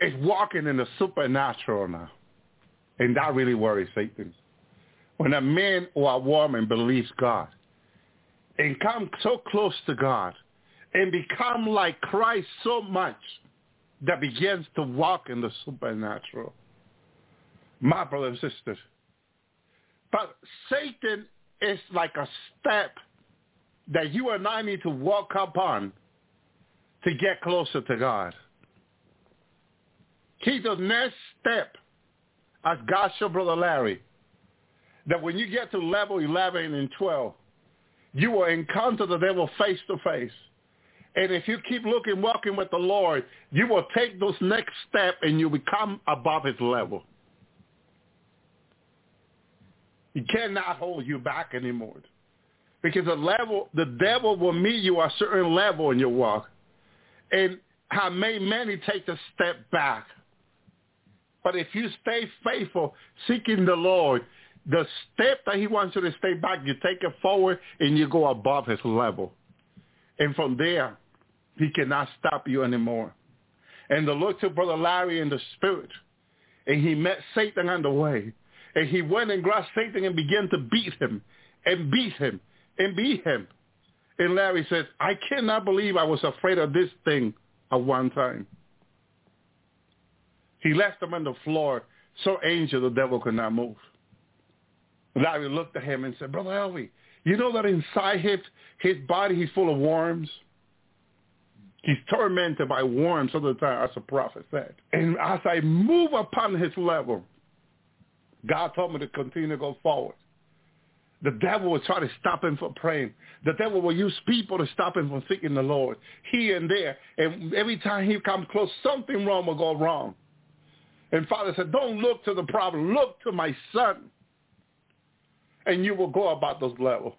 is walking in the supernatural now. And that really worries Satan. When a man or a woman believes God and come so close to God and become like Christ so much that begins to walk in the supernatural. My brothers and sisters. But Satan is like a step that you and I need to walk upon to get closer to God. Keep the next step, as God showed Brother Larry, that when you get to level 11 and 12, you will encounter the devil face to face. And if you keep looking, walking with the Lord, you will take those next step and you become above his level. He cannot hold you back anymore. Because the level, the devil will meet you at a certain level in your walk and have made many take a step back. But if you stay faithful, seeking the Lord, the step that he wants you to stay back, you take it forward and you go above his level. And from there, he cannot stop you anymore. And the Lord took Brother Larry in the spirit, and he met Satan on the way. And he went and grabbed Satan and began to beat him and beat him and beat him. And Larry says, I cannot believe I was afraid of this thing at one time. He left him on the floor, so angel the devil could not move. Larry looked at him and said, Brother Elvi, you know that inside his, his body he's full of worms? He's tormented by worms all the time, as the prophet said. And as I move upon his level, God told me to continue to go forward. The devil will try to stop him from praying. The devil will use people to stop him from seeking the Lord here and there. And every time he comes close, something wrong will go wrong. And Father said, don't look to the problem. Look to my son. And you will go about those levels.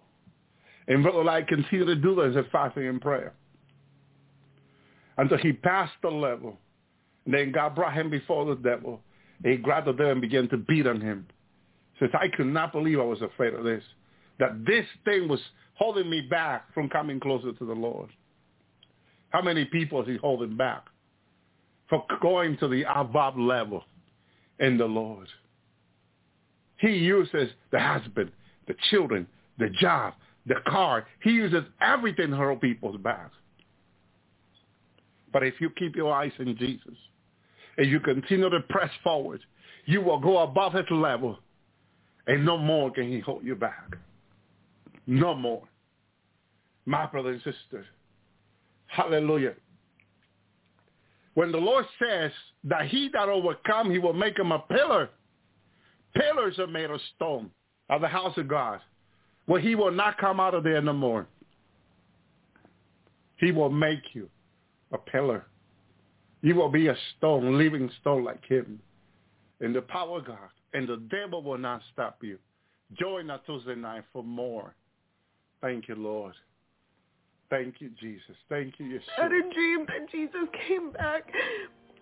And Brother Light continue to do this at fasting and prayer. Until he passed the level. And then God brought him before the devil. He grabbed the devil and began to beat on him says, I could not believe I was afraid of this, that this thing was holding me back from coming closer to the Lord. How many people is he holding back from going to the above level in the Lord? He uses the husband, the children, the job, the car. He uses everything to hold people's back. But if you keep your eyes in Jesus and you continue to press forward, you will go above his level and no more can he hold you back. No more. My brother and sister. Hallelujah. When the Lord says that he that overcome, he will make him a pillar. Pillars are made of stone of the house of God. Well, he will not come out of there no more. He will make you a pillar. You will be a stone, living stone like him. In the power of God. And the devil will not stop you. Join us Tuesday night for more. Thank you, Lord. Thank you, Jesus. Thank you, I had Yeshua. a dream that Jesus came back.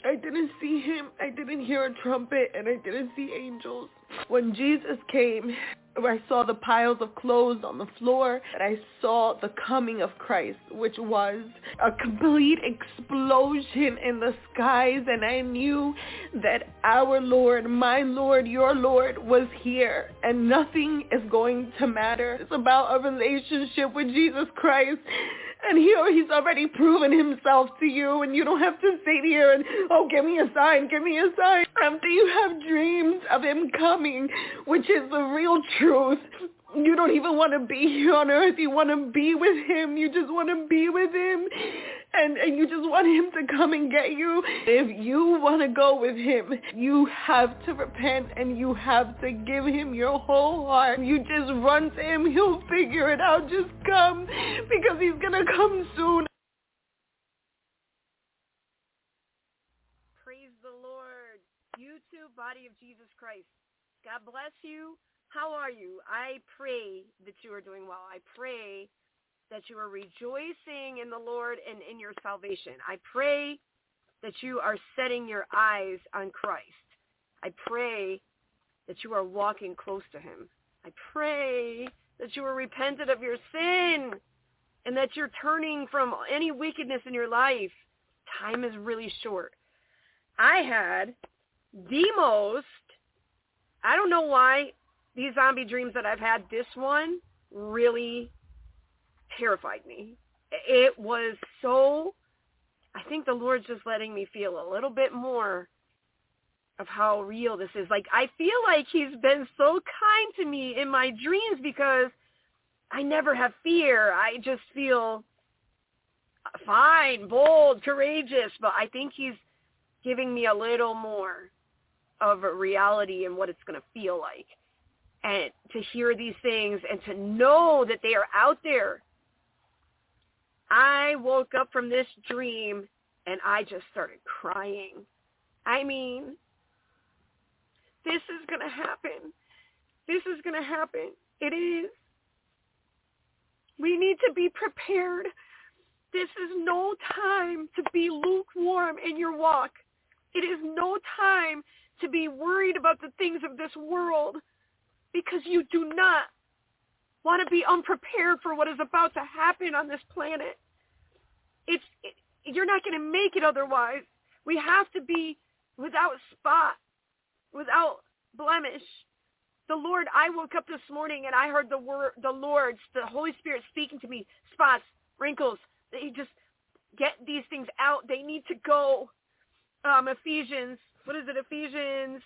I didn't see him. I didn't hear a trumpet, and I didn't see angels. When Jesus came, I saw the piles of clothes on the floor, and I saw the coming of Christ, which was a complete explosion in the skies, and I knew that our Lord, my Lord, your Lord was here, and nothing is going to matter. It's about a relationship with Jesus Christ. And here he's already proven himself to you and you don't have to sit here and, oh, give me a sign, give me a sign. After you have dreams of him coming, which is the real truth, you don't even want to be here on earth. You want to be with him. You just want to be with him. And, and you just want him to come and get you. If you want to go with him, you have to repent and you have to give him your whole heart. You just run to him. He'll figure it out. Just come because he's going to come soon. Praise the Lord. You too, body of Jesus Christ. God bless you. How are you? I pray that you are doing well. I pray that you are rejoicing in the Lord and in your salvation. I pray that you are setting your eyes on Christ. I pray that you are walking close to him. I pray that you are repentant of your sin and that you're turning from any wickedness in your life. Time is really short. I had the most, I don't know why, these zombie dreams that I've had, this one really terrified me. It was so, I think the Lord's just letting me feel a little bit more of how real this is. Like, I feel like he's been so kind to me in my dreams because I never have fear. I just feel fine, bold, courageous, but I think he's giving me a little more of a reality and what it's going to feel like. And to hear these things and to know that they are out there. I woke up from this dream and I just started crying. I mean, this is going to happen. This is going to happen. It is. We need to be prepared. This is no time to be lukewarm in your walk. It is no time to be worried about the things of this world because you do not want to be unprepared for what is about to happen on this planet. It's it, you're not going to make it otherwise. We have to be without spot, without blemish. The Lord, I woke up this morning and I heard the word, the Lord, the Holy Spirit speaking to me, spots, wrinkles. They just get these things out. They need to go. Um, Ephesians, what is it? Ephesians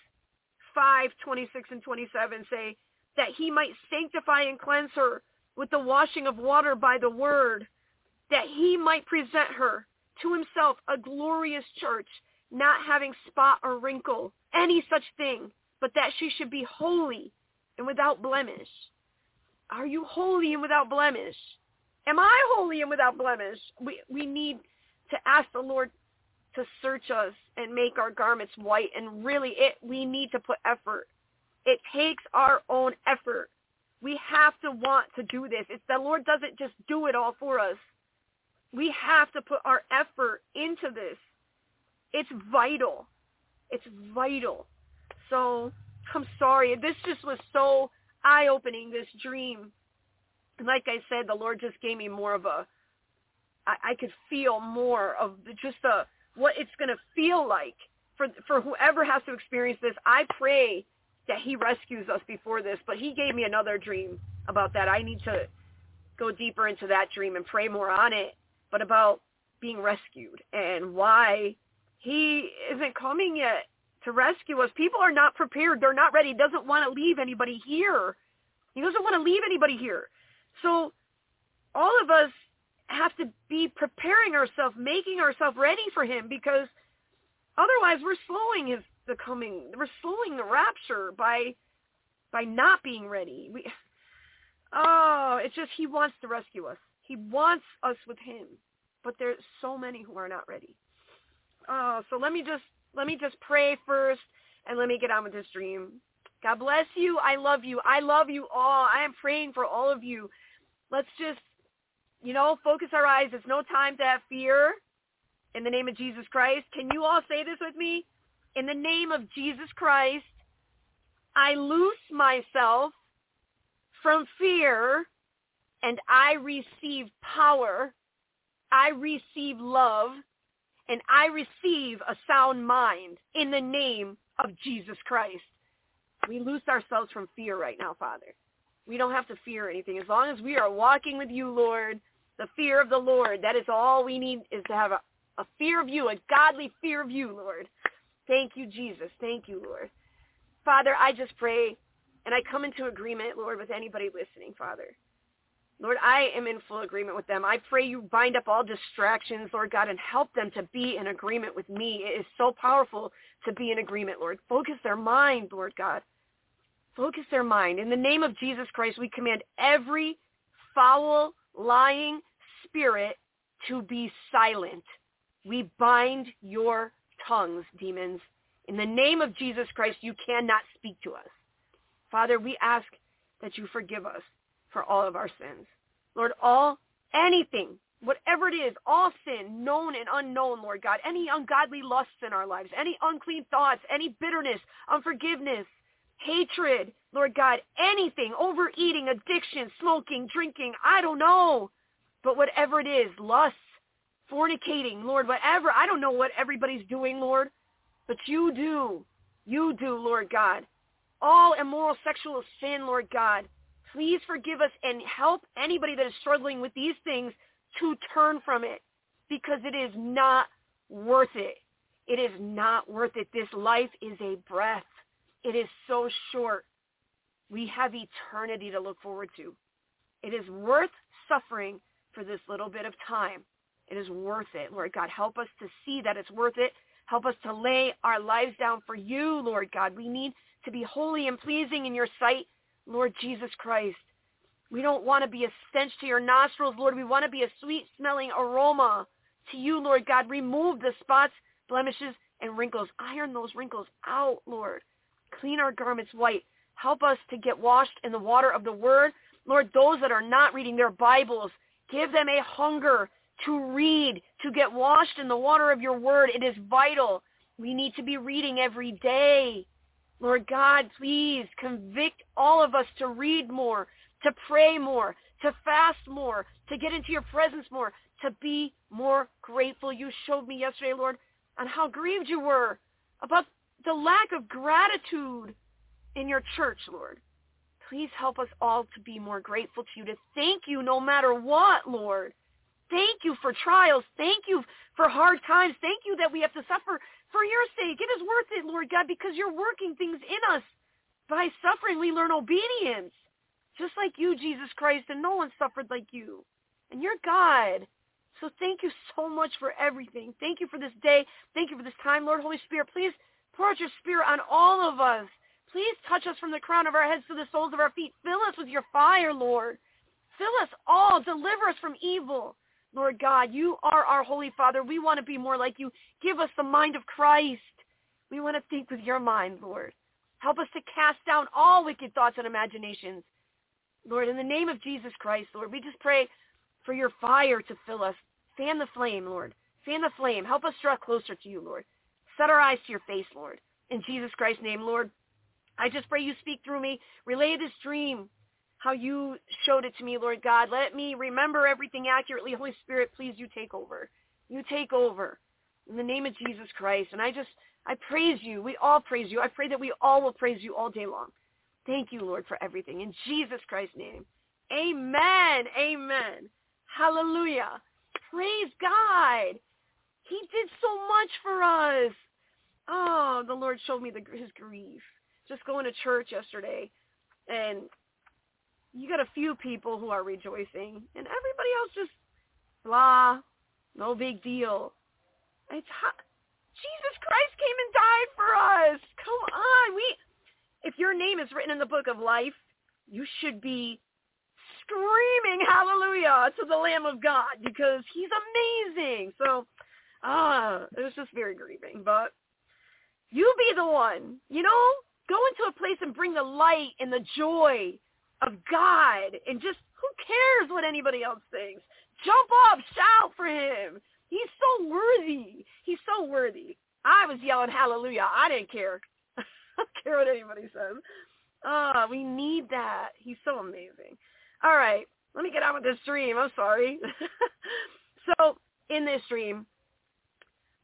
5, 26 and 27 say that he might sanctify and cleanse her with the washing of water by the word, that he might present her to himself a glorious church, not having spot or wrinkle, any such thing, but that she should be holy and without blemish. Are you holy and without blemish? Am I holy and without blemish? We we need to ask the Lord to search us and make our garments white and really it we need to put effort. It takes our own effort. We have to want to do this. It's the Lord doesn't just do it all for us. We have to put our effort into this. It's vital. It's vital. So I'm sorry. This just was so eye-opening, this dream. And like I said, the Lord just gave me more of a, I, I could feel more of the, just a, what it's going to feel like for, for whoever has to experience this. I pray that he rescues us before this, but he gave me another dream about that. I need to go deeper into that dream and pray more on it, but about being rescued and why he isn't coming yet to rescue us. People are not prepared. They're not ready. He doesn't want to leave anybody here. He doesn't want to leave anybody here. So all of us have to be preparing ourselves, making ourselves ready for him because Otherwise, we're slowing his the coming. We're slowing the rapture by by not being ready. We oh, it's just he wants to rescue us. He wants us with him, but there's so many who are not ready. Oh, so let me just let me just pray first, and let me get on with this dream. God bless you. I love you. I love you all. I am praying for all of you. Let's just, you know, focus our eyes. It's no time to have fear. In the name of Jesus Christ. Can you all say this with me? In the name of Jesus Christ, I loose myself from fear and I receive power. I receive love and I receive a sound mind in the name of Jesus Christ. We loose ourselves from fear right now, Father. We don't have to fear anything. As long as we are walking with you, Lord, the fear of the Lord, that is all we need is to have a, a fear of you, a godly fear of you, Lord. Thank you, Jesus. Thank you, Lord. Father, I just pray and I come into agreement, Lord, with anybody listening, Father. Lord, I am in full agreement with them. I pray you bind up all distractions, Lord God, and help them to be in agreement with me. It is so powerful to be in agreement, Lord. Focus their mind, Lord God. Focus their mind. In the name of Jesus Christ, we command every foul, lying spirit to be silent. We bind your tongues, demons. In the name of Jesus Christ, you cannot speak to us. Father, we ask that you forgive us for all of our sins. Lord, all, anything, whatever it is, all sin, known and unknown, Lord God, any ungodly lusts in our lives, any unclean thoughts, any bitterness, unforgiveness, hatred, Lord God, anything, overeating, addiction, smoking, drinking, I don't know. But whatever it is, lust, fornicating, Lord, whatever, I don't know what everybody's doing, Lord, but you do. You do, Lord God. All immoral sexual sin, Lord God. Please forgive us and help anybody that is struggling with these things to turn from it because it is not worth it. It is not worth it. This life is a breath. It is so short. We have eternity to look forward to. It is worth suffering for this little bit of time. It is worth it. Lord God, help us to see that it's worth it. Help us to lay our lives down for you, Lord God. We need to be holy and pleasing in your sight, Lord Jesus Christ. We don't want to be a stench to your nostrils, Lord. We want to be a sweet-smelling aroma to you, Lord God. Remove the spots, blemishes, and wrinkles. Iron those wrinkles out, Lord. Clean our garments white. Help us to get washed in the water of the word. Lord, those that are not reading their Bibles, give them a hunger to read, to get washed in the water of your word. It is vital. We need to be reading every day. Lord God, please convict all of us to read more, to pray more, to fast more, to get into your presence more, to be more grateful. You showed me yesterday, Lord, on how grieved you were about the lack of gratitude in your church, Lord. Please help us all to be more grateful to you, to thank you no matter what, Lord. Thank you for trials. Thank you for hard times. Thank you that we have to suffer for your sake. It is worth it, Lord God, because you're working things in us. By suffering, we learn obedience, just like you, Jesus Christ, and no one suffered like you. And you're God. So thank you so much for everything. Thank you for this day. Thank you for this time, Lord Holy Spirit. Please pour out your spirit on all of us. Please touch us from the crown of our heads to the soles of our feet. Fill us with your fire, Lord. Fill us all. Deliver us from evil. Lord God, you are our Holy Father. We want to be more like you. Give us the mind of Christ. We want to think with your mind, Lord. Help us to cast down all wicked thoughts and imaginations. Lord, in the name of Jesus Christ, Lord, we just pray for your fire to fill us. Fan the flame, Lord. Fan the flame. Help us draw closer to you, Lord. Set our eyes to your face, Lord. In Jesus Christ's name, Lord, I just pray you speak through me. Relay this dream how you showed it to me, Lord God. Let me remember everything accurately. Holy Spirit, please you take over. You take over in the name of Jesus Christ. And I just, I praise you. We all praise you. I pray that we all will praise you all day long. Thank you, Lord, for everything. In Jesus Christ's name. Amen. Amen. Hallelujah. Praise God. He did so much for us. Oh, the Lord showed me the, his grief. Just going to church yesterday and you got a few people who are rejoicing, and everybody else just blah, no big deal. It's hot. Jesus Christ came and died for us. Come on. We if your name is written in the book of life, you should be screaming hallelujah to the Lamb of God because he's amazing. So ah, it was just very grieving. But you be the one, you know? Go into a place and bring the light and the joy of God and just who cares what anybody else thinks? Jump up, shout for him. He's so worthy. He's so worthy. I was yelling hallelujah. I didn't care. I don't care what anybody says. Ah, oh, we need that. He's so amazing. All right, let me get on with this dream. I'm sorry. so in this dream,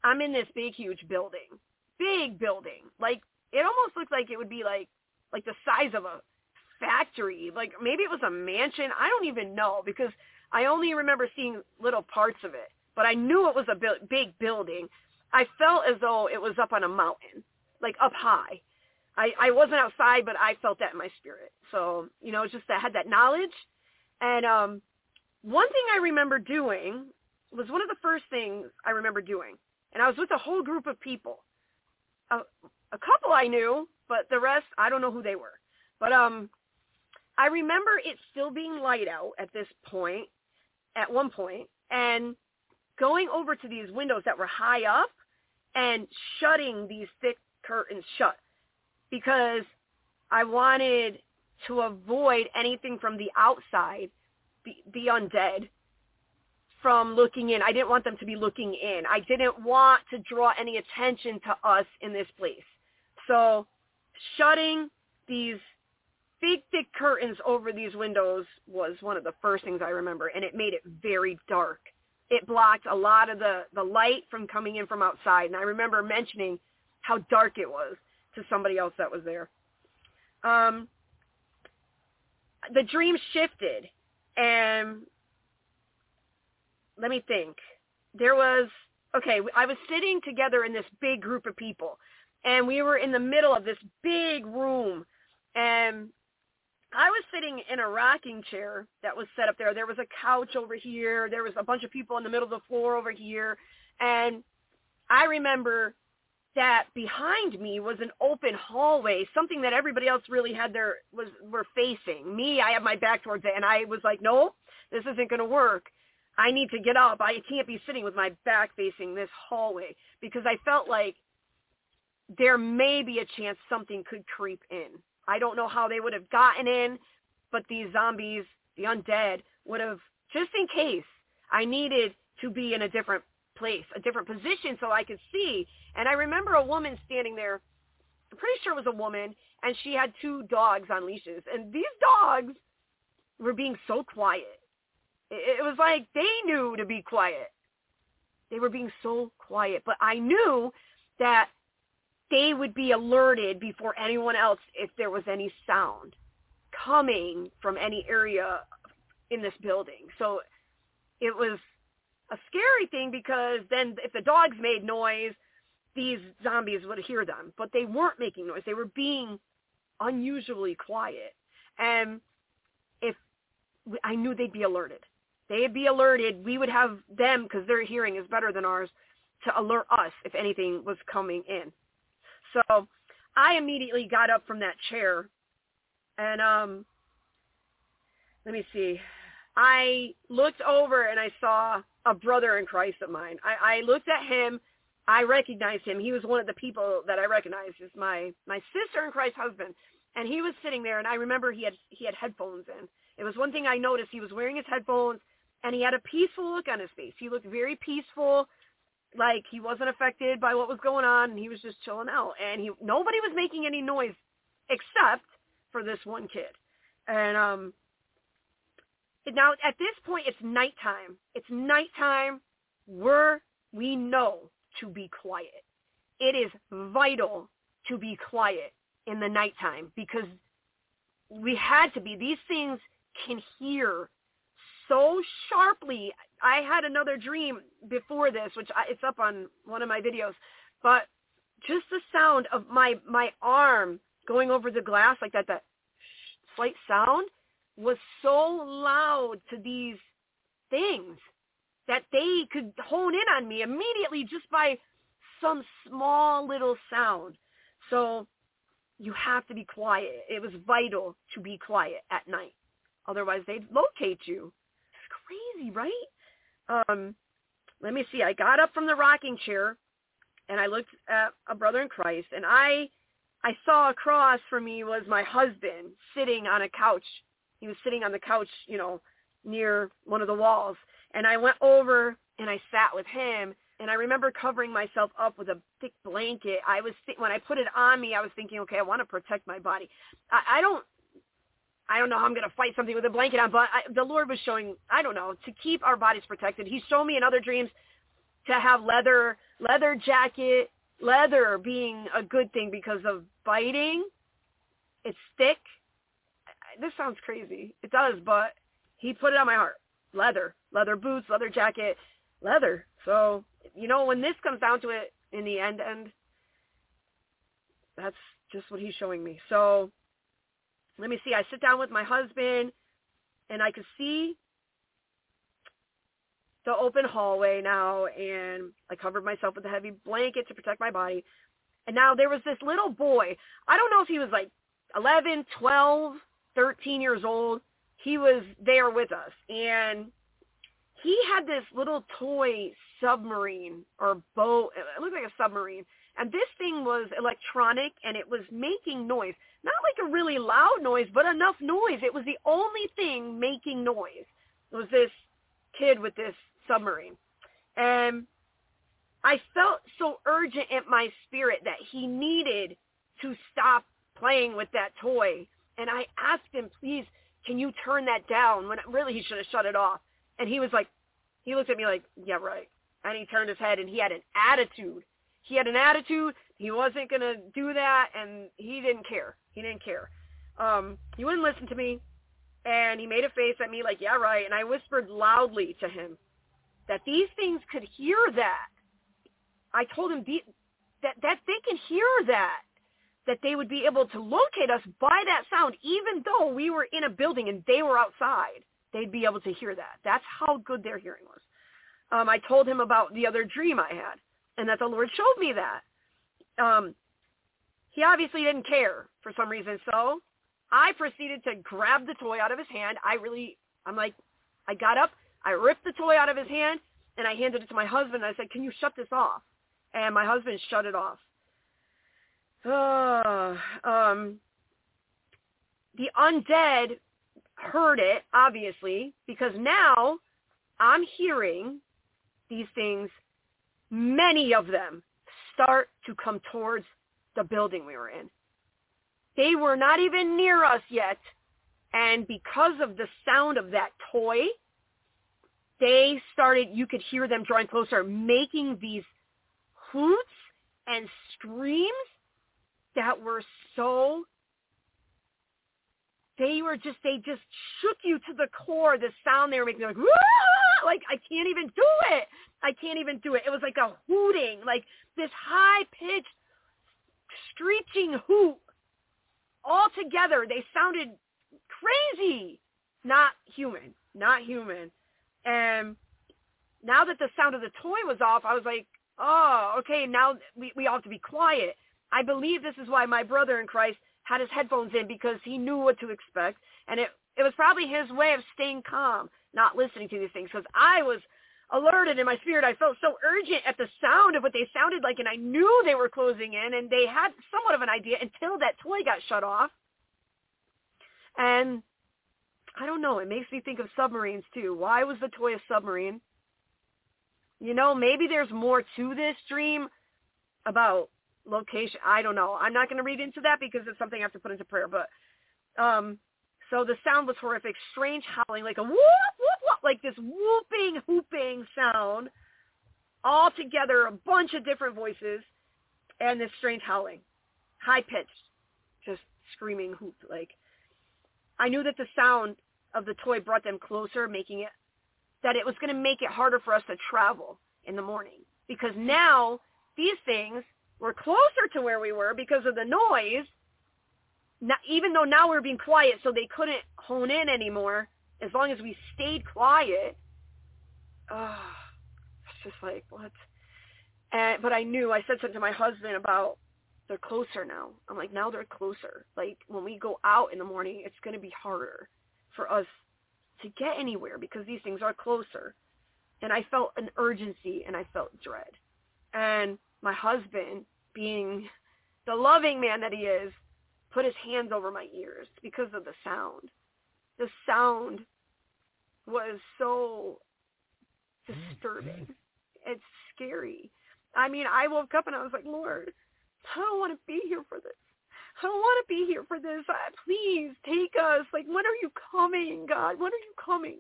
I'm in this big, huge building. Big building. Like it almost looks like it would be like like the size of a factory. Like maybe it was a mansion. I don't even know because I only remember seeing little parts of it. But I knew it was a big building. I felt as though it was up on a mountain, like up high. I, I wasn't outside, but I felt that in my spirit. So, you know, just I had that knowledge. And um, one thing I remember doing was one of the first things I remember doing. And I was with a whole group of people. A, a couple I knew, but the rest, I don't know who they were. But um, I remember it still being light out at this point, at one point, and going over to these windows that were high up and shutting these thick curtains shut because I wanted to avoid anything from the outside, the, the undead, from looking in. I didn't want them to be looking in. I didn't want to draw any attention to us in this place. So shutting these big, thick curtains over these windows was one of the first things I remember, and it made it very dark. It blocked a lot of the, the light from coming in from outside, and I remember mentioning how dark it was to somebody else that was there. Um, the dream shifted, and let me think. There was okay. I was sitting together in this big group of people, and we were in the middle of this big room, and I was sitting in a rocking chair that was set up there. There was a couch over here. There was a bunch of people in the middle of the floor over here, and I remember that behind me was an open hallway, something that everybody else really had their was were facing. Me, I had my back towards it, and I was like, "No, this isn't going to work. I need to get up. I can't be sitting with my back facing this hallway because I felt like there may be a chance something could creep in. I don't know how they would have gotten in, but these zombies, the undead, would have just in case I needed to be in a different place, a different position so I could see. And I remember a woman standing there. I'm pretty sure it was a woman, and she had two dogs on leashes. And these dogs were being so quiet it was like they knew to be quiet. They were being so quiet. But I knew that they would be alerted before anyone else if there was any sound coming from any area in this building. So it was a scary thing because then if the dogs made noise, these zombies would hear them. But they weren't making noise. They were being unusually quiet. And if I knew they'd be alerted they'd be alerted. We would have them, because their hearing is better than ours, to alert us if anything was coming in. So I immediately got up from that chair and um let me see. I looked over and I saw a brother in Christ of mine. I, I looked at him. I recognized him. He was one of the people that I recognized as my my sister in Christ's husband. And he was sitting there, and I remember he had he had headphones in. It was one thing I noticed. He was wearing his headphones and he had a peaceful look on his face. He looked very peaceful, like he wasn't affected by what was going on, and he was just chilling out. And he nobody was making any noise except for this one kid. And um, now at this point, it's nighttime. It's nighttime. We're we know to be quiet. It is vital to be quiet in the nighttime because we had to be. These things can hear so sharply. I had another dream before this, which I, it's up on one of my videos, but just the sound of my my arm going over the glass like that, that slight sound was so loud to these things that they could hone in on me immediately just by some small little sound. So you have to be quiet. It was vital to be quiet at night. Otherwise they'd locate you. It's crazy, right? Um, let me see. I got up from the rocking chair and I looked at a brother in Christ and I I saw across from me was my husband sitting on a couch. He was sitting on the couch, you know, near one of the walls. And I went over and I sat with him and I remember covering myself up with a thick blanket. I was when I put it on me, I was thinking, okay, I want to protect my body. I, I don't, I don't know how I'm going to fight something with a blanket on, but I, the Lord was showing, I don't know, to keep our bodies protected. He showed me in other dreams to have leather, leather jacket, leather being a good thing because of biting. It's thick. This sounds crazy. It does, but he put it on my heart. Leather, leather boots, leather jacket, leather. So, you know, when this comes down to it in the end, and that's just what he's showing me. So let me see. I sit down with my husband and I could see the open hallway now and I covered myself with a heavy blanket to protect my body. And now there was this little boy. I don't know if he was like 11, 12, 13 years old. He was there with us and he had this little toy submarine or boat. It looked like a submarine. And this thing was electronic and it was making noise. Not like a really loud noise, but enough noise. It was the only thing making noise. It was this kid with this submarine. And I felt so urgent in my spirit that he needed to stop playing with that toy. And I asked him, please, can you turn that down? When really he should have shut it off. And he was like, he looked at me like, yeah, right. And he turned his head and he had an attitude. He had an attitude. He wasn't going to do that and he didn't care. He didn't care. Um, he wouldn't listen to me. And he made a face at me like, yeah, right. And I whispered loudly to him, that these things could hear that. I told him that that they can hear that, that they would be able to locate us by that sound, even though we were in a building and they were outside. They'd be able to hear that. That's how good their hearing was. Um, I told him about the other dream I had, and that the Lord showed me that. Um, he obviously didn't care for some reason, so I proceeded to grab the toy out of his hand. I really, I'm like, I got up, I ripped the toy out of his hand and I handed it to my husband. I said, "Can you shut this off?" And my husband shut it off. Uh, um, the undead heard it, obviously, because now I'm hearing these things, many of them, start to come towards the building we were in. They were not even near us yet. And because of the sound of that toy, they started, you could hear them drawing closer, making these hoots and screams that were so they were just they just shook you to the core the sound they were making. Like like i can't even do it. I can't even do it. It was like a hooting like this high pitched screeching hoot all together they sounded crazy not human not human and now that the sound of the toy was off, I was like, oh, okay, now we, we all have to be quiet. I believe this is why my brother in Christ had his headphones in because he knew what to expect. And it, it was probably his way of staying calm, not listening to these things because I was alerted in my spirit. I felt so urgent at the sound of what they sounded like, and I knew they were closing in, and they had somewhat of an idea until that toy got shut off. And I don't know. It makes me think of submarines too. Why was the toy a submarine? You know, maybe there's more to this dream about location. I don't know. I'm not going to read into that because it's something I have to put into prayer. But um, so the sound was horrific, strange howling, like a whoop whoop like this whooping whooping sound, all together, a bunch of different voices, and this strange howling, high pitched, just screaming hoop like I knew that the sound of the toy brought them closer, making it that it was going to make it harder for us to travel in the morning because now these things were closer to where we were because of the noise. Not, even though now we are being quiet, so they couldn't hone in anymore. As long as we stayed quiet, oh, it's just like what. And but I knew I said something to my husband about they're closer now. I'm like now they're closer. Like when we go out in the morning, it's going to be harder for us to get anywhere because these things are closer. And I felt an urgency and I felt dread. And my husband, being the loving man that he is, put his hands over my ears because of the sound. The sound was so mm, disturbing. Mm. It's scary. I mean, I woke up and I was like, Lord, I don't want to be here for this. I don't want to be here for this. Uh, please take us. Like, when are you coming, God? When are you coming?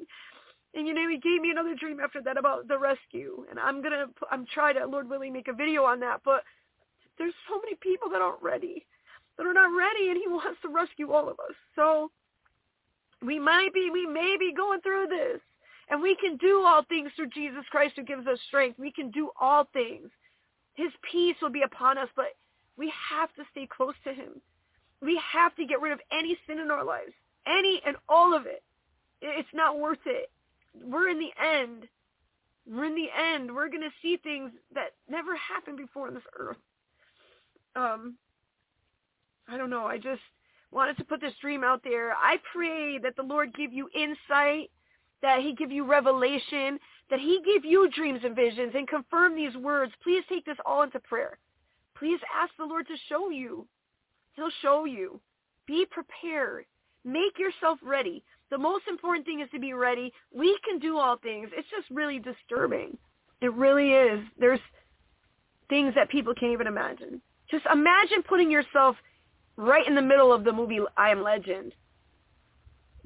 And you know, he gave me another dream after that about the rescue. And I'm gonna, I'm trying to, Lord willing, make a video on that. But there's so many people that aren't ready, that are not ready, and he wants to rescue all of us. So we might be, we may be going through this. And we can do all things through Jesus Christ who gives us strength. We can do all things. His peace will be upon us, but we have to stay close to him. We have to get rid of any sin in our lives, any and all of it. It's not worth it. We're in the end. We're in the end. We're going to see things that never happened before on this earth. Um, I don't know. I just wanted to put this dream out there. I pray that the Lord give you insight, that he give you revelation, that he give you dreams and visions and confirm these words. Please take this all into prayer. Please ask the Lord to show you. He'll show you. Be prepared. Make yourself ready. The most important thing is to be ready. We can do all things. It's just really disturbing. It really is. There's things that people can't even imagine. Just imagine putting yourself right in the middle of the movie I Am Legend.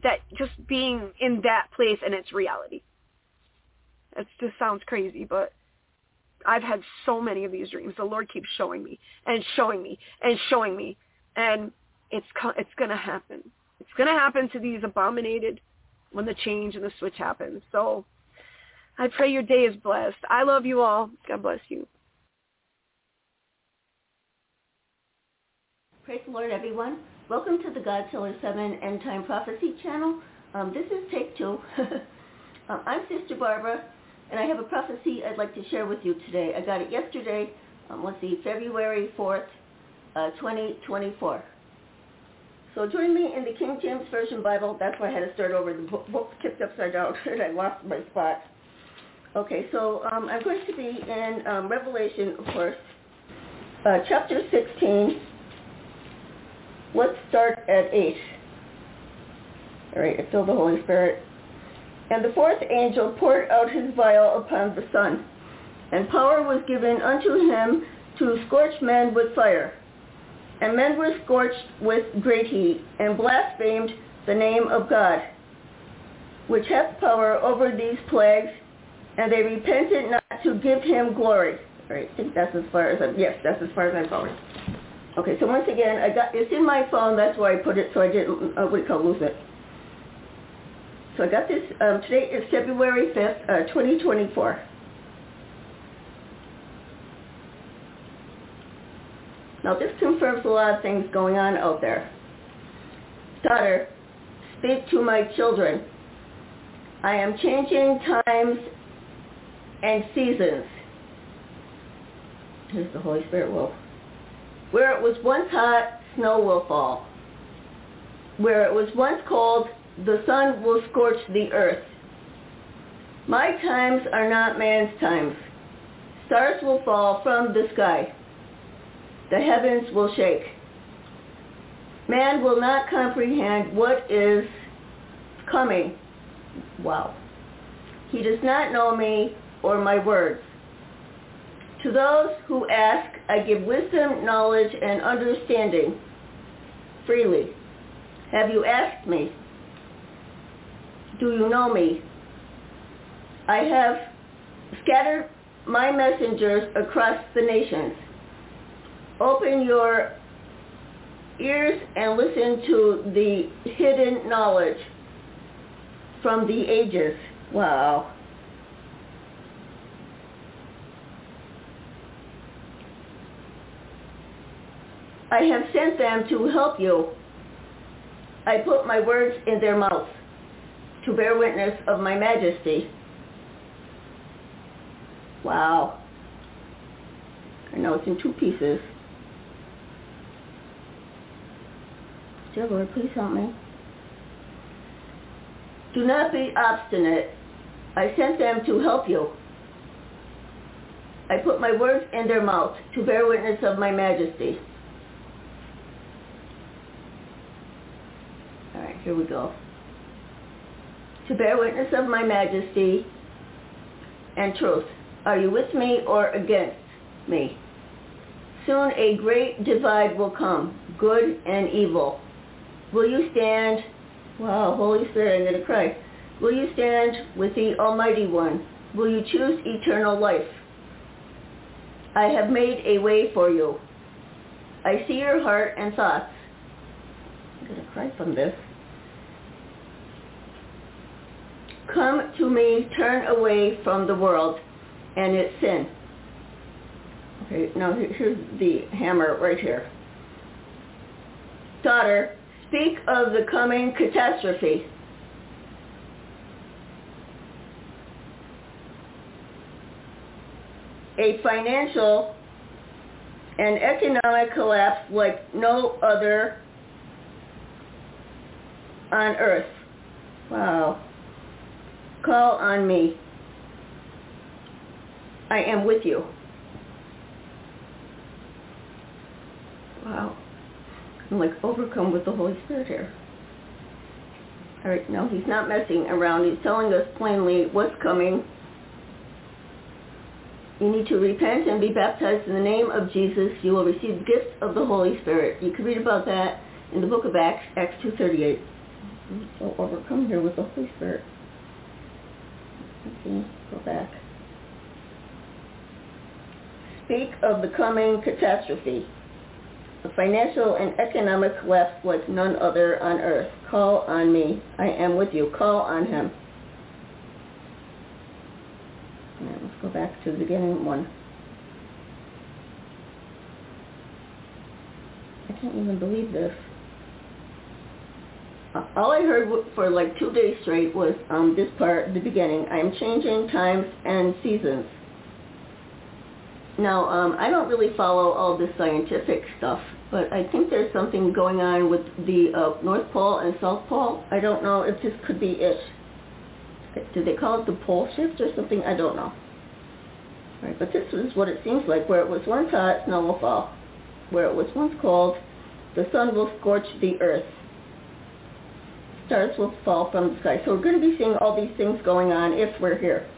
That just being in that place and its reality. It just sounds crazy, but I've had so many of these dreams. The Lord keeps showing me and showing me and showing me, and it's it's going to happen. It's to happen to these abominated when the change and the switch happens. So I pray your day is blessed. I love you all. God bless you. Praise the Lord, everyone. Welcome to the God Tiller 7 End Time Prophecy channel. Um, this is take two. um, I'm Sister Barbara, and I have a prophecy I'd like to share with you today. I got it yesterday, um, let's see, February 4th, uh, 2024. So join me in the King James Version Bible. That's why I had to start over. The book, tipped upside down, and I lost my spot. Okay, so um, I'm going to be in um, Revelation, of course, uh, chapter 16, Let's start at 8. All right, feel the Holy Spirit. And the fourth angel poured out his vial upon the sun, and power was given unto him to scorch men with fire. And men were scorched with great heat, and blasphemed the name of God, which hath power over these plagues, and they repented not to give him glory. All right, I think that's as far as I'm, yes, that's as far as I'm going. Okay, so once again, I got it's in my phone. That's why I put it so I didn't uh, what do you call lose it. So I got this. Um, today is February fifth, uh, twenty twenty four. Now this confirms a lot of things going on out there. Daughter, speak to my children. I am changing times and seasons. Here's the Holy Spirit wolf. Where it was once hot, snow will fall. Where it was once cold, the sun will scorch the earth. My times are not man's times. Stars will fall from the sky. The heavens will shake. Man will not comprehend what is coming. Wow. He does not know me or my words. To those who ask, I give wisdom, knowledge, and understanding freely. Have you asked me? Do you know me? I have scattered my messengers across the nations. Open your ears and listen to the hidden knowledge from the ages. Wow. I have sent them to help you. I put my words in their mouth to bear witness of my majesty. Wow. I know it's in two pieces. Dear Lord, please help me. Do not be obstinate. I sent them to help you. I put my words in their mouth to bear witness of my majesty. All right, here we go. To bear witness of my majesty and truth. Are you with me or against me? Soon a great divide will come, good and evil. Will you stand? Wow, Holy Spirit, I'm going to cry. Will you stand with the Almighty One? Will you choose eternal life? I have made a way for you. I see your heart and thoughts. I'm going to cry from this. Come to me, turn away from the world and its sin. Okay, now here's the hammer right here. Daughter, speak of the coming catastrophe. A financial and economic collapse like no other on earth. Wow. Call on me. I am with you. Wow. I'm like overcome with the Holy Spirit here. All right, no, he's not messing around. He's telling us plainly what's coming. You need to repent and be baptized in the name of Jesus. You will receive the gift of the Holy Spirit. You can read about that in the book of Acts, Acts 2.38. I'm so overcome here with the Holy Spirit. Okay, go back. Speak of the coming catastrophe a financial and economic collapse like none other on earth. Call on me. I am with you. Call on him. Right, let's go back to the beginning one. I can't even believe this. All I heard for like two days straight was um, this part, the beginning. I am changing times and seasons. Now, um, I don't really follow all the scientific stuff, but I think there's something going on with the uh, North Pole and South Pole. I don't know if this could be it. Did they call it the pole shift or something? I don't know. Right, but this is what it seems like. Where it was once hot, snow will fall. Where it was once cold, the sun will scorch the earth. Stars will fall from the sky. So we're going to be seeing all these things going on if we're here.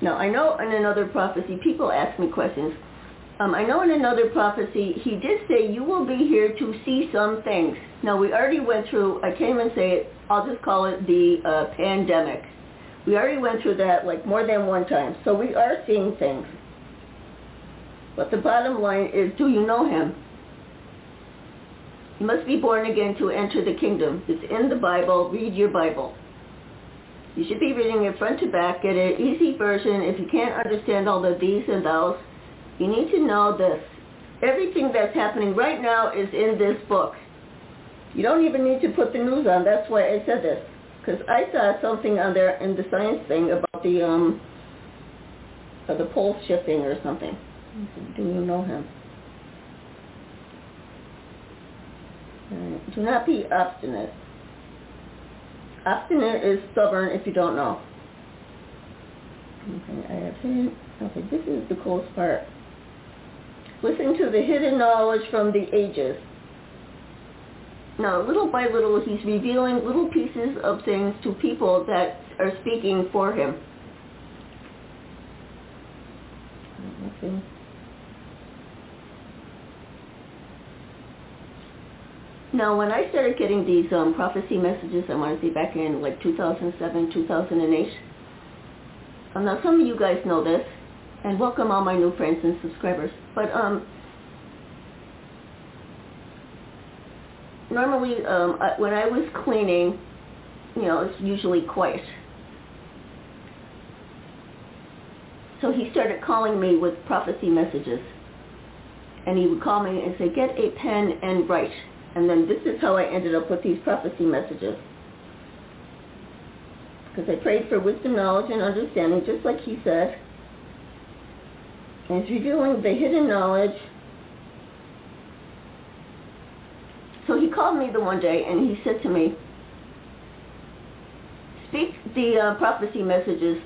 Now, I know in another prophecy, people ask me questions. Um, I know in another prophecy, he did say, you will be here to see some things. Now, we already went through, I can't even say it, I'll just call it the uh, pandemic. We already went through that like more than one time. So we are seeing things. But the bottom line is, do you know him? You must be born again to enter the kingdom. It's in the Bible. Read your Bible. You should be reading it front to back. Get an easy version. If you can't understand all the these and those, you need to know this. Everything that's happening right now is in this book. You don't even need to put the news on. That's why I said this. Because I saw something on there in the science thing about the um, uh, the pole shifting or something. Do you know him? Do not be obstinate. Obstinate is stubborn if you don't know. Okay, I have hidden. Okay, this is the coolest part. Listen to the hidden knowledge from the ages. Now, little by little, he's revealing little pieces of things to people that are speaking for him. Okay. Now, when I started getting these um, prophecy messages, I want to say back in like 2007, 2008. Um, now, some of you guys know this, and welcome all my new friends and subscribers. But um, normally, um, I, when I was cleaning, you know, it's usually quiet. So he started calling me with prophecy messages. And he would call me and say, get a pen and write. And then this is how I ended up with these prophecy messages. Because I prayed for wisdom, knowledge, and understanding, just like he said. And it's revealing the hidden knowledge. So he called me the one day and he said to me, speak the uh, prophecy messages.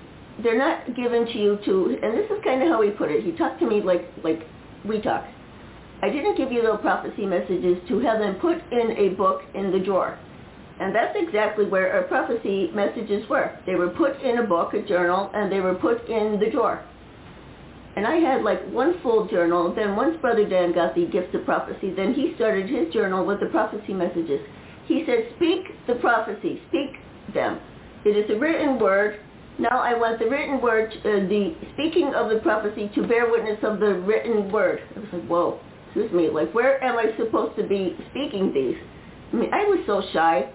They're not given to you to, and this is kind of how he put it. He talked to me like, like we talk. I didn't give you the prophecy messages to have them put in a book in the drawer. And that's exactly where our prophecy messages were. They were put in a book, a journal, and they were put in the drawer. And I had like one full journal. Then once Brother Dan got the gift of prophecy, then he started his journal with the prophecy messages. He said, speak the prophecy, speak them. It is a written word. Now I want the written word, uh, the speaking of the prophecy to bear witness of the written word. I was like, whoa, excuse me, like where am I supposed to be speaking these? I mean, I was so shy.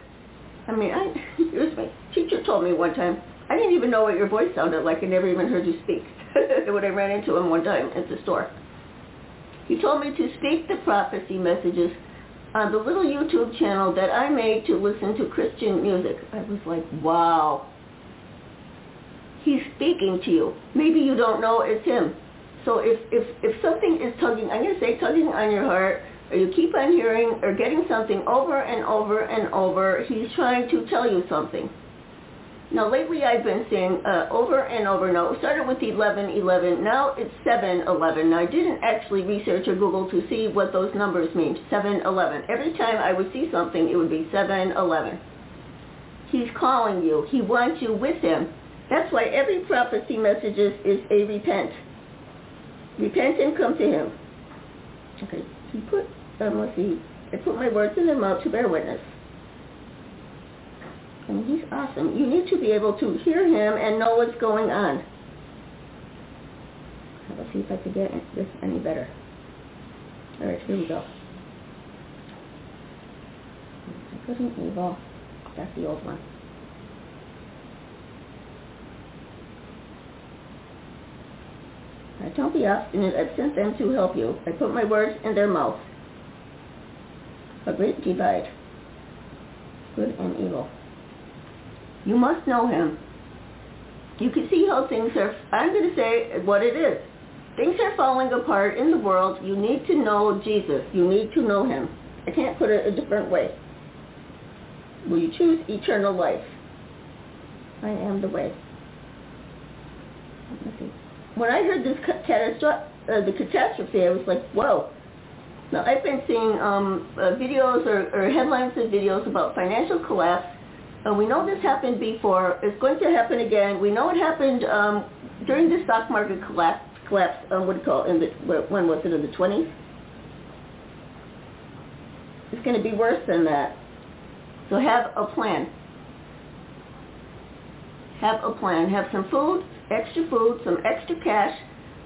I mean, I, excuse me, teacher told me one time, I didn't even know what your voice sounded like. I never even heard you speak. when I ran into him one time at the store. He told me to speak the prophecy messages on the little YouTube channel that I made to listen to Christian music. I was like, wow. He's speaking to you. Maybe you don't know it's him. So if, if, if something is tugging, I'm going to say tugging on your heart, or you keep on hearing or getting something over and over and over, he's trying to tell you something. Now lately I've been seeing uh, over and over. Now it started with 1111. Now it's 711. Now I didn't actually research or Google to see what those numbers mean. 711. Every time I would see something, it would be 711. He's calling you. He wants you with him. That's why every prophecy message is, is a repent. Repent and come to him. Okay. He put, um, let's see, I put my words in their mouth to bear witness. And he's awesome. You need to be able to hear him and know what's going on. Let's see if I can get this any better. All right, here we go. Good and evil. That's the old one. Right, don't be obstinate. I've sent them to help you. I put my words in their mouth. A great divide. Good and evil. You must know him. You can see how things are, I'm going to say what it is. Things are falling apart in the world. You need to know Jesus. You need to know him. I can't put it a different way. Will you choose eternal life? I am the way. Let's see. When I heard this catastrophe, uh, the catastrophe, I was like, whoa. Now, I've been seeing um, uh, videos or, or headlines of videos about financial collapse uh, we know this happened before. It's going to happen again. We know it happened um, during the stock market collapse. Collapse. Um, what do you call it? In the when was it? In the 20s. It's going to be worse than that. So have a plan. Have a plan. Have some food, extra food, some extra cash.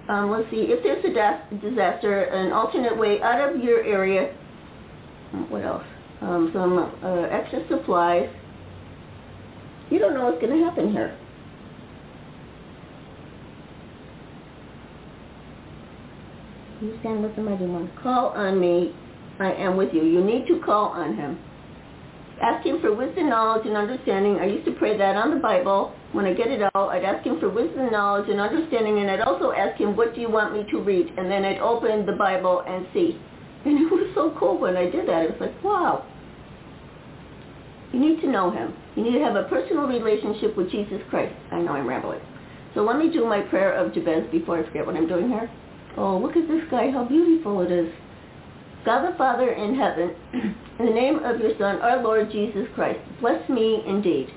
Um, let's see if there's a disaster, an alternate way out of your area. What else? Um, some uh, extra supplies you don't know what's going to happen here. You stand with the mighty one. Call on me. I am with you. You need to call on him. Ask him for wisdom, knowledge, and understanding. I used to pray that on the Bible. When I get it out, I'd ask him for wisdom, knowledge, and understanding, and I'd also ask him, what do you want me to read? And then I'd open the Bible and see. And it was so cool when I did that. It was like, wow. You need to know him. You need to have a personal relationship with Jesus Christ. I know I'm rambling. So let me do my prayer of Jabez before I forget what I'm doing here. Oh, look at this guy, how beautiful it is. God the Father in heaven, in the name of your Son, our Lord Jesus Christ, bless me indeed.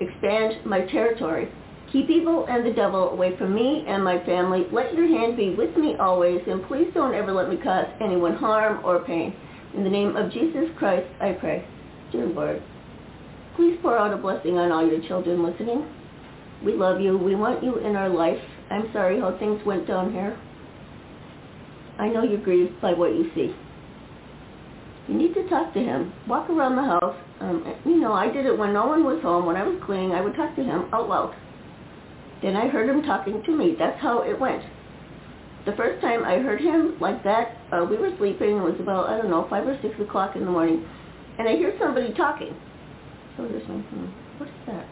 Expand my territory. Keep evil and the devil away from me and my family. Let your hand be with me always, and please don't ever let me cause anyone harm or pain. In the name of Jesus Christ, I pray. Dear Lord, Please pour out a blessing on all your children listening. We love you. We want you in our life. I'm sorry how things went down here. I know you're grieved by what you see. You need to talk to him. Walk around the house. Um, you know, I did it when no one was home. When I was cleaning, I would talk to him out loud. Then I heard him talking to me. That's how it went. The first time I heard him like that, uh, we were sleeping. It was about, I don't know, 5 or 6 o'clock in the morning. And I hear somebody talking. So there's my, hmm, what is that?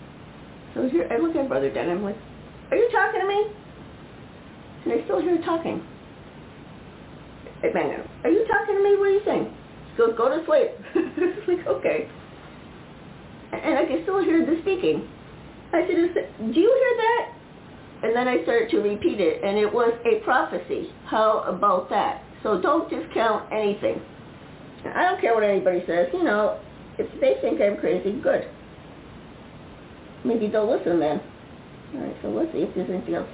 So here, I look at Brother Dan, I'm like, are you talking to me? And I still hear talking. Him. Are you talking to me? What are you saying? Goes, go to sleep. it's like, okay. And I can still hear the speaking. I said, do you hear that? And then I started to repeat it, and it was a prophecy. How about that? So don't discount anything. I don't care what anybody says. You know, if they think I'm crazy, good. Maybe they'll listen then. All right, so let's see if there's anything else.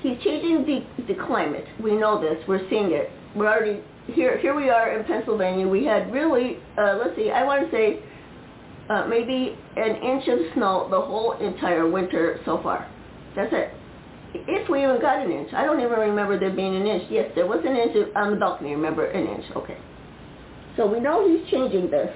He's changing the, the climate. We know this. We're seeing it. We're already here. Here we are in Pennsylvania. We had really, uh, let's see, I want to say uh, maybe an inch of snow the whole entire winter so far. That's it. If we even got an inch. I don't even remember there being an inch. Yes, there was an inch on the balcony. Remember, an inch. Okay. So we know he's changing this.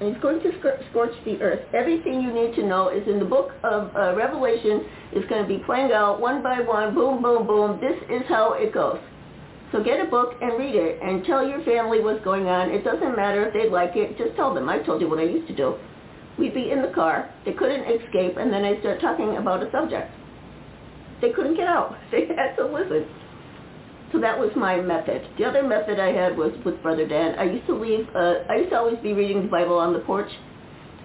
And he's going to scorch the earth. Everything you need to know is in the book of uh, Revelation. It's going to be playing out one by one. Boom, boom, boom. This is how it goes. So get a book and read it and tell your family what's going on. It doesn't matter if they like it. Just tell them. I told you what I used to do. We'd be in the car. They couldn't escape, and then I'd start talking about a subject. They couldn't get out. They had to listen. So that was my method. The other method I had was with Brother Dan. I used to leave, uh, I used to always be reading the Bible on the porch.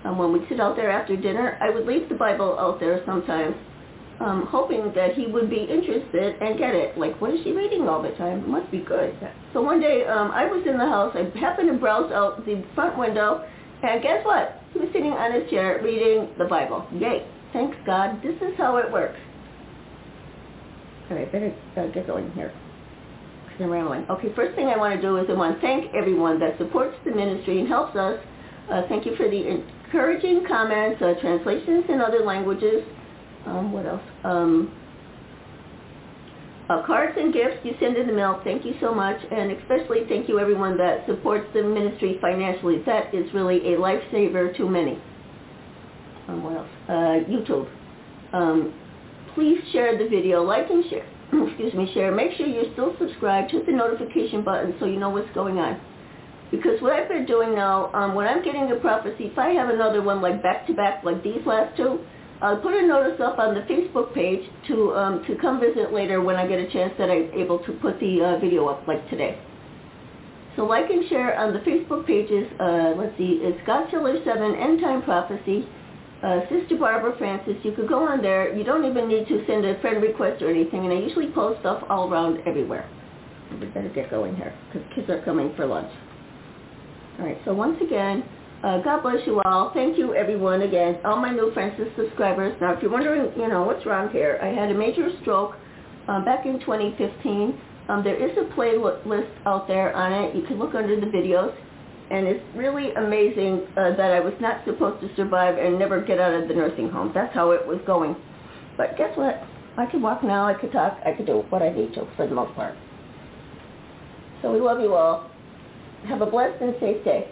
Um, when we'd sit out there after dinner, I would leave the Bible out there sometimes um, hoping that he would be interested and get it. Like, what is she reading all the time? It must be good. So one day, um, I was in the house. I happened to browse out the front window, and guess what? He was sitting on his chair reading the Bible. Yay. Thanks, God. This is how it works. All right, better uh, get going here. I'm rambling. Okay, first thing I want to do is I want to thank everyone that supports the ministry and helps us. Uh, thank you for the encouraging comments, uh, translations in other languages, um, what else? Um, uh, cards and gifts you send in the mail. Thank you so much, and especially thank you everyone that supports the ministry financially. That is really a lifesaver to many. Um, what else? Uh, YouTube. Um, please share the video, like and share. Excuse me, share. Make sure you're still subscribed. Hit the notification button so you know what's going on. Because what I've been doing now, um, when I'm getting a prophecy, if I have another one like back to back, like these last two, I'll put a notice up on the Facebook page to um, to come visit later when I get a chance that I'm able to put the uh, video up like today. So like and share on the Facebook pages. Uh, let's see, it's Godzilla 7 End Time Prophecy. Uh, Sister Barbara Francis, you could go on there. You don't even need to send a friend request or anything, and I usually post stuff all around everywhere. We better get going here because kids are coming for lunch. All right, so once again, uh, God bless you all. Thank you, everyone, again. All my new Francis subscribers. Now, if you're wondering, you know, what's wrong here, I had a major stroke um, back in 2015. Um, there is a playlist out there on it. You can look under the videos. And it's really amazing uh, that I was not supposed to survive and never get out of the nursing home. That's how it was going. But guess what? I can walk now. I can talk. I can do what I need to for the most part. So we love you all. Have a blessed and safe day.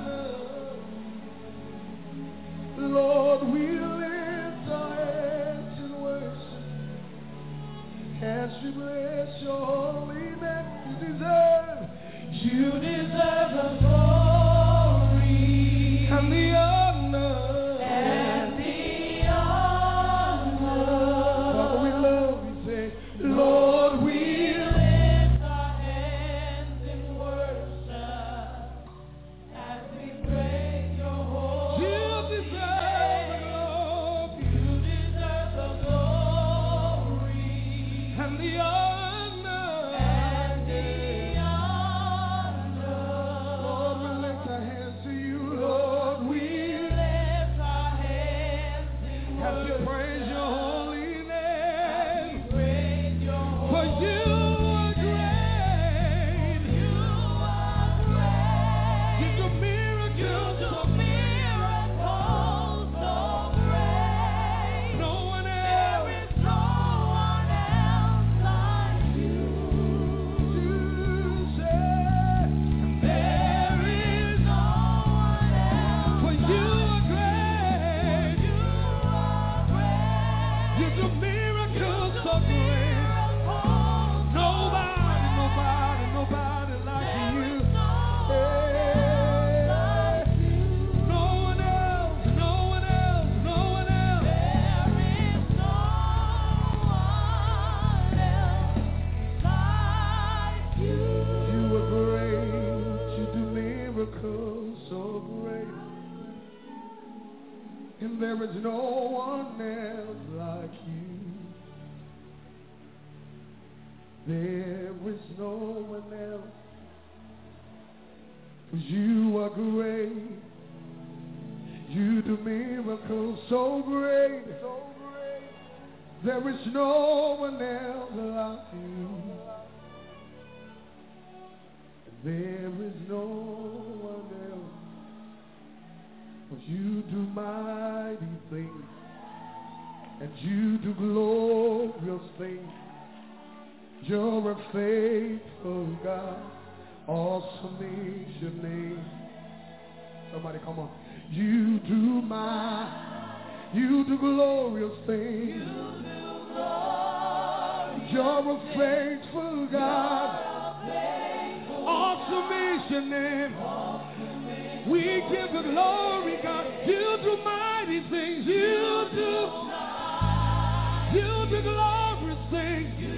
Lord, we lift our hands in worship as we bless your holy name. You deserve, you deserve the glory no one else. 'Cause you do mighty things. And you do glorious things. You're a faithful God. Awesome is your name. Somebody come on. You do my, you do glorious things. You're a faithful God. Awesome is your name. We give you glory, God. You do mighty things. You do, you do glorious things. You're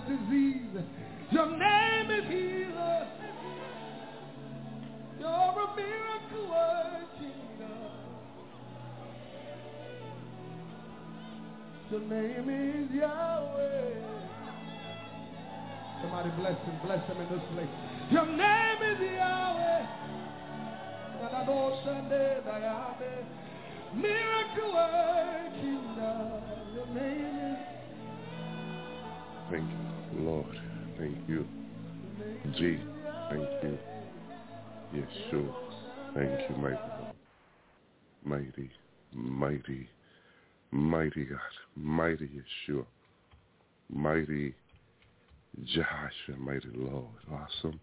every disease. Your name is healer. You're a miracle working. Your name is Yahweh. Somebody bless him, bless him in this place. Your name is Yahweh. That miracle working. Your name is Thank you, Lord. Thank you. G. Thank you. Yeshua. Thank you, mighty Lord. Mighty, mighty, mighty God. Mighty Yeshua. Mighty Jehoshua, mighty Lord. Awesome.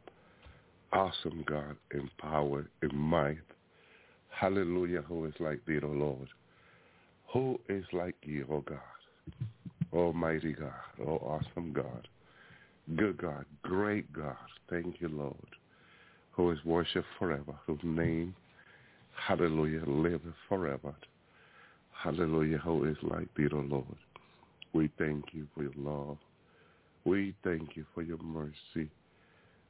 Awesome God in power, in might. Hallelujah. Who is like thee, O Lord? Who is like you, O God? Almighty God, O awesome God, good God, great God. Thank you, Lord, who is worshipped forever, whose name, hallelujah, liveth forever. Hallelujah, who is like thee, O Lord. We thank you for your love. We thank you for your mercy.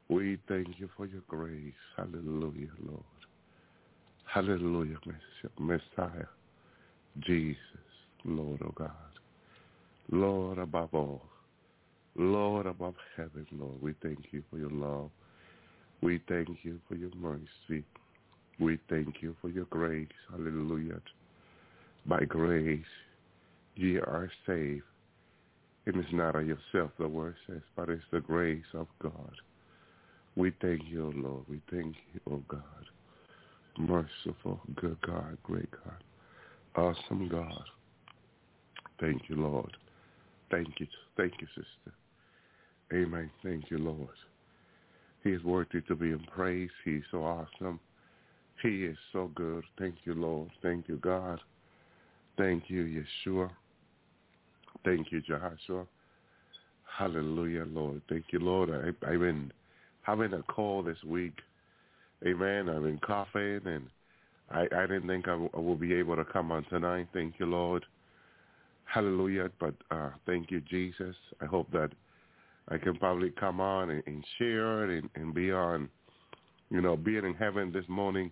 We thank you for your grace. Hallelujah, Lord. Hallelujah, Messiah. Jesus, Lord, oh God. Lord above all. Lord above heaven, Lord. We thank you for your love. We thank you for your mercy. We thank you for your grace. Hallelujah. By grace, ye are saved. It is not of yourself, the word says, but it's the grace of God. We thank you, O Lord. We thank you, O God. Merciful, good God, great God, awesome God. Thank you, Lord. Thank you. Thank you, sister. Amen. Thank you, Lord. He is worthy to be in praise. He's so awesome. He is so good. Thank you, Lord. Thank you, God. Thank you, Yeshua. Thank you, Jehoshua. Hallelujah, Lord. Thank you, Lord. I, I've been having a call this week. Amen. I've been coughing, and I, I didn't think I, w- I will be able to come on tonight. Thank you, Lord. Hallelujah. But uh, thank you, Jesus. I hope that I can probably come on and, and share and, and be on, you know, being in heaven this morning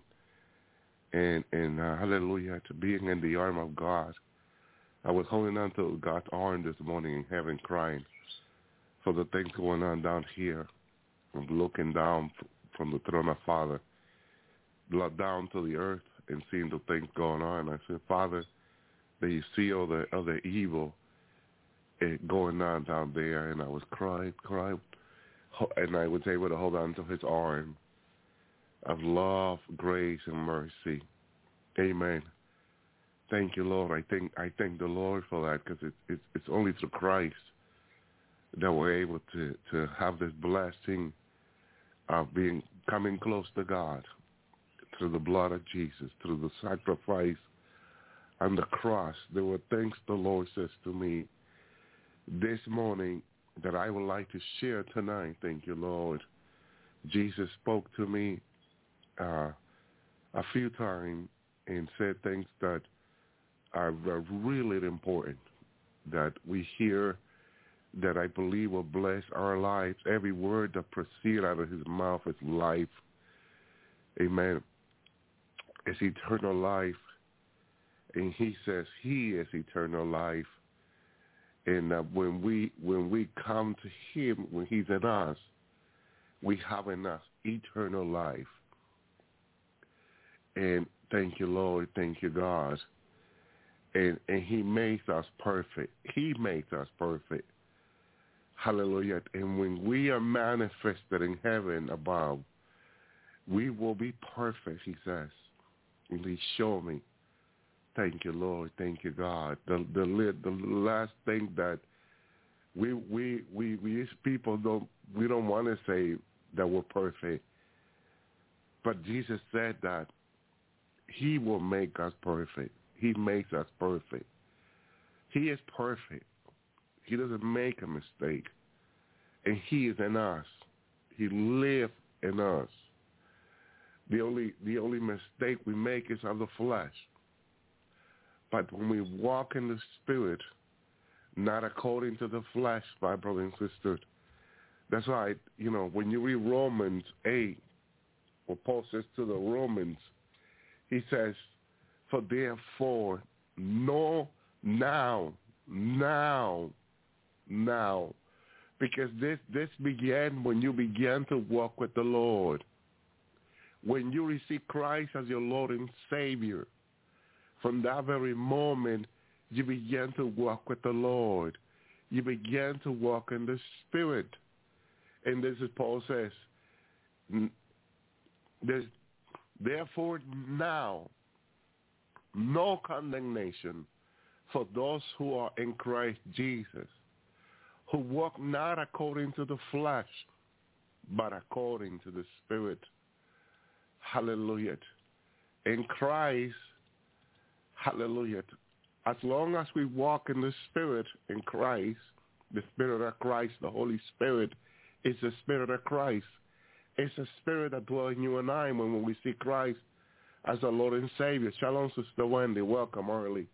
and, and uh, hallelujah, to being in the arm of God. I was holding on to God's arm this morning in heaven crying for the things going on down here. I'm looking down from the throne of Father, down to the earth and seeing the things going on. I said, Father, that you see all the other evil going on down there, and I was crying, crying, and I was able to hold on to his arm of love, grace, and mercy. Amen. Thank you, Lord. I thank I thank the Lord for that because it's it's it's only through Christ that we're able to to have this blessing of being coming close to God through the blood of Jesus, through the sacrifice on the cross. There were things the Lord says to me this morning that I would like to share tonight. Thank you, Lord. Jesus spoke to me uh, a few times and said things that are really important that we hear that I believe will bless our lives. Every word that proceeds out of his mouth is life. Amen. It's eternal life. And he says he is eternal life. And uh, when we when we come to him, when he's in us, we have in us eternal life. And thank you, Lord. Thank you, God. And and he makes us perfect. He makes us perfect. Hallelujah. And when we are manifested in heaven above, we will be perfect, he says. And he showed me. Thank you, Lord. Thank you, God. The the the last thing that we we we we people don't we don't want to say that we're perfect. But Jesus said that he will make us perfect. He makes us perfect. He is perfect. He doesn't make a mistake. And he is in us. He lives in us. The only the only mistake we make is of the flesh. But when we walk in the spirit, not according to the flesh, my brother and sister, that's why, you know, when you read Romans 8, what Paul says to the Romans, he says, for therefore, know now, now, now, because this this began when you began to walk with the Lord. When you receive Christ as your Lord and Savior, from that very moment, you began to walk with the Lord. You began to walk in the Spirit. And this is Paul says, there's therefore now no condemnation for those who are in Christ Jesus, who walk not according to the flesh, but according to the Spirit. Hallelujah. In Christ, hallelujah, as long as we walk in the Spirit in Christ, the Spirit of Christ, the Holy Spirit, is the Spirit of Christ. It's the Spirit that dwells in you and I when, we see Christ as our Lord and Savior. Shalom, Sister Wendy. Welcome early.